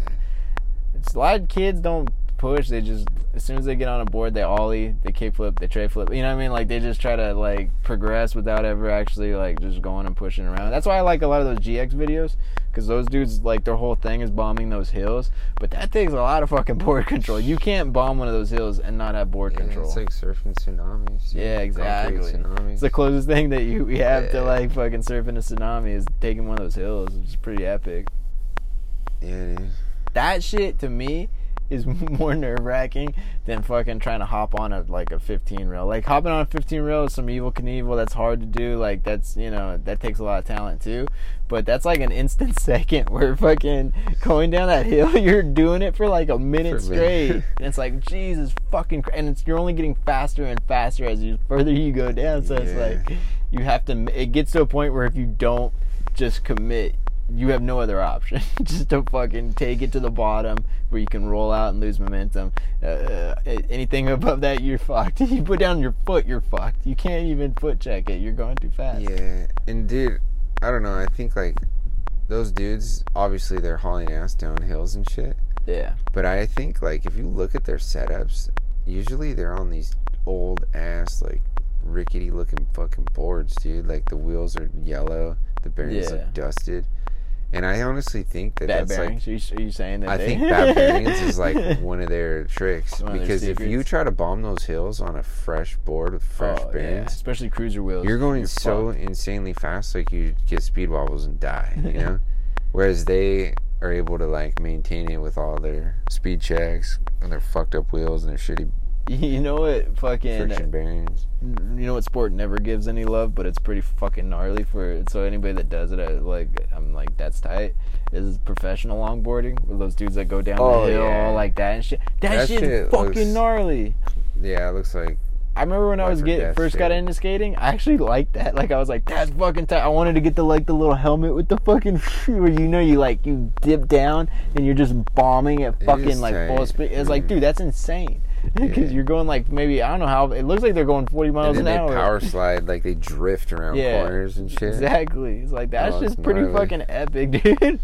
A: it's a lot of kids don't push. They just as soon as they get on a board, they ollie, they kickflip, they tray flip. You know what I mean? Like they just try to like progress without ever actually like just going and pushing around. That's why I like a lot of those GX videos because those dudes like their whole thing is bombing those hills. But that takes a lot of fucking board control. You can't bomb one of those hills and not have board
B: Yeah,
A: control.
B: It's like surfing tsunamis.
A: Yeah,
B: Concrete
A: exactly.
B: Tsunamis.
A: It's the closest thing that you we have to like fucking surfing a tsunami is taking one of those hills. It's pretty epic.
B: yeah, dude.
A: That shit to me is more nerve wracking than fucking trying to hop on a like a 15 rail. Like hopping on a 15 rail is some evil Knievel. That's hard to do. Like that's you know that takes a lot of talent too. But that's like an instant second where fucking going down that hill, you're doing it for like a minute straight. and it's like Jesus fucking, cr- and it's you're only getting faster and faster as you further you go down. So it's like you have to. It gets to a point where if you don't just commit, you have no other option. just to fucking take it to the bottom where you can roll out and lose momentum. Uh, anything above that, you're fucked. you put down your foot, you're fucked. You can't even foot check it. You're going too fast.
B: Yeah, and dude, I don't know. I think like those dudes, obviously they're hauling ass down hills and shit.
A: Yeah.
B: But I think like if you look at their setups, usually they're on these old ass like rickety looking fucking boards, dude. Like the wheels are yellow, the bearings
A: Yeah.
B: look dusted. And I honestly think that
A: Bad
B: that's like
A: bearings. are, you, are you saying that?
B: I
A: they-
B: think bad bearings is like one of their tricks
A: of their
B: because if you try to bomb those hills on a fresh board with fresh
A: Oh, yeah. especially cruiser wheels.
B: you're going so
A: fucked.
B: insanely fast, like you get speed wobbles and die, you know. Whereas they are able to like maintain it with all their speed checks and their fucked up wheels and their shitty
A: You know what? Fucking.
B: friction bearings.
A: you know what sport never gives any love, but it's pretty fucking gnarly for so anybody that does it, I, like I'm like that's tight. Is professional longboarding with those dudes that go down
B: Oh,
A: the hill
B: yeah.
A: all like that and shit. That,
B: That
A: shit's
B: shit
A: fucking
B: looks-
A: gnarly.
B: Yeah, it looks like
A: I remember when I was get first got into skating, I actually liked that. Like I was like, that's fucking tight. I wanted to get the like the little helmet with the fucking where you know you like you dip down and you're just bombing at fucking
B: is
A: like full speed. It's like,
B: Mm.
A: dude, that's insane. because
B: Yeah.
A: you're going like maybe I don't know how it looks like they're going 40
B: And
A: miles an
B: they
A: hour.
B: power slide like they drift around
A: Yeah,
B: corners and shit.
A: Exactly. It's like that's
B: Oh,
A: just pretty
B: gnarly.
A: fucking epic, dude.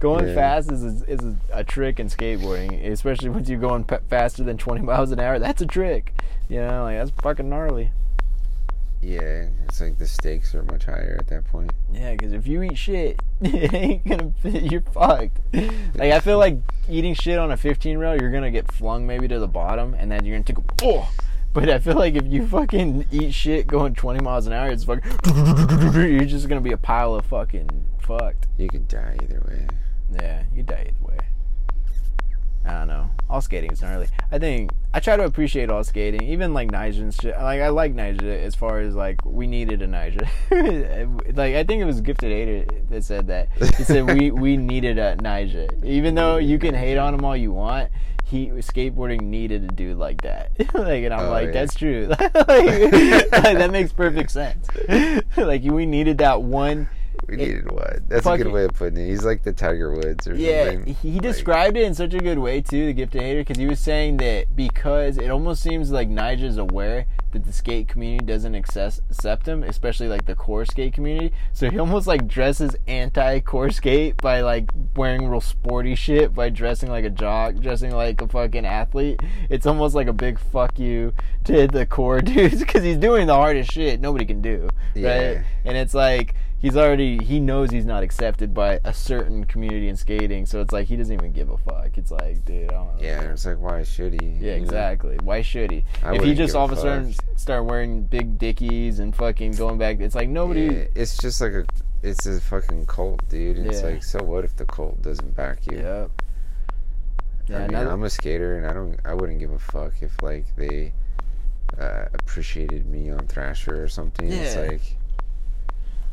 A: going
B: Yeah.
A: fast is a, is a, a trick in skateboarding, especially when you're going p- faster than 20 miles an hour. That's a trick. You know, like that's fucking gnarly.
B: Yeah, it's like the stakes are much higher at that point.
A: Yeah, because if you eat shit, it ain't gonna. Fit you're fucked. Like I feel like eating shit on a 15 rail, you're gonna get flung maybe to the bottom, and then you're gonna take a oh. But I feel like if you fucking eat shit going 20 miles an hour, it's fucking. You're just gonna be a pile of fucking fucked.
B: You could die either way.
A: Yeah, you die either way. I don't know. All skating is gnarly. I think I try to appreciate all skating, even like Nyjah and shit. Like I like Nyjah as far as like we needed a Nyjah. like I think it was Gifted Hater that said that. He said we we needed a Nyjah. Even though you can hate on him all you want, he skateboarding needed a dude like that. like and I'm
B: Oh,
A: like
B: yeah.
A: that's true. like, like, that makes perfect sense. like we needed that one
B: We
A: It-
B: needed one. That's a good way of putting it. He's like the Tiger Woods or
A: Yeah,
B: something.
A: he
B: Like,
A: described it in such a good way too, the gifted hater, because he was saying that because it almost seems like Nyjah's aware that the skate community doesn't access, accept him, especially like the core skate community. So he almost like dresses anti core skate by like wearing real sporty shit, by dressing like a jock, dressing like a fucking athlete. It's almost like a big fuck you to the core dudes because he's doing the hardest shit nobody can do, right?
B: Yeah.
A: and it's like he's already he knows he's not accepted by a certain community in skating so it's like he doesn't even give a fuck it's like dude I don't know.
B: Yeah, it's like why should he?
A: yeah
B: know?
A: exactly why should he
B: I
A: if he just all of a sudden start wearing big dickies and fucking going back it's like nobody
B: Yeah, it's just like a, it's a fucking cult, dude. And It's like, so what if the cult doesn't back you?
A: yep yeah
B: I mean, I'm a skater, and I don't, I wouldn't give a fuck if like they uh, appreciated me on Thrasher or something. It's
A: Yeah.
B: like,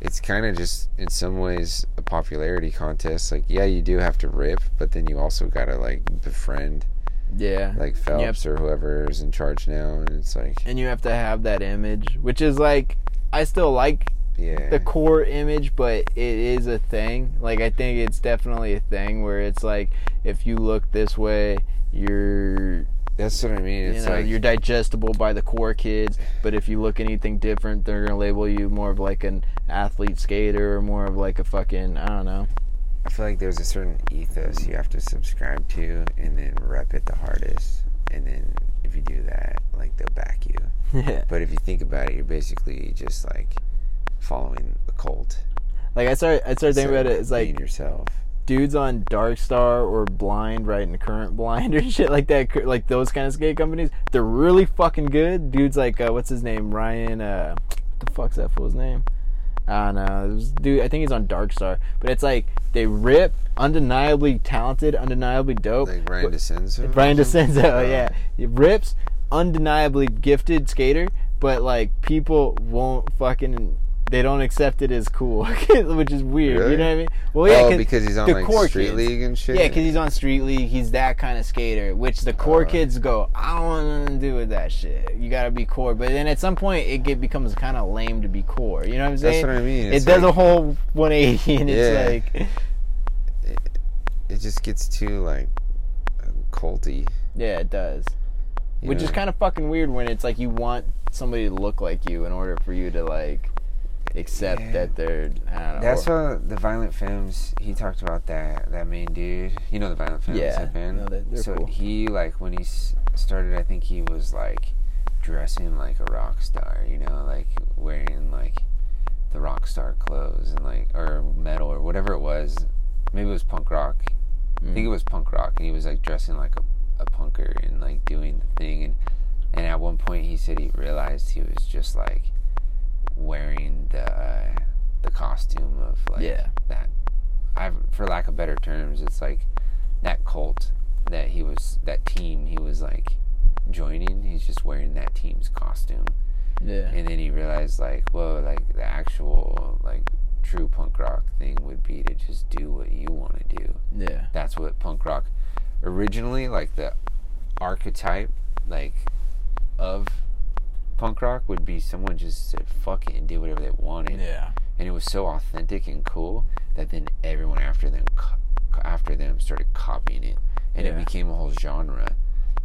B: it's kind of just in some ways a popularity contest. Like, yeah, you do have to rip, but then you also gotta like befriend
A: yeah
B: like
A: And you have-
B: Phelps or whoever is in charge now, and it's like,
A: and you have to have that image which is like I still like
B: yeah,
A: the core image, but it is a thing. Like I think it's definitely a thing where it's like if you look this way, you're
B: that's what I mean.
A: you know,
B: like,
A: you're digestible by the core kids. But if you look anything different, they're gonna label you more of like an athlete skater or more of like a fucking I don't know.
B: I feel like there's a certain ethos you have to subscribe to and then rep it the hardest. And then if you do that, like they'll back you.
A: Yeah.
B: But if you think about it, you're basically just like following a cult.
A: Like I started, I started thinking
B: instead
A: about it. It's like
B: yourself.
A: Dudes on Dark Star or Blind, right, and Current Blind or shit like that, like those kind of skate companies, they're really fucking good. Dudes like uh, what's his name, Ryan? Uh, what the fuck's that fool's name? I don't know. Was- dude, I think he's on Dark Star, but it's like they rip, undeniably talented, undeniably dope.
B: Like Ryan DeCenzo.
A: Brian DeCenzo,
B: Oh.
A: yeah, he rips, undeniably gifted skater, but like people won't fucking. They don't accept it as cool, which is weird.
B: Really?
A: You know what I mean? Well, yeah,
B: oh, because he's on
A: the
B: like
A: core
B: Street
A: kids.
B: League and shit.
A: Yeah, because he's on Street League. He's that kind of skater, which the core
B: Uh.
A: kids go, I don't want nothing to do with that shit. You gotta be core. But then at some point, it get, becomes kind of lame to be core. You know what I'm saying?
B: That's what I mean.
A: it
B: It's
A: does a whole 180, and
B: Yeah.
A: it's like,
B: It just gets too like culty.
A: yeah, it does.
B: you
A: Which
B: know?
A: is kind of fucking weird when it's like you want somebody to look like you in order for you to like accept
B: Yeah.
A: that they're. I don't know.
B: That's
A: or-
B: what the Violent Femmes. He talked about that that main dude. You know the Violent Femmes.
A: Yeah,
B: that band.
A: no, they- they're
B: so
A: cool.
B: he like when he s- started, I think he was like dressing like a rock star. You know, like wearing like the rock star clothes and like or metal or whatever it was. Maybe it was punk rock. I think it mm. was punk rock, and he was like dressing like a, a punker and like doing the thing. And and at one point, he said he realized he was just like wearing the uh, the costume of like
A: Yeah.
B: that. I, for lack of better terms, it's like that cult that he was that team he was like joining. He's just wearing that team's costume,
A: yeah.
B: and then he realized like, whoa, like the actual like true punk rock thing would be to just do what you want to do
A: yeah.
B: that's what punk rock originally like the archetype like of punk rock would be someone just said fuck it and did whatever they wanted
A: Yeah.
B: and it was so authentic and cool that then everyone after them co- after them started copying it and
A: Yeah.
B: it became a whole genre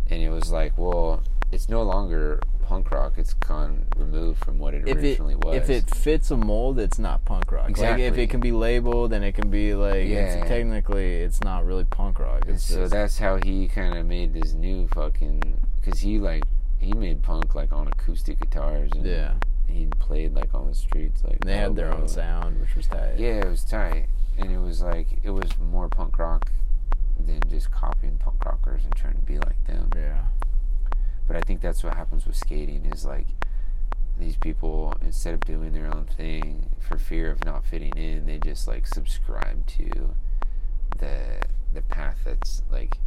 B: and it was like, well, it's no longer punk rock. It's gone removed from what it
A: if it
B: originally was.
A: if it fits a mold, it's not punk rock. Like if it can be labeled, then it can be like
B: Yeah.
A: it's, technically it's not really punk rock.
B: And so
A: just,
B: that's how he kind of made this new fucking because he like he made punk like on acoustic guitars and
A: yeah.
B: he played like on the streets like
A: And they had their own sound, which was tight.
B: Yeah, it was tight, and it was like it was more punk rock than just copying punk rockers and trying to be like them.
A: Yeah.
B: But I think that's what happens with skating is like these people instead of doing their own thing for fear of not fitting in, they just like subscribe to the the path that's like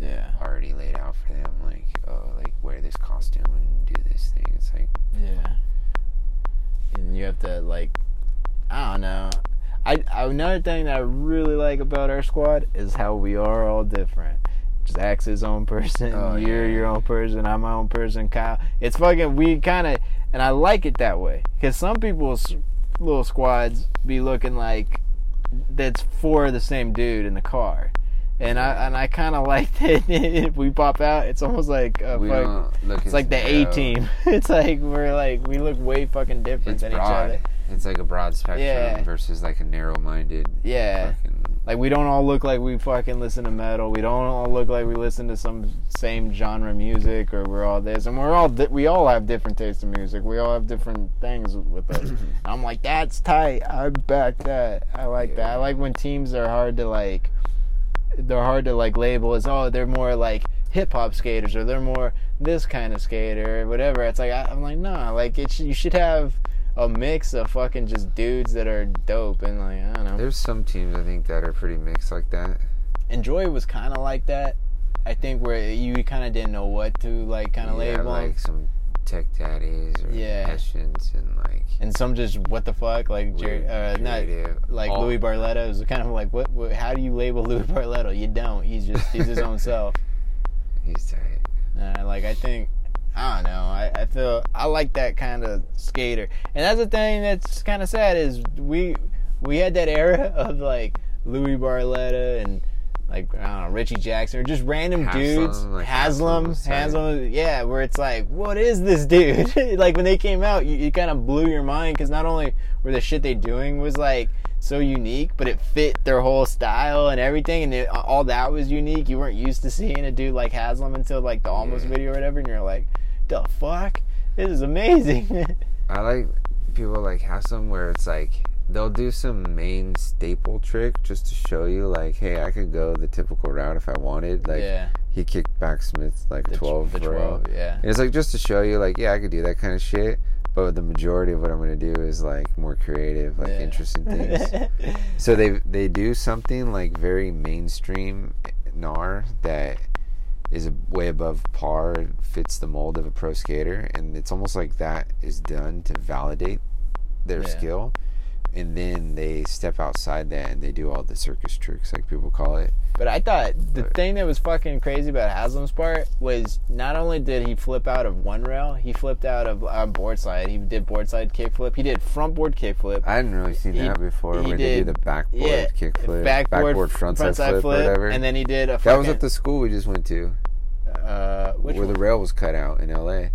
A: Yeah.
B: already laid out for them. Like oh, like wear this costume and do this thing. It's like
A: Yeah. And you have to like, I don't know. I another thing that I really like about our squad is how we are all different. Zach's his own person.
B: Oh,
A: you're
B: yeah.
A: your own person. I'm my own person. Kyle. It's fucking. We kind of, and I like it that way because some people's little squads be looking like that's for the same dude in the car. And I and I kind of like that. if we pop out, it's almost like fuck, it's like the A team. It's like we're like we look way fucking different
B: It's
A: than each other.
B: It's like a broad spectrum
A: Yeah.
B: versus like a narrow-minded.
A: Yeah.
B: Fucking,
A: Like we don't all look like we fucking listen to metal. We don't all look like we listen to some same genre music or we're all this. And we're all di- we all have different tastes in music. We all have different things with us. I'm like that's tight. I back that. I like that. I like when teams are hard to like they're hard to like label as oh they're more like hip hop skaters or they're more this kind of skater or whatever. It's like I, I'm like nah, like it sh- you should have a mix of fucking just dudes that are dope and like I don't know.
B: There's some teams I think that are pretty mixed like that.
A: And Joy was kind of like that. I think where you kind of didn't know what to like kind of label.
B: yeah,
A: label
B: like some tech daddies or
A: Yeah.
B: Hessians and like
A: and some just what the fuck like Jerry, uh, not like
B: all-
A: Louie Barletta is kind of like what, what how do you label Louie Barletta? You don't. He's just he's his own self.
B: He's tight.
A: Uh, like I think I don't know. I, I feel I like that kind of skater, and that's the thing that's kind of sad is we we had that era of like Louis Barletta and like I don't know Richie Jackson or just random
B: Haslam,
A: dudes.
B: like
A: Haslam,
B: Haslam.
A: Haslam, yeah. Where it's like, what is this dude? like when they came out, you, you kind of blew your mind because not only were the shit they doing was like so unique, but it fit their whole style and everything, and it, all that was unique. You weren't used to seeing a dude like Haslam until like the almost
B: Yeah.
A: video or whatever, and you're like, the fuck, this is amazing.
B: I like people like Haslam where it's like they'll do some main staple trick just to show you like, hey, I could go the typical route if I wanted. Like
A: yeah,
B: he kicked back Smith like
A: the,
B: twelve
A: the
B: row.
A: 12, yeah.
B: And it's like just to show you, like, yeah, I could do that kind of shit. But the majority of what I'm gonna do is like more creative, like
A: Yeah.
B: interesting things. so they they do something like very mainstream gnar that is a, way above par, fits the mold of a pro skater, and it's almost like that is done to validate their
A: Yeah.
B: skill. And then they step outside that and they do all the circus tricks, like people call it.
A: But I thought the
B: But-
A: thing that was fucking crazy about Haslam's part was not only did he flip out of one rail, he flipped out of uh, board side. He did board side kickflip. He did front board kickflip.
B: I hadn't really seen
A: He-
B: that before,
A: he
B: where they do
A: did-
B: the backboard
A: yeah,
B: kickflip,
A: backboard,
B: backboard front, side flip, or whatever.
A: and then he did a.
B: that was at the school we just went to,
A: uh,
B: where
A: one?
B: the rail was cut out in L.A.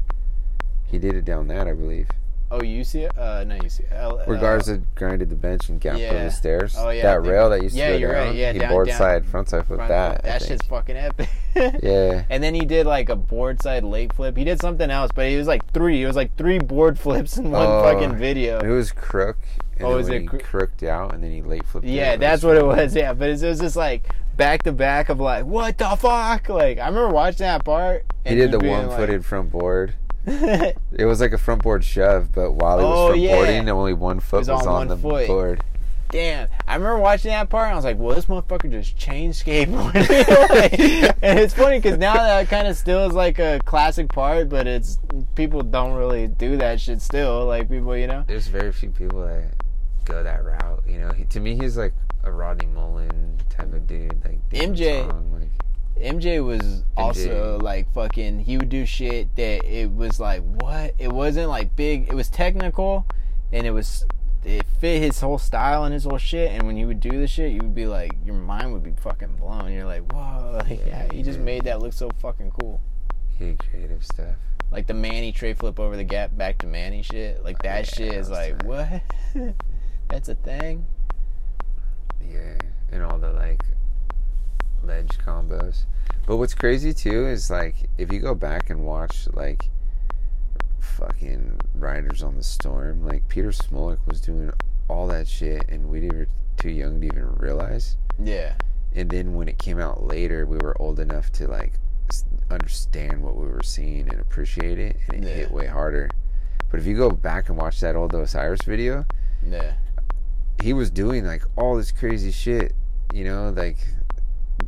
B: He did it down that, I believe.
A: Oh you UC uh no UC L,
B: Where
A: uh,
B: Garza grinded the bench and over
A: yeah.
B: the stairs.
A: Oh, yeah,
B: that rail that used to yeah, go
A: you're
B: down.
A: right, yeah,
B: he
A: down-
B: board
A: down-
B: side, front side flip
A: front-
B: that.
A: That shit's fucking epic.
B: Yeah.
A: And then he did like a board side late flip. He did something else, but he was like three. It was like three board flips in one
B: Oh,
A: fucking video.
B: It was crook. And
A: Oh,
B: then
A: was it
B: he
A: cro-
B: crooked out and then he late flipped.
A: Yeah, that's what it was. Yeah, but it was just like back to back of like, what the fuck? Like I remember watching that part.
B: He did the one footed front board. It was like a front board shove, but while he was
A: Oh,
B: front
A: yeah.
B: boarding, only one foot
A: was
B: was,
A: on
B: on, the
A: foot.
B: board.
A: Damn, I remember watching that part. and I was like, well, this motherfucker just changed skateboarding. and it's funny because now that kind of still is like a classic part, but it's people don't really do that shit still. Like people, you know.
B: There's very few people that go that route. You know, he, to me, he's like a Rodney Mullen type of dude. Like
A: MJ.
B: Tong, like,
A: MJ was also
B: MJ.
A: like fucking. He would do shit that it was like what? It wasn't like big. It was technical, and it was it fit his whole style and his whole shit. And when you would do the shit, you would be like, your mind would be fucking blown. You're like, whoa, like, yeah, he just made that look so fucking cool.
B: He creative stuff.
A: Like the Manny tray flip over the gap back to Manny shit. Like that
B: Yeah,
A: shit is like what? That's a thing.
B: Yeah, and all the like ledge combos. But what's crazy too is like if you go back and watch like fucking Riders on the Storm, like Peter Smolik was doing all that shit, and we were too young to even realize.
A: Yeah.
B: And then when it came out later, we were old enough to like understand what we were seeing and appreciate it, and it
A: Yeah.
B: hit way harder. But if you go back and watch that old Osiris video,
A: Yeah.
B: he was doing like all this crazy shit, you know, like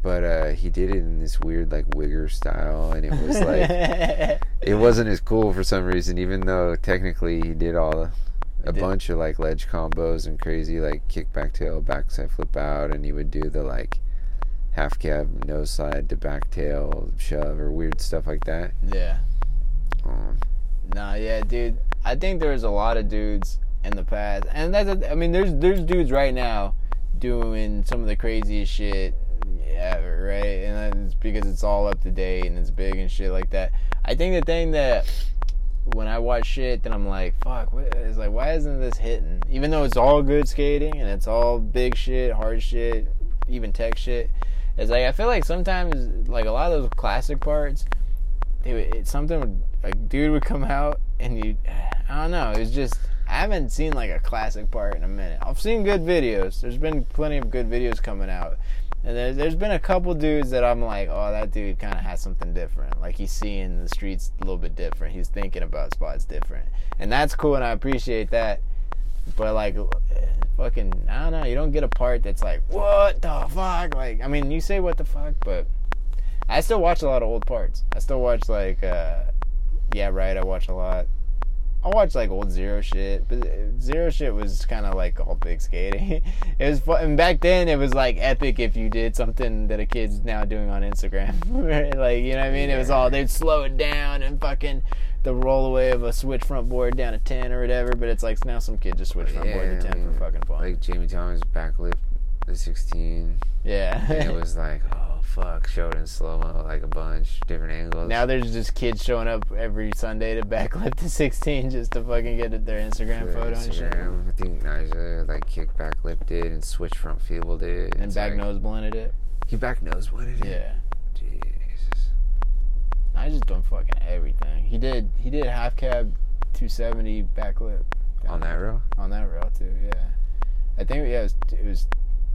B: but uh he did it in this weird like wigger style and it was like it wasn't as cool for some reason even though technically he did all a
A: did.
B: bunch of like ledge combos and crazy like kick back tail backside flip out and he would do the like half cab nose slide to back tail shove or weird stuff like that
A: yeah.
B: um,
A: Nah, yeah, dude. I think there's a lot of dudes in the past, and that's. A, I mean, there's there's dudes right now doing some of the craziest shit ever, right? And it's because it's all up to date and it's big and shit like that. I think the thing that when I watch shit, then I'm like, fuck, it's like, why isn't this hitting? Even though it's all good skating and it's all big shit, hard shit, even tech shit. It's like I feel like sometimes like a lot of those classic parts it, it something would a dude would come out and you I don't know. It was just I haven't seen like a classic part in a minute. I've seen good videos. There's been plenty of good videos coming out, and there's there's been a couple dudes that I'm like, oh, that dude kind of has something different. Like he's seeing the streets a little bit different. He's thinking about spots different, and that's cool, and I appreciate that. But like, fucking, I don't know. You don't get a part that's like, what the fuck? Like, I mean, you say what the fuck, but I still watch a lot of old parts. I still watch like, uh, yeah, right. I watch a lot. I watch like old zero shit, but uh, zero shit was kind of like all big skating. it was fun. And back then, it was like epic if you did something that a kid's now doing on Instagram. like you know what I mean? It was all they'd slow it down and fucking the roll away of a switch front board down to ten or whatever. But it's like now some kid just switch front board
B: Yeah,
A: to
B: I
A: ten
B: mean,
A: for fucking fun.
B: like jamie thomas backlip the 16
A: yeah.
B: it was like oh fuck showed in slow mo like a bunch different angles
A: Now there's just kids showing up every Sunday to backlip to 16 just to fucking get their Instagram photo and shit.
B: Instagram. I think Nyjah like kick back lifted and switch front field did.
A: And back nose blended it.
B: He back nose blended it.
A: Yeah.
B: Jesus.
A: I just doing fucking everything. He did he did half cab 270 backlip
B: On that row.
A: on that rail too. Yeah. I think yeah it was, it was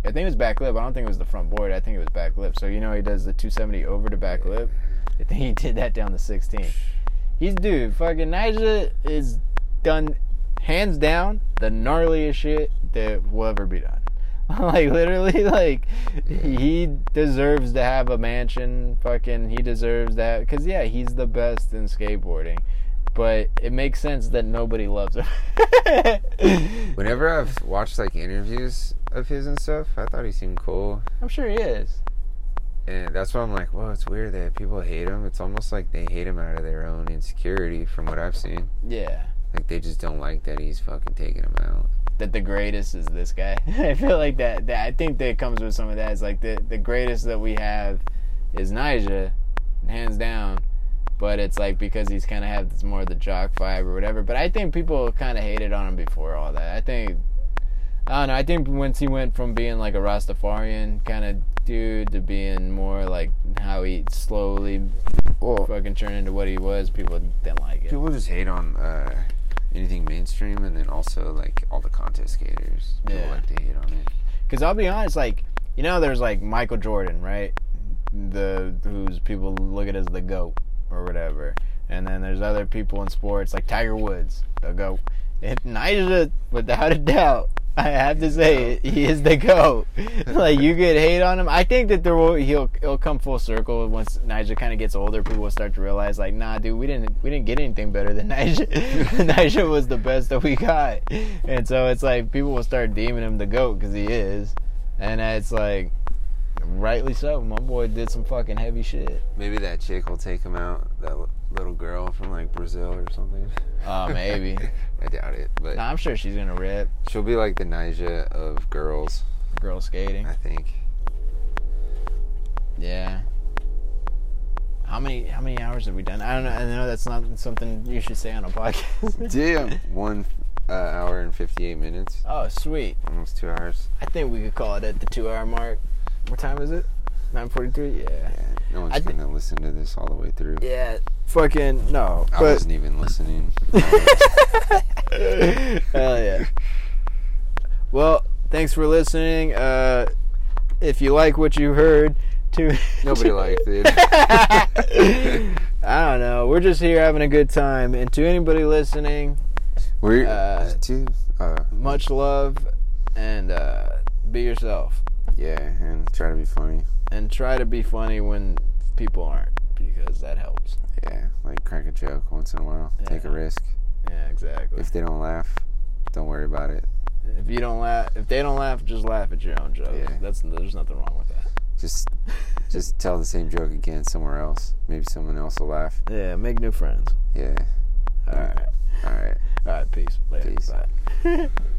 A: I think it was back lip. I don't think it was the front board. I think it was back lip. So you know he does the 270 over to back lip. I think he did that down the 16. He's dude, fucking Nyjah is done hands down the gnarliest shit that will ever be done. like literally, like he deserves to have a mansion. Fucking, he deserves that because yeah, he's the best in skateboarding. But it makes sense that nobody loves him.
B: Whenever I've watched like interviews of his and stuff, I thought he seemed cool.
A: I'm sure he is.
B: And that's why I'm like, well, it's weird that people hate him. It's almost like they hate him out of their own insecurity, from what I've seen.
A: Yeah.
B: Like they just don't like that he's fucking taking them out.
A: that the greatest is this guy. I feel like that, that I think that comes with some of that. It's like the the greatest that we have is Nyjah, hands down. But it's like because he's kind of had this more of the jock vibe or whatever. But I think people kind of hated on him before all that. I think I don't know. I think once he went from being like a Rastafarian kind of dude to being more like how he slowly
B: Well,
A: fucking turned into what he was, people didn't like it.
B: people just hate on uh, anything mainstream, and then also like all the contest skaters. People
A: Yeah.
B: like to hate on it.
A: Because I'll be honest, like you know, there's like Michael Jordan, right? The who's people look at as the goat or whatever, and then there's other people in sports like Tiger Woods, the goat. If Nyjah, without a doubt, I have to say it, he is the goat. like you get hate on him. I think that there will he'll he'll come full circle once Nyjah kind of gets older. People will start to realize like, nah, dude, we didn't we didn't get anything better than Nyjah. Nyjah was the best that we got, and so it's like people will start deeming him the goat because he is, and it's like, rightly so. My boy did some fucking heavy shit.
B: Maybe that chick will take him out. That l- little girl from like Brazil or something.
A: Oh, maybe.
B: I doubt it, but
A: Nah, I'm sure she's gonna rip
B: she'll be like the Nyjah of girls.
A: girl skating.
B: I think.
A: Yeah. How many how many hours have we done? I don't know. I know that's not something you should say on a podcast.
B: Damn. One uh, hour and 58 minutes.
A: oh, sweet.
B: Almost two hours.
A: I think we could call it at the two hour mark. What time is it? Nine forty three. Yeah.
B: Yeah. No one's
A: I
B: gonna listen to this all the way through.
A: Yeah. Fucking no.
B: I
A: But
B: wasn't even listening.
A: Hell yeah. Well, thanks for listening. Uh, if you like what you heard, to
B: Nobody liked it.
A: I don't know. We're just here having a good time, and to anybody listening,
B: We're
A: Uh.
B: Uh,
A: much love, and uh, be yourself,
B: yeah, and try to be funny.
A: and try to be funny when people aren't, because that helps.
B: Yeah, like crack a joke once in a while. Take a risk.
A: Yeah, exactly.
B: If they don't laugh, don't worry about it.
A: If you don't laugh, if they don't laugh, just laugh at your own joke.
B: Yeah.
A: That's there's nothing wrong with that.
B: Just just tell the same joke again somewhere else. Maybe someone else will laugh.
A: Yeah, make new friends.
B: Yeah.
A: All right.
B: All right.
A: All right. Peace. Later.
B: Peace.
A: Bye.